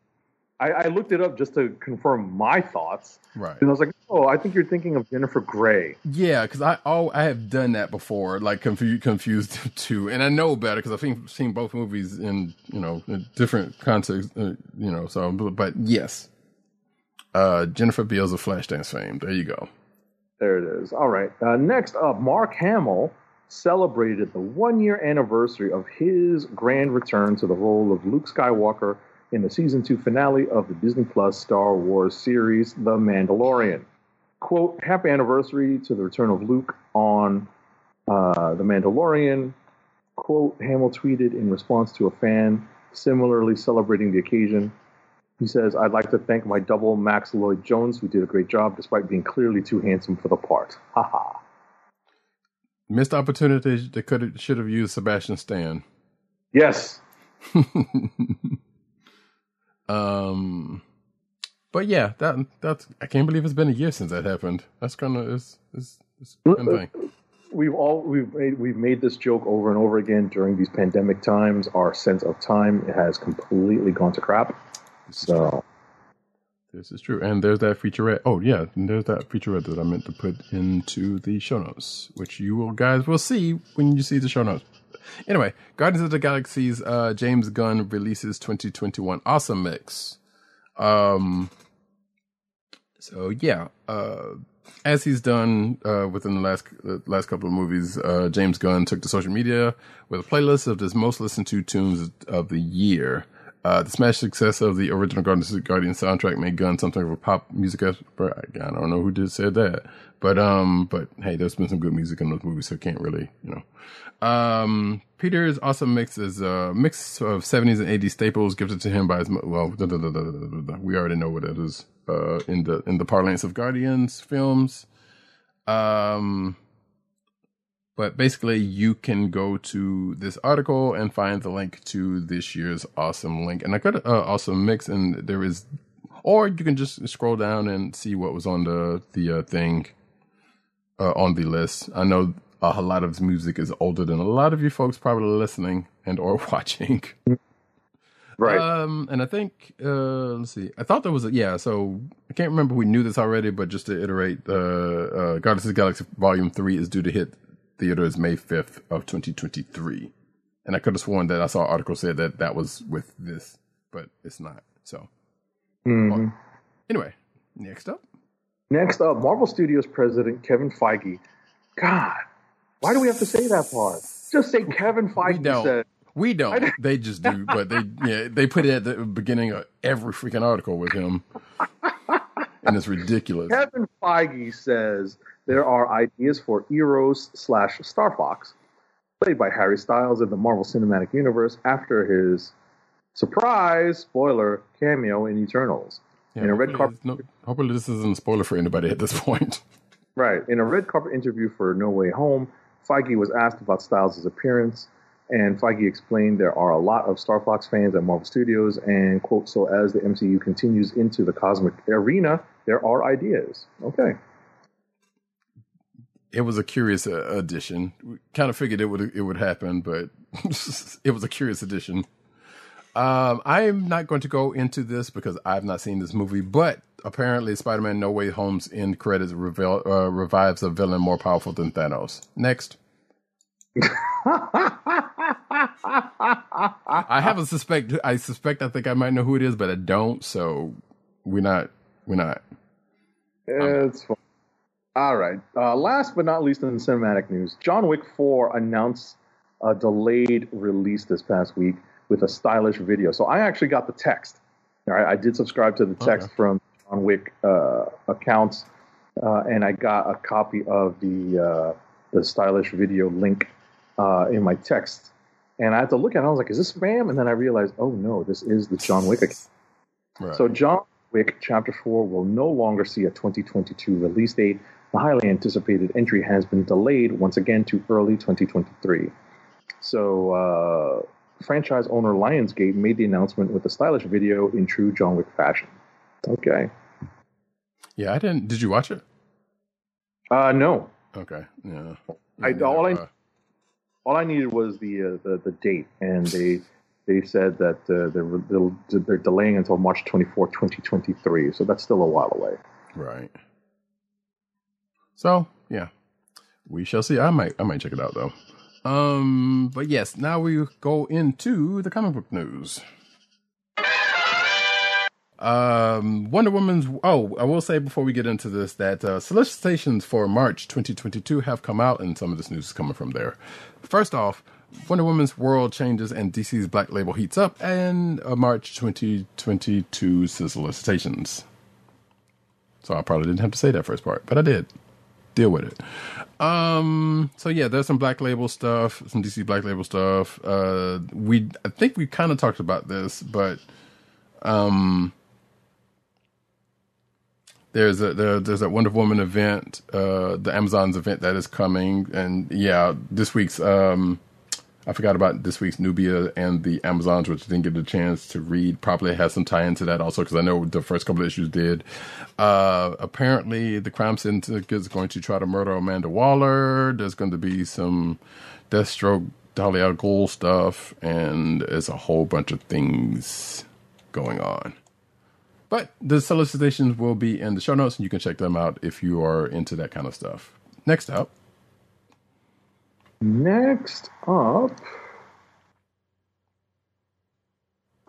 I, I looked it up just to confirm my thoughts, right. and I was like, oh, I think you're thinking of Jennifer Grey. Yeah, because I oh I have done that before, like confused confused two, and I know better because I've seen, seen both movies in you know in different contexts, uh, you know. So, but, but yes, uh, Jennifer Beals of Flashdance fame. There you go. There it is. All right. Uh, next up, Mark Hamill celebrated the one year anniversary of his grand return to the role of Luke Skywalker in the season two finale of the Disney Plus Star Wars series, The Mandalorian. Quote, happy anniversary to the return of Luke on uh, The Mandalorian. Quote, Hamill tweeted in response to a fan similarly celebrating the occasion. He says, I'd like to thank my double, Max Lloyd Jones, who did a great job despite being clearly too handsome for the part. Ha ha. Missed opportunity. They could have, should have used Sebastian Stan. Yes. um, but yeah, that that's I can't believe it's been a year since that happened. That's kind of it's, it's a good thing. We've all we've made, we've made this joke over and over again during these pandemic times. Our sense of time has completely gone to crap. So This is true. And there's that featurette. Oh, yeah. And there's that featurette that I meant to put into the show notes, which you will guys will see when you see the show notes. Anyway, Guardians of the Galaxy's uh, James Gunn releases 2021 Awesome Mix. Um, so yeah, uh, as he's done uh, within the last the last couple of movies, uh, James Gunn took to social media with a playlist of his most listened to tunes of the year. Uh, the smash success of the original Guardians of Guardian soundtrack made Gunn something of a pop music expert. I don't know who did said that, but um, but hey, there's been some good music in those movies, so can't really, you know. Um, Peter's awesome mix is a mix of 70s and 80s staples gifted to him by his well, da, da, da. we already know what it is uh, in the in the parlance of Guardians films. Um, but basically, you can go to this article and find the link to this year's awesome link, and I got an awesome mix, and there is, or you can just scroll down and see what was on the the uh, thing uh, on the list. I know a lot of this music is older than a lot of you folks probably listening and or watching. right. Um, and I think uh, let's see. I thought there was a yeah. So I can't remember. if We knew this already, but just to iterate, uh, uh, Guardians of the Galaxy Volume Three is due to hit theaters May fifth of twenty twenty three. And I could have sworn that I saw an article said that that was with this, but it's not. So Mhm. anyway, next up. Next up, Marvel Studios president Kevin Feige. God, why do we have to say that part? Just say Kevin Feige We don't. said. We don't. They just do, but they yeah they put it at the beginning of every freaking article with him, and it's ridiculous. Kevin Feige says there are ideas for Eros slash Star Fox, played by Harry Styles in the Marvel Cinematic Universe after his surprise spoiler cameo in Eternals. Yeah, in a red carpet, No, hopefully, this isn't a spoiler for anybody at this point. right in a red carpet interview for No Way Home, Feige was asked about Styles' appearance, and Feige explained there are a lot of Star Fox fans at Marvel Studios, and quote, so as the MCU continues into the cosmic arena, there are ideas. Okay. It was a curious uh, addition. We kind of figured it would it would happen, but it was a curious addition. Um, I'm not going to go into this because I've not seen this movie, but apparently, Spider-Man: No Way Home's end credits reveal, uh, revives a villain more powerful than Thanos. Next. I have a suspect. I suspect. I think I might know who it is, but I don't. So we're not. We're not. It's fine. All right. Uh, last but not least in the cinematic news, John Wick 4 announced a delayed release this past week with a stylish video. So I actually got the text. All right. I did subscribe to the text Okay. from John Wick uh, accounts, uh, and I got a copy of the uh, the stylish video link uh, in my text. And I had to look at it. I was like, "Is this spam?" And then I realized, "Oh no, this is the John Wick account." Right. So John Wick Chapter 4 will no longer see a 2022 release date. The highly anticipated entry has been delayed once again to early 2023. So uh, franchise owner Lionsgate made the announcement with a stylish video in true John Wick fashion. Okay. yeah, I didn't. Did you watch it? Uh, no. Okay. Yeah. I, all I all I needed was the uh, the, the date, and they they said that uh, they're they're delaying until March 24, 2023. So that's still a while away. Right. So yeah, we shall see. I might I might check it out though. Um, but yes, now we go into the comic book news. Um, Wonder Woman's. Oh, I will say before we get into this that uh, solicitations for March 2022 have come out, and some of this news is coming from there. First off, Wonder Woman's world changes and DC's Black Label heats up, and uh, March 2022 solicitations. So I probably didn't have to say that first part, but I did. Deal with it. Um. So yeah, there's some Black Label stuff, some DC Black Label stuff. Uh, we I think we kind of talked about this, but um there's a there, there's a Wonder Woman event, uh, the Amazon's event that is coming, and yeah, this week's um, I forgot about this week's Nubia and the Amazons, which I didn't get a chance to read. Probably has some tie into that also because I know the first couple of issues did. Uh, apparently, the crime syndicate is going to try to murder Amanda Waller. There's going to be some Deathstroke, Dahlia Ghul stuff, and there's a whole bunch of things going on. But the solicitations will be in the show notes, and you can check them out if you are into that kind of stuff. Next up, Next up,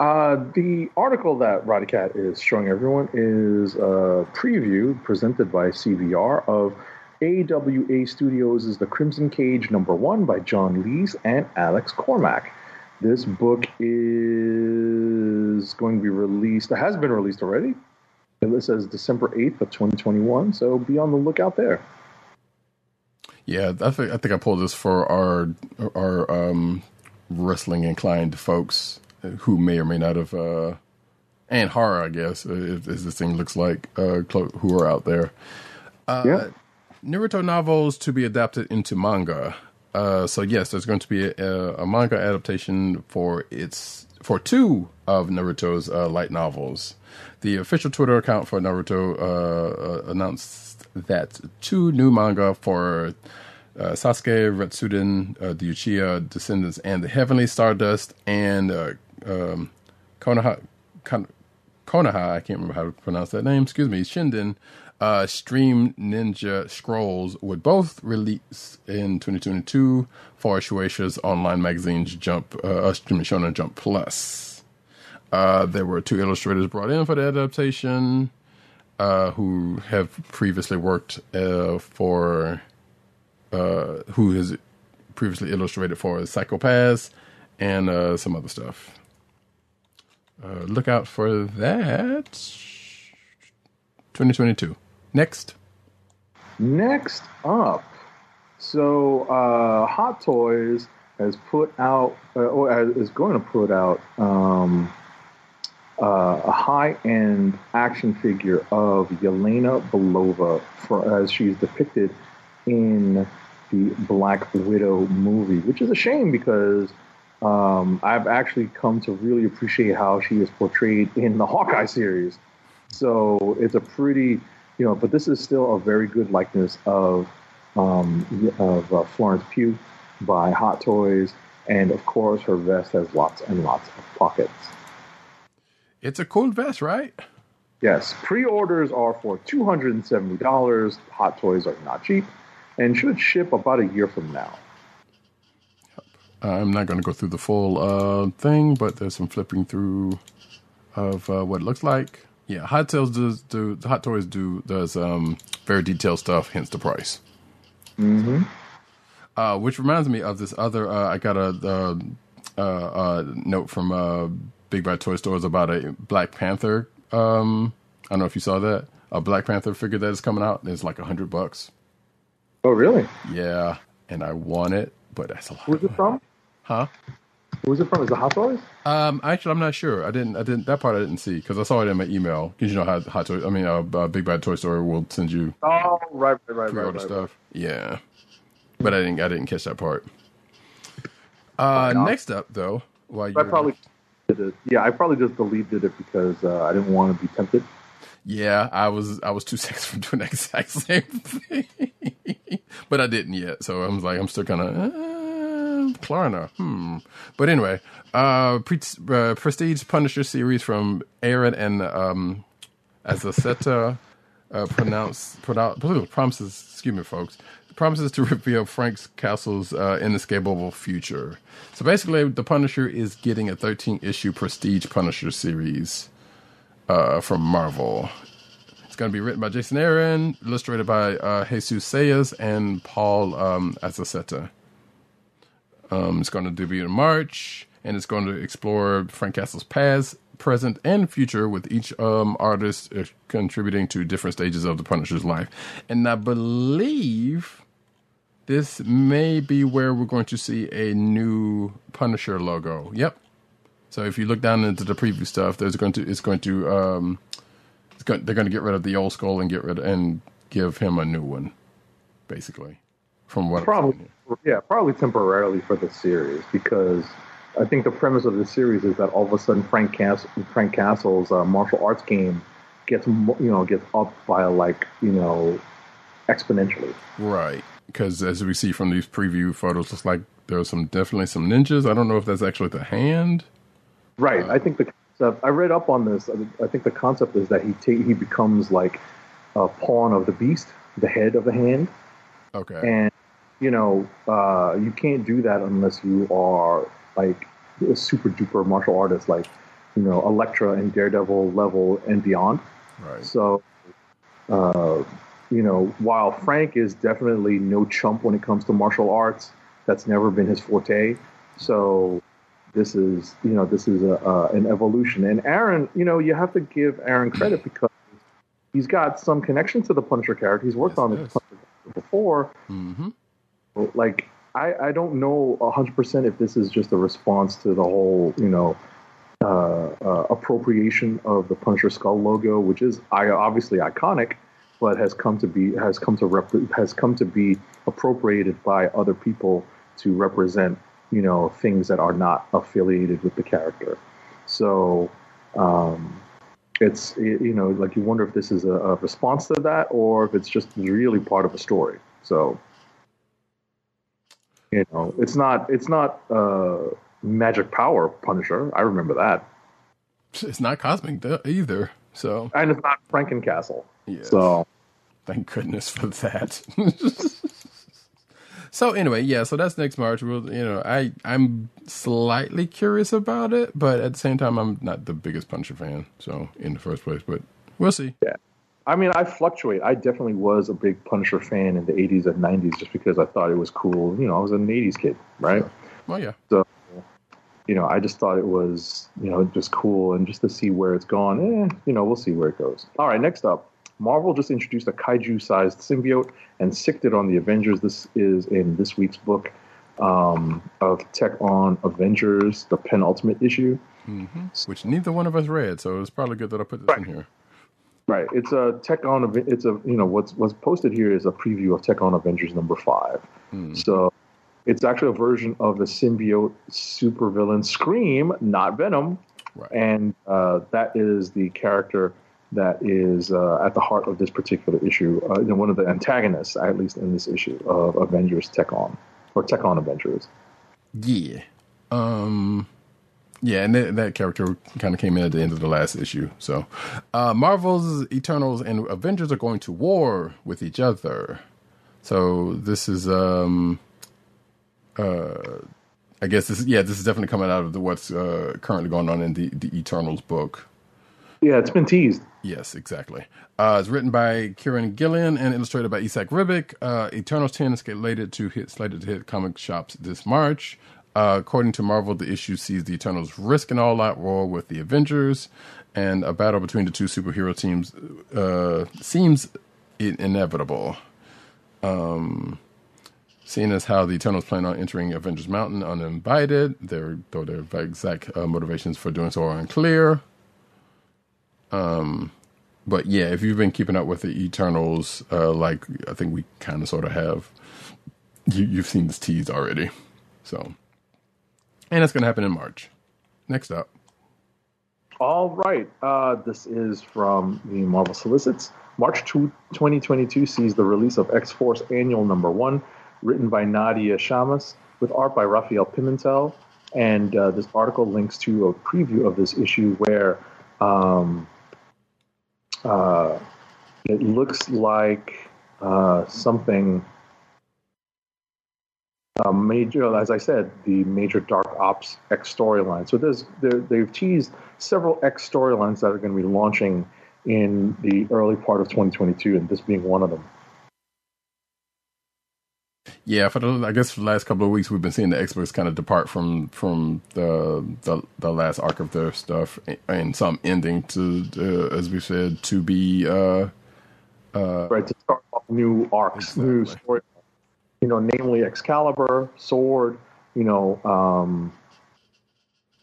uh, the article that Roddy Cat is showing everyone is a preview presented by CBR of AWA Studios' The Crimson Cage number one by John Lees and Alex Cormack. This book is going to be released, it has been released already. It says December 8th of 2021, so be on the lookout there. Yeah, I think I think I pulled this for our our um, wrestling inclined folks who may or may not have uh, and horror, I guess, if, as this thing looks like, uh, who are out there. Uh, Yeah. Naruto novels to be adapted into manga. Uh, so yes, there's going to be a, a manga adaptation for its for two of Naruto's uh, light novels. The official Twitter account for Naruto uh, uh, announced that two new manga for uh, Sasuke, Retsuden, uh, the Uchiha Descendants, and the Heavenly Stardust, and uh, um, Konoha, Kon- Konoha, I can't remember how to pronounce that name, excuse me, Shinden, uh, Steam Ninja Scrolls would both release in 2022 for Shueisha's online magazine's Jump, uh, Stream Shonen Jump Plus. Uh, there were two illustrators brought in for the adaptation uh, who have previously worked uh, for, uh, who has previously illustrated for Psychopaths and uh, some other stuff. Uh, look out for that. 2022. Next. Next up, so uh, Hot Toys has put out, or is going to put out um, uh, a high-end action figure of Yelena Belova, for, as she's depicted in the Black Widow movie, which is a shame because um, I've actually come to really appreciate how she is portrayed in the Hawkeye series. So it's a pretty, you know, but this is still a very good likeness of um, of uh, Florence Pugh by Hot Toys, and of course her vest has lots and lots of pockets. It's a cool vest, right? Yes, pre-orders are for two hundred and seventy dollars. Hot Toys are not cheap, and should ship about a year from now. I'm not going to go through the full uh, thing, but there's some flipping through of uh, what it looks like. Yeah, Hot Toys does do Hot Toys do does um, very detailed stuff, hence the price. Mm-hmm. Uh, which reminds me of this other. Uh, I got a uh, uh, uh, note from uh, Big Bad Toy is about a Black Panther. Um, I don't know if you saw that. A Black Panther figure that is coming out. It's like a hundred bucks. Oh, really? Yeah, and I want it, but that's a lot. Who's it from? Huh? Who's it from? Is it Hot Toys? Um, actually, I'm not sure. I didn't. I didn't. That part I didn't see because I saw it in my email. Because you know how Hot Toy. I mean, uh, uh, Big Bad Toy Store will send you Oh, right, right, right, right, right. stuff. Yeah, but I didn't. I didn't catch that part. Uh, next up though, while you I probably it. Yeah, I probably just deleted it because uh, I didn't want to be tempted. yeah, I was I was two seconds from doing the exact same thing, but I didn't yet. So I was like, I'm still kind of. Uh, Klarna. Hmm. But anyway, uh, pre- uh, Prestige Punisher series from Aaron and um, Azaceta uh, pronounce, pronounce promises. Excuse me, folks. Promises to reveal Frank's Castle's uh, inescapable future. So basically, the Punisher is getting a 13 issue Prestige Punisher series uh, from Marvel. It's going to be written by Jason Aaron, illustrated by uh, Jesus Saiz and Paul um, Azaceta. Um, it's going to debut in March, and it's going to explore Frank Castle's past, present, and future, with each um, artist uh, contributing to different stages of the Punisher's life. And I believe this may be where we're going to see a new Punisher logo. Yep. So if you look down into the preview stuff, there's going to it's going to um, it's going, they're going to get rid of the old skull and get rid and give him a new one, basically. From what I'm Probably, yeah, probably temporarily for the series because I think the premise of the series is that all of a sudden Frank Castle, Frank Castle's uh, martial arts game gets you know gets up by like you know exponentially. right? Because as we see from these preview photos, looks like there's some definitely some ninjas. I don't know if that's actually the hand. Right. I think the concept. I read up on this. I- I think the concept is that he ta- he becomes like a pawn of the beast, the head of the hand, Okay. and you know uh, you can't do that unless you are like a super duper martial artist, like you know Elektra and Daredevil level and beyond. right. So, uh, you know, while Frank is definitely no chump when it comes to martial arts, that's never been his forte. So, this is, you know, this is a, uh, an evolution. And Aaron, you know, you have to give Aaron credit because he's got some connection to the Punisher character. He's worked Yes, on he the. Punisher before. Mm-hmm. Like, I, I don't know 100% if this is just a response to the whole, you know, uh, uh, appropriation of the Punisher skull logo, which is obviously iconic, but has come to be has come to rep, has come to be appropriated by other people to represent you know things that are not affiliated with the character. So um, it's it, you know like you wonder if this is a, a response to that or if it's just really part of a story. So you know it's not it's not uh, magic power Punisher. I remember that. It's not cosmic th- either. So and it's not Frankencastle. Yes. So thank goodness for that. so anyway, yeah. So that's next March. We'll, you know, I I'm slightly curious about it, but at the same time, I'm not the biggest Punisher fan. So in the first place, but we'll see. yeah, I mean, I fluctuate. I definitely was a big Punisher fan in the '80s and '90s, just because I thought it was cool. You know, I was an '80s kid, right? Oh yeah. So, you know, I just thought it was, you know, just cool, and just to see where it's gone. Eh, you know, we'll see where it goes. All right, next up, Marvel just introduced a kaiju-sized symbiote and sicked it on the Avengers. This is in this week's book um, of Tech on Avengers, the penultimate issue. Which neither one of us read, so it's probably good that I put this in here. Right. It's a Tech on. It's a you know what's what's posted here is a preview of Tech on Avengers number five. So it's actually a version of the symbiote supervillain Scream, not Venom, Right. and uh, that is the character that is uh, at the heart of this particular issue. Uh, you know, one of the antagonists, at least in this issue of Avengers Tech on or Tech on Avengers. Yeah. Um. Yeah, and that, that character kind of came in at the end of the last issue. So, uh, Marvel's Eternals and Avengers are going to war with each other. So this is, um, uh, I guess this, yeah, this is definitely coming out of the what's uh, currently going on in the the Eternals book. Yeah, it's been teased. Yes, exactly. Uh, it's written by Kieron Gillen and illustrated by Esad Ribić. Uh, Eternals 10 is slated to hit slated to hit comic shops this March. Uh, according to Marvel, the issue sees the Eternals risk an all-out war with the Avengers, and a battle between the two superhero teams uh, seems inevitable. Um, seeing as how the Eternals plan on entering Avengers Mountain uninvited, their, though their exact uh, motivations for doing so are unclear. But yeah, if you've been keeping up with the Eternals, uh, like I think we kind of sort of have, you, you've seen this teased already. So, and it's going to happen in March. Next up, All right. Uh, this is from the Marvel Solicits. March 2, 2022 sees the release of X Force Annual Number 1, written by Nadia Shammas with art by Rafael Pimentel. And uh, this article links to a preview of this issue where um, uh, it looks like uh, something uh, major, as I said, the major Dark Ops X storyline. So there's they've teased several X storylines that are going to be launching in the early part of 2022, and this being one of them. Yeah, for the I guess for the last couple of weeks we've been seeing the experts kind of depart from from the the, the last arc of their stuff and some ending to uh, as we said to be uh right to start off new arcs, new story. You know, namely Excalibur, Sword. You know, um,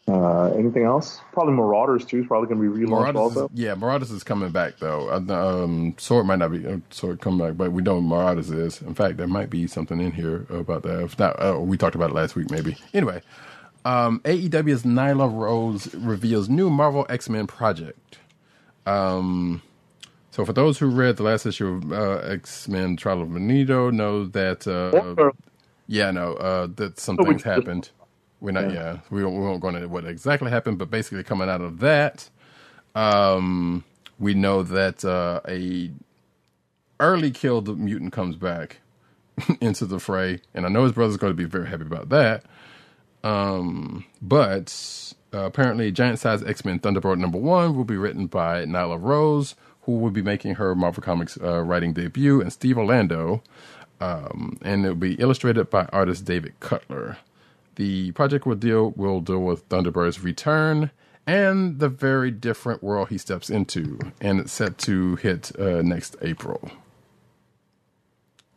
uh, anything else? Probably Marauders too. Is probably going to be relaunched Marauders also. is, yeah, Marauders is coming back though. Um, Sword might not be uh, Sword coming back, but we don't know what Marauders is. In fact, there might be something in here about that. If not, uh, we talked about it last week, maybe. Anyway, um, AEW's Nyla Rose reveals new Marvel X Men project. Um, so for those who read the last issue of uh, X Men Trial of Magneto, know that uh, yeah, no, uh, that some things happened. We're not, yeah, we won't, we won't go into what exactly happened, but basically coming out of that, um, we know that uh, a early killed mutant comes back into the fray, and I know his brother's going to be very happy about that. Um, but uh, apparently, Giant Size X Men Thunderbird number one will be written by Nyla Rose, who will be making her Marvel Comics uh, writing debut, and Steve Orlando, um, and it will be illustrated by artist David Cutler. The project will deal will deal with Thunderbird's return and the very different world he steps into, and it's set to hit uh, next April.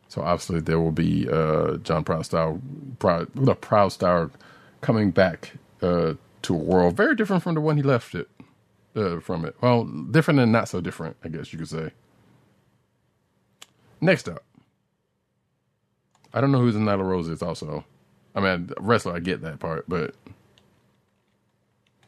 So obviously there will be uh, John Proudstar, Proud, the Proudstar coming back uh, to a world very different from the one he left it uh, from it. Well, different and not so different, I guess you could say. Next up, I don't know who the Nyla Rose is. Also, I mean wrestler, I get that part, but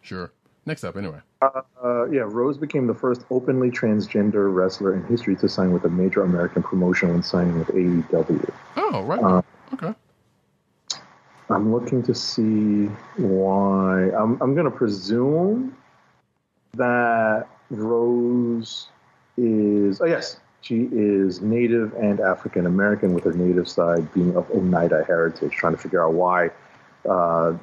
sure. Next up, anyway. Uh, yeah, Rose became the first openly transgender wrestler in history to sign with a major American promotion when signing with AEW. Oh, right. Uh, okay. I'm looking to see why. I'm, I'm going to presume that Rose is. Oh, yes. She is Native and African American, with her Native side being of Oneida heritage. Trying to figure out why, uh,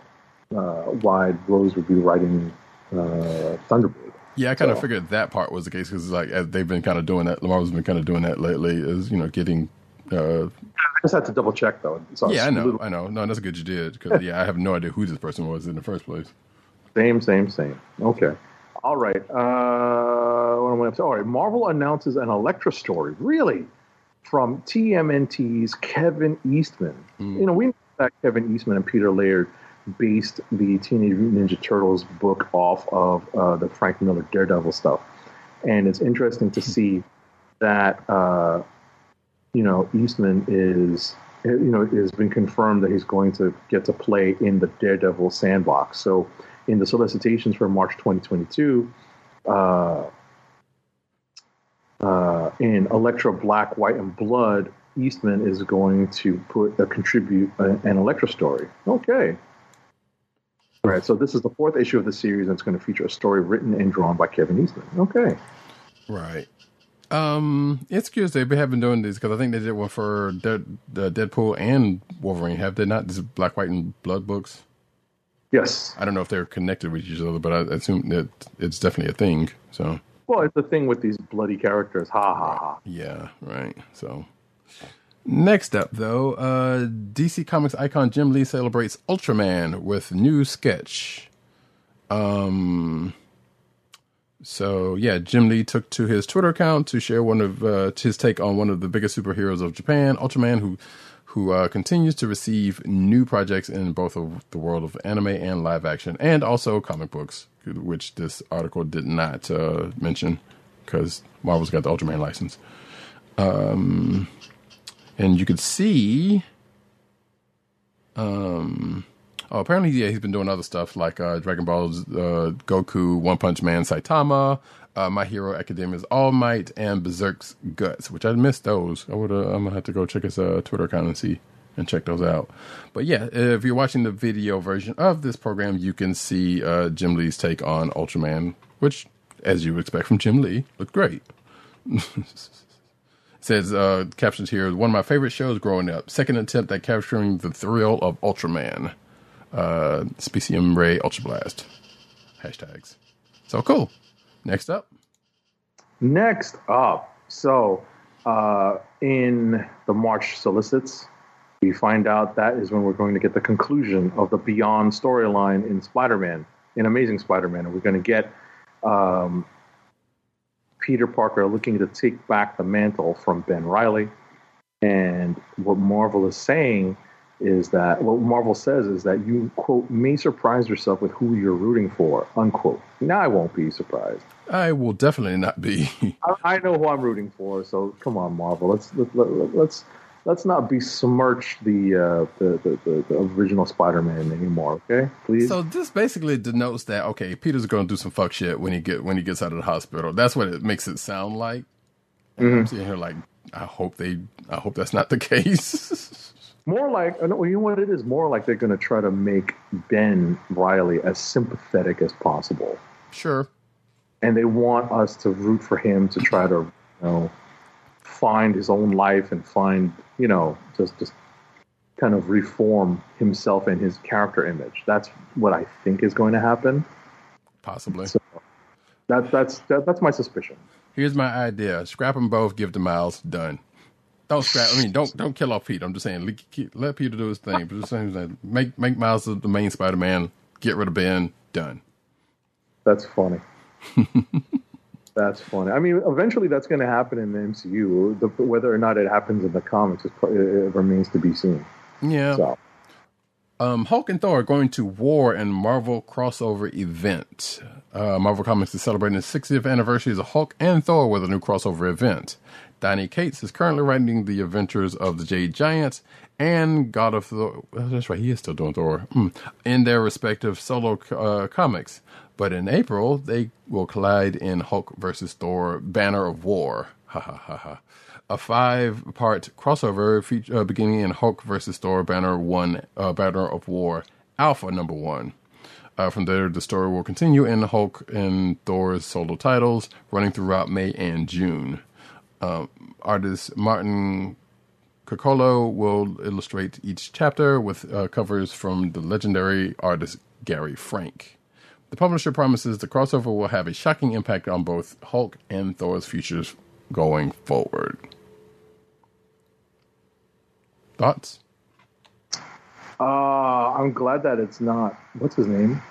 uh, why Rose would be writing uh, Thunderbird. Yeah, I kind of So- figured that part was the case because like they've been kind of doing that. Lamar's been kind of doing that lately. Is you know getting. Uh, I just had to double check though. So yeah, I know, little- I know. No, that's good you did because yeah, I have no idea who this person was in the first place. Same, same, same. Okay. All right. Uh, what am I up to? All right. Marvel announces an Elektra story. Really? From TMNT's Kevin Eastman. You know, we know that Kevin Eastman and Peter Laird based the Teenage Mutant Ninja Turtles book off of uh, the Frank Miller Daredevil stuff. And it's interesting to see that, uh, you know, Eastman is, you know, it has been confirmed that he's going to get to play in the Daredevil sandbox. So, in the solicitations for March 2022, uh, uh, in Elektra Black, White, and Blood, Eastman is going to put uh, contribute a, an Elektra story. Okay. All right, so this is the fourth issue of the series, and it's going to feature a story written and drawn by Kevin Eastman. Okay. Right. Um, it's curious they have been doing this because I think they did one for Dead, the Deadpool and Wolverine. Have they not? This is Black, White, and Blood books. Yes. I don't know if they're connected with each other, but I assume that it's definitely a thing. So Well, it's a thing with these bloody characters. Ha ha ha. yeah, right. So next up, though, uh, DC Comics icon Jim Lee celebrates Ultraman with new sketch. Um. So yeah, Jim Lee took to his Twitter account to share one of uh, his take on one of the biggest superheroes of Japan, Ultraman, who who uh, continues to receive new projects in both of the world of anime and live action, and also comic books, which this article did not uh, mention because Marvel's got the Ultraman license. Um, and you could see, um, oh, apparently, yeah, he's been doing other stuff like uh, Dragon Ball's uh, Goku, One Punch Man, Saitama, uh, My Hero Academia's All Might, and Berserk's Guts, which I missed those. I would, uh, I'm gonna have to go check his uh, Twitter account and see and check those out. But yeah, if you're watching the video version of this program, you can see uh, Jim Lee's take on Ultraman, which, as you would expect from Jim Lee, looked great. says uh, captions here one of my favorite shows growing up. Second attempt at capturing the thrill of Ultraman. Uh, Specium Ray Ultra Blast. Hashtags. So cool. Next up. Next up, so uh, in the March solicits, we find out that is when we're going to get the conclusion of the Beyond storyline in Spider-Man, in Amazing Spider-Man, and we're going to get um, Peter Parker looking to take back the mantle from Ben Reilly. And what Marvel is saying is that what Marvel says is that you quote may surprise yourself with who you're rooting for unquote. Now I won't be surprised. I will definitely not be. I, I know who I'm rooting for, so come on, Marvel. Let's let, let, let's let's not besmirch the, uh, the, the, the the original Spider-Man anymore. Okay, please. so this basically denotes that okay, Peter's going to do some fuck shit when he get when he gets out of the hospital. That's what it makes it sound like. And I'm sitting here like, I hope they, I hope that's not the case. More like uh, you know what it is. More like they're going to try to make Ben Reilly as sympathetic as possible. sure. and they want us to root for him to try to, you know, find his own life and find, you know, just just kind of reform himself and his character image. That's what I think is going to happen. Possibly. So that that's that, that's my suspicion. Here's my idea: scrap them both, give to Miles. Done. Don't scrap. I mean, don't don't kill off Pete. I'm just saying, let, let Peter do his thing. But just saying make make Miles the, main Spider-Man. Get rid of Ben. Done. That's funny. that's funny. I mean, eventually that's going to happen in the MCU. The, whether or not it happens in the comics, it, it remains to be seen. Yeah. So Um, Hulk and Thor are going to war and Marvel crossover event. Uh, Marvel Comics is celebrating the 60th anniversary of Hulk and Thor with a new crossover event. Donny Cates is currently writing the adventures of the Jade Giants and God of Thor. that's right, he is still doing Thor mm, in their respective solo uh, comics. But in April, they will collide in Hulk versus Thor: Banner of War. Ha ha ha ha a five-part crossover feature, uh, beginning in Hulk versus Thor Banner One, uh, Banner of War Alpha Number One. Uh, from there, the story will continue in Hulk and Thor's solo titles, running throughout May and June. Um, artist Martin Coccolo will illustrate each chapter with uh, covers from the legendary artist Gary Frank. The publisher promises the crossover will have a shocking impact on both Hulk and Thor's futures going forward. Thoughts? uh, I'm glad that it's not. What's his name?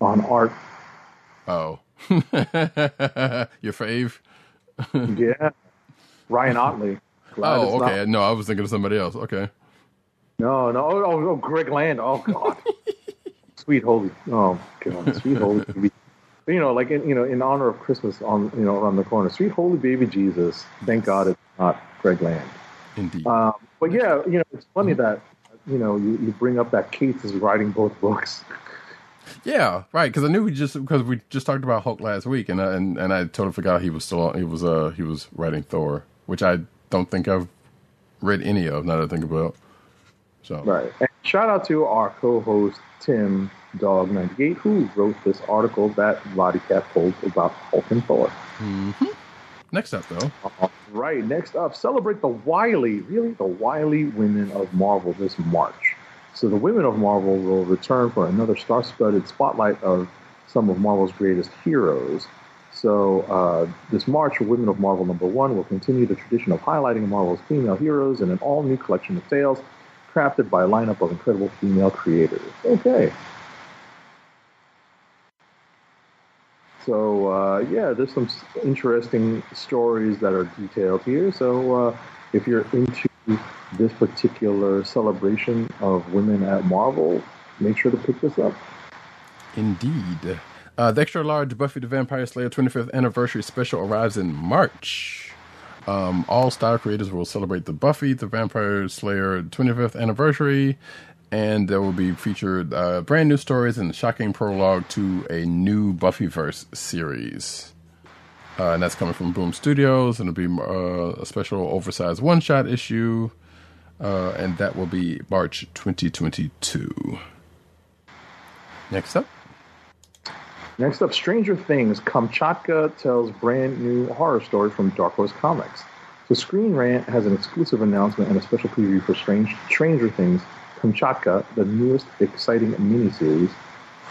On art. Oh, your fave? Yeah. Ryan Ottley. Glad Oh, not- okay. No, I was thinking of somebody else. Okay. No, no. Oh, oh, oh, Greg Land. Oh, God. Sweet holy. Oh, God. Sweet holy baby. You know, like in, you know, in honor of Christmas on you know around the corner. Sweet holy baby Jesus. Thank God it's not Greg Land. Indeed. Um, but yeah, you know, it's funny that you know you, you bring up that Cates is writing both books. Yeah, right. Because I knew we just because we just talked about Hulk last week, and I, and and I totally forgot he was still he was uh he was writing Thor, which I don't think I've read any of. Now that I think about. So Right. And shout out to our co-host Tim Dog ninety eight who wrote this article that Roddy Cat pulled about Hulk and Thor. next up though, All right, next up, celebrate the wily, really the wily women of Marvel this March. So the women of Marvel will return for another star-studded spotlight of some of Marvel's greatest heroes. So uh, this March, Women of Marvel number one will continue the tradition of highlighting Marvel's female heroes in an all-new collection of tales crafted by a lineup of incredible female creators. Okay. So uh, yeah, there's some interesting stories that are detailed here. So uh, if you're into this particular celebration of women at Marvel, make sure to pick this up. indeed. Uh, the extra large Buffy the Vampire Slayer 25th anniversary special arrives in March. Um, all style creators will celebrate the Buffy the Vampire Slayer 25th anniversary, and there will be featured uh, brand new stories and a shocking prologue to a new Buffyverse series. Uh, and that's coming from Boom Studios, and it'll be uh, a special oversized one shot issue, uh, and that will be March 2022. Next up, Next up, Stranger Things. Kamchatka tells brand new horror story from Dark Horse Comics. So Screen Rant has an exclusive announcement and a special preview for Strange, Stranger Things Kamchatka, the newest exciting miniseries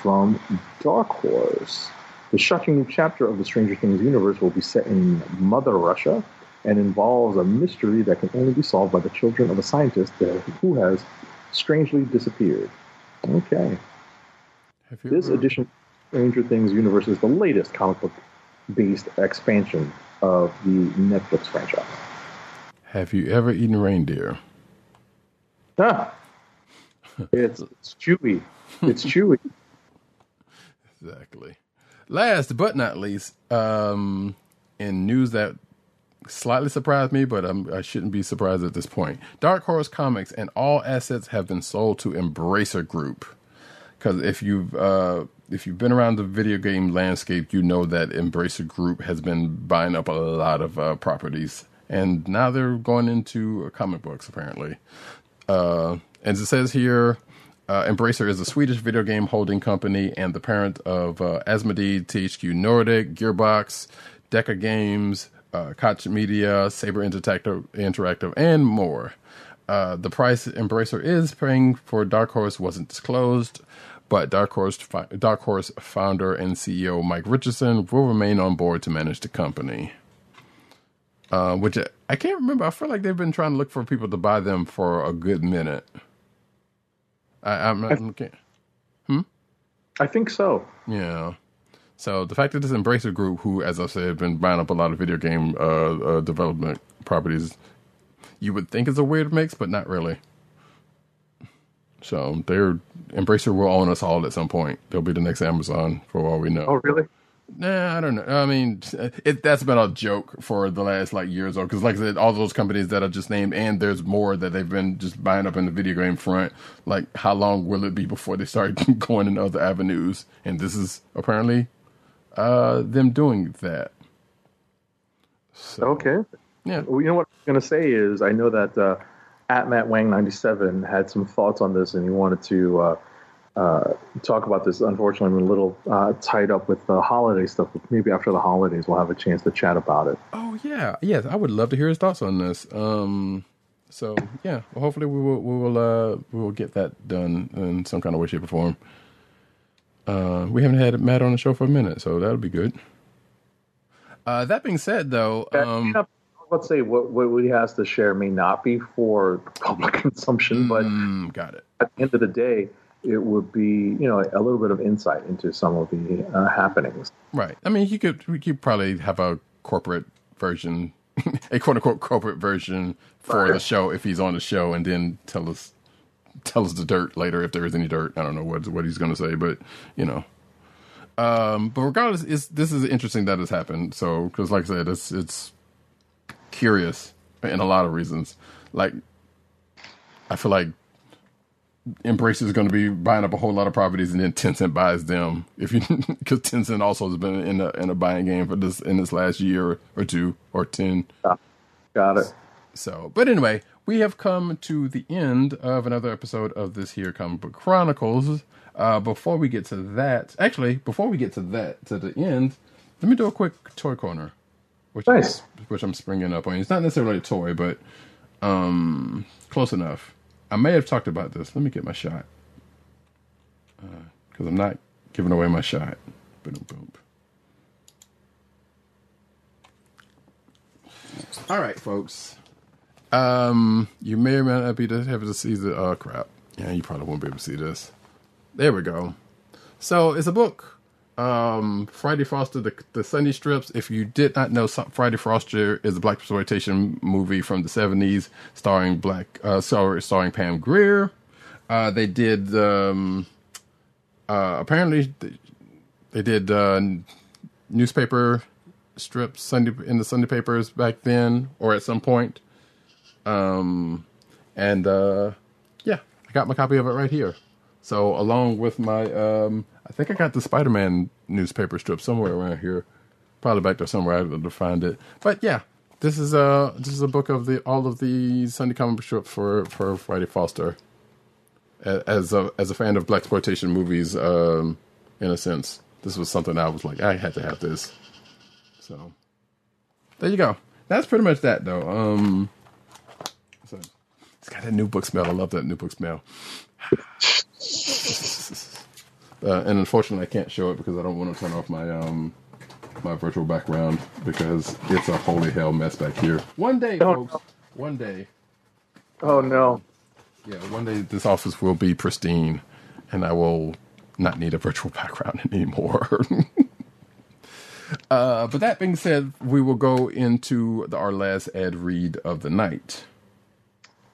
from Dark Horse. The shocking new chapter of the Stranger Things universe will be set in Mother Russia and involves a mystery that can only be solved by the children of a scientist that- who has strangely disappeared. Okay. This ever- edition of Stranger Things universe is the latest comic book based expansion of the Netflix franchise. have you ever eaten reindeer? Ah, it's, it's chewy. It's chewy. Exactly. Last but not least, um, in news that slightly surprised me, but I'm, I shouldn't be surprised at this point. Dark Horse Comics and all assets have been sold to Embracer Group. Because if you've uh, if you've been around the video game landscape, you know that Embracer Group has been buying up a lot of uh, properties, and now they're going into comic books apparently. Uh, as it says here, uh, Embracer is a Swedish video game holding company and the parent of uh, Asmodee, THQ Nordic, Gearbox, Deca Games, uh, Koch Media, Saber Interactive, Interactive, and more. Uh, the price Embracer is paying for Dark Horse wasn't disclosed, but Dark Horse, fi- Dark Horse founder and CEO Mike Richardson will remain on board to manage the company uh, which I- I can't remember. I feel like they've been trying to look for people to buy them for a good minute. I, I'm, I'm can't, I think so. yeah. So the fact that this Embracer Group, who, as I said, have been buying up a lot of video game uh, uh, development properties, you would think is a weird mix, but not really. So they're Embracer will own us all at some point. They'll be the next Amazon for all we know. Oh, really? Nah, I don't know. I mean, it, that's been a joke for the last like years or because, like I said, all those companies that I just named, and there's more that they've been just buying up in the video game front. Like, how long will it be before they start going in other avenues? And this is apparently uh, them doing that. So, Okay. Yeah. Well, you know what I'm going to say is I know that uh, at Matt Wang 97 had some thoughts on this and he wanted to uh, uh, talk about this. Unfortunately, I'm a little uh, tied up with the holiday stuff, but maybe after the holidays we'll have a chance to chat about it. Oh yeah, yes. I would love to hear his thoughts on this. Um, so yeah, well, hopefully we will we will uh, we will get that done in some kind of way, shape, or form. Uh, we haven't had Matt on the show for a minute, so that'll be good. Uh, that being said, though, um, Yeah, let's say what, what he has to share may not be for public consumption, but mm, got it. at the end of the day, it would be you know a little bit of insight into some of the uh, happenings. Right. I mean, you could we could probably have a corporate version, a quote unquote corporate version for the show if he's on the show, and then tell us tell us the dirt later if there is any dirt. I don't know what what he's going to say, but you know. Um, but regardless, this is interesting that it's happened. So, because like I said, it's it's curious in a lot of reasons. Like, I feel like Embracer is going to be buying up a whole lot of properties, and then Tencent buys them. If you because Tencent also has been in a in a buying game for this in this last year or two or ten. Got it. So, but anyway, we have come to the end of another episode of this here comic book chronicles. Uh, before we get to that, actually, before we get to that, to the end, let me do a quick toy corner, which Nice. is, which I'm springing up on. It's not necessarily a toy, but um, close enough. I may have talked about this. Let me get my shot because I'm not giving away my shot. Boom, boom. All right, folks. Um, you may or may not be able to see the uh crap. Yeah, you probably won't be able to see this. There we go. So it's a book. Um, Friday Foster, the the Sunday strips. If you did not know, Friday Foster is a black exploitation movie from the seventies, starring black, uh, starring Pam Grier. Uh, they did um, uh, apparently they did uh, newspaper strips Sunday in the Sunday papers back then, or at some point. Um, and uh, yeah, I got my copy of it right here. So along with my, um, I think I got the Spider-Man newspaper strip somewhere around here. probably back there somewhere. I have to find it. But yeah, this is a this is a book of the all of the Sunday comic book strips for for Friday Foster. As a as a fan of black exploitation movies, um, in a sense, this was something I was like, I had to have this. So there you go. That's pretty much that, though. Um, so, it's got that new book smell. I love that new book smell. uh, and unfortunately, I can't show it because I don't want to turn off my um my virtual background because it's a holy hell mess back here. One day, Don't- folks. One day. Oh no. Yeah, one day this office will be pristine, and I will not need a virtual background anymore. uh, but that being said, we will go into the, our last ad read of the night.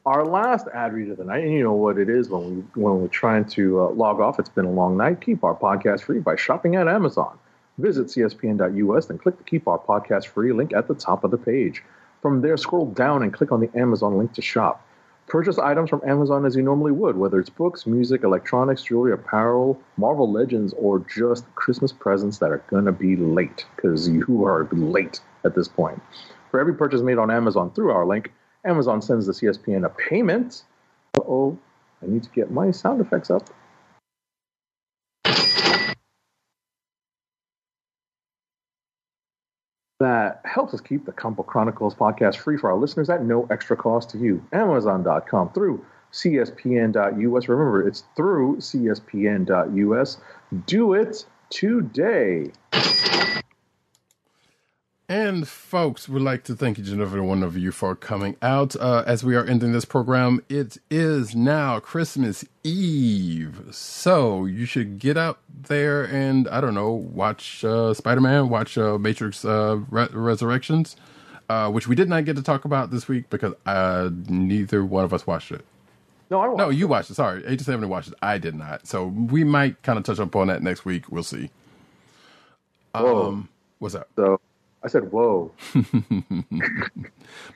Our last ad read of the night, and you know what it is when we when we're trying to uh, log off. It's been a long night. Keep our podcast free by shopping at Amazon. Visit cspn.us and click the Keep Our Podcast Free link at the top of the page. From there, scroll down and click on the Amazon link to shop. Purchase items from Amazon as you normally would, whether it's books, music, electronics, jewelry, apparel, Marvel Legends, or just Christmas presents that are going to be late because you are late at this point. For every purchase made on Amazon through our link, Amazon sends the CSPN a payment. Oh, I need to get my sound effects up. That helps us keep the Comic Book Chronicles podcast free for our listeners at no extra cost to you. Amazon.com through CSPN.us. Remember, it's through CSPN.us. Do it today. And folks, we'd like to thank each and every one of you for coming out. Uh, as we are ending this program, it is now Christmas Eve, so you should get out there and I don't know, watch uh, Spider Man, watch uh, Matrix uh, Re- Resurrections, uh, which we did not get to talk about this week because uh, neither one of us watched it. No, I won't. No, you watched it. Sorry, to seven watched it. I did not. So we might kind of touch up on that next week. We'll see. Whoa. Um, what's up? So I said, whoa.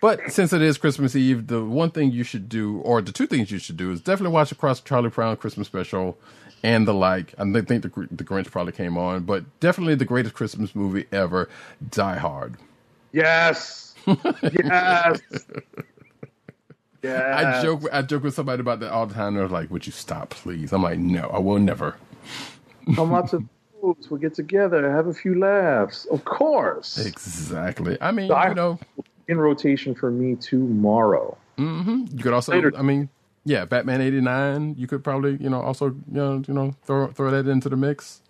But since it is Christmas Eve, the one thing you should do, or the two things you should do, is definitely watch across Charlie Brown Christmas special and the like. I think the, the Grinch probably came on, but definitely the greatest Christmas movie ever, Die Hard. Yes. yes. yes. I joke, I joke with somebody about that all the time. They're like, "Would you stop, please?" I'm like, "No, I will never." Come out to We'll get together, have a few laughs. Of course. Exactly. I mean, Die- you know, In rotation for me tomorrow. you could also, Later. I mean, yeah, Batman '89. You could probably, you know, also, you know, you know, throw throw that into the mix.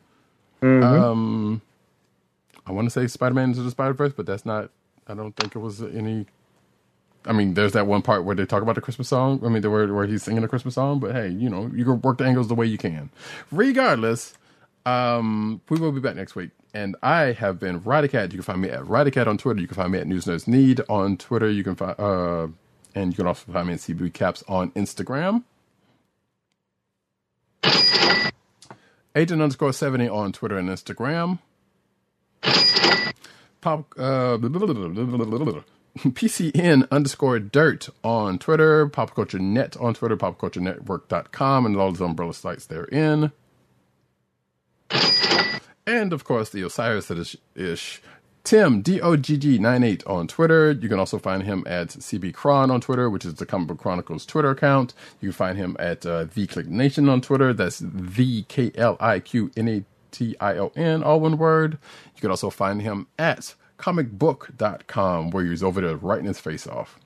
Um, I want to say Spider-Man into the Spider-Verse, but that's not. I don't think it was any. I mean, there's that one part where they talk about the Christmas song. I mean, the where where he's singing the Christmas song. But hey, you know, you can work the angles the way you can. Regardless, um, we will be back next week. And I have been Ridercat. You can find me at Ridercat on Twitter. You can find me at News Nerds Need on Twitter. You can find, uh, and you can also find me at CB Caps on Instagram. Agent underscore 70 on Twitter and Instagram. Pop, uh, PCN underscore dirt on Twitter, Pop Culture Net on Twitter, popculturenetwork.com, and all those umbrella sites therein. And of course, the Osiris ish, Tim DOGG98 on Twitter. You can also find him at CB Cron on Twitter, which is the Comic Book Chronicles Twitter account. You can find him at uh, The Kliq Nation on Twitter. That's the K L I Q N A T I O N, all one word. You can also find him at comicbook.com, where he's over there writing his face off.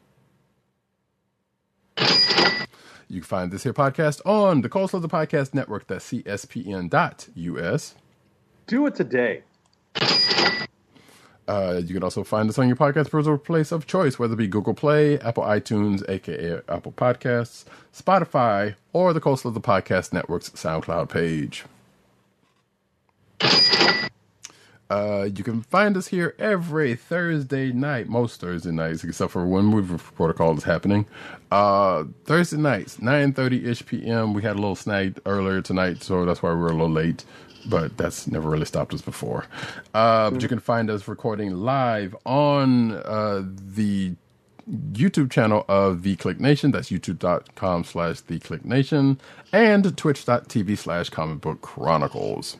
You can find this here podcast on the Cold Slither Podcast Network, that's CSPN.us. Do it today. Uh, you can also find us on your podcast browser place of choice, whether it be Google Play, Apple iTunes, aka Apple Podcasts, Spotify, or the Cold Slither Podcast Network's SoundCloud page. Uh, you can find us here every Thursday night, most Thursday nights, except for when Movie Protocol is happening. Uh, Thursday nights, 9.30ish p.m. We had a little snag earlier tonight, so that's why we were a little late, but that's never really stopped us before. Uh, but you can find us recording live on uh, the YouTube channel of The Kliq Nation. That's youtube.com slash The Kliq Nation and twitch.tv slash comic book chronicles.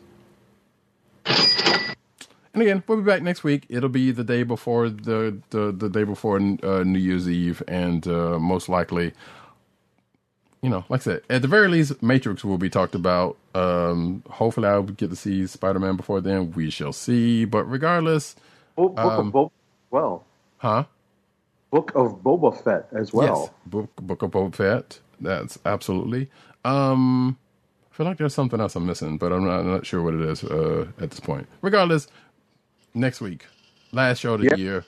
And again, we'll be back next week. It'll be the day before the the, the day before uh, New Year's Eve, and uh, most likely, you know, like I said, at the very least, Matrix will be talked about. Um, hopefully, I'll get to see Spider Man before then. We shall see. But regardless, Book, Book Um, of Boba well. huh? Book of Boba Fett as well. Yes, book book of Boba Fett. That's absolutely. Um, I feel like there's something else I'm missing, but I'm not, I'm not sure what it is uh, at this point. Regardless, next week, last show of the Yep. year.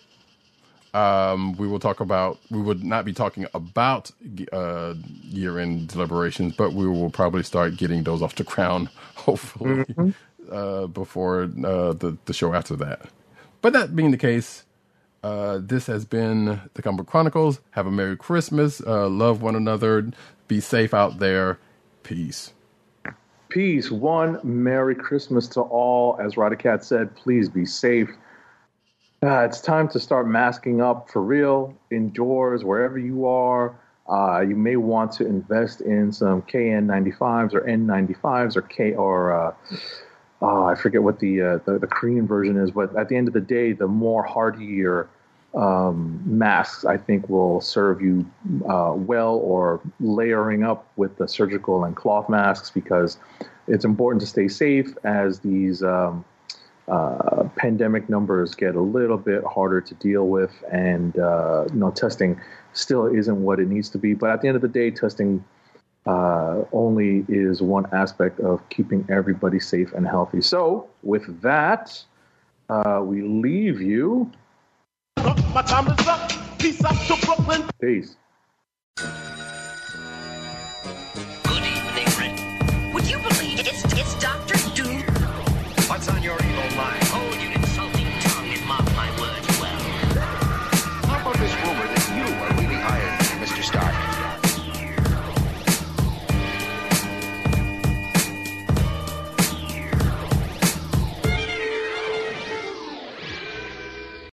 Um, we will talk about. We would not be talking about uh, year-end deliberations, but we will probably start getting those off the ground, hopefully, uh, before uh, the the show after that. But that being the case, uh, this has been the Comic Book Chronicles. Have a Merry Christmas. Uh, love one another. Be safe out there. Peace. Peace. One Merry Christmas to all. As Rodicat said, please be safe. Uh, it's time to start masking up for real indoors, wherever you are. Uh, you may want to invest in some KN95s or N95s or K or uh, uh, I forget what the, uh, the the Korean version is, but at the end of the day, the more hardier um, masks I think will serve you uh, well, or layering up with the surgical and cloth masks because it's important to stay safe as these um, uh, pandemic numbers get a little bit harder to deal with, and uh, you know testing still isn't what it needs to be. But at the end of the day, testing uh, only is one aspect of keeping everybody safe and healthy. So, with that, uh, we leave you. My time is up. Peace out to Brooklyn. Peace.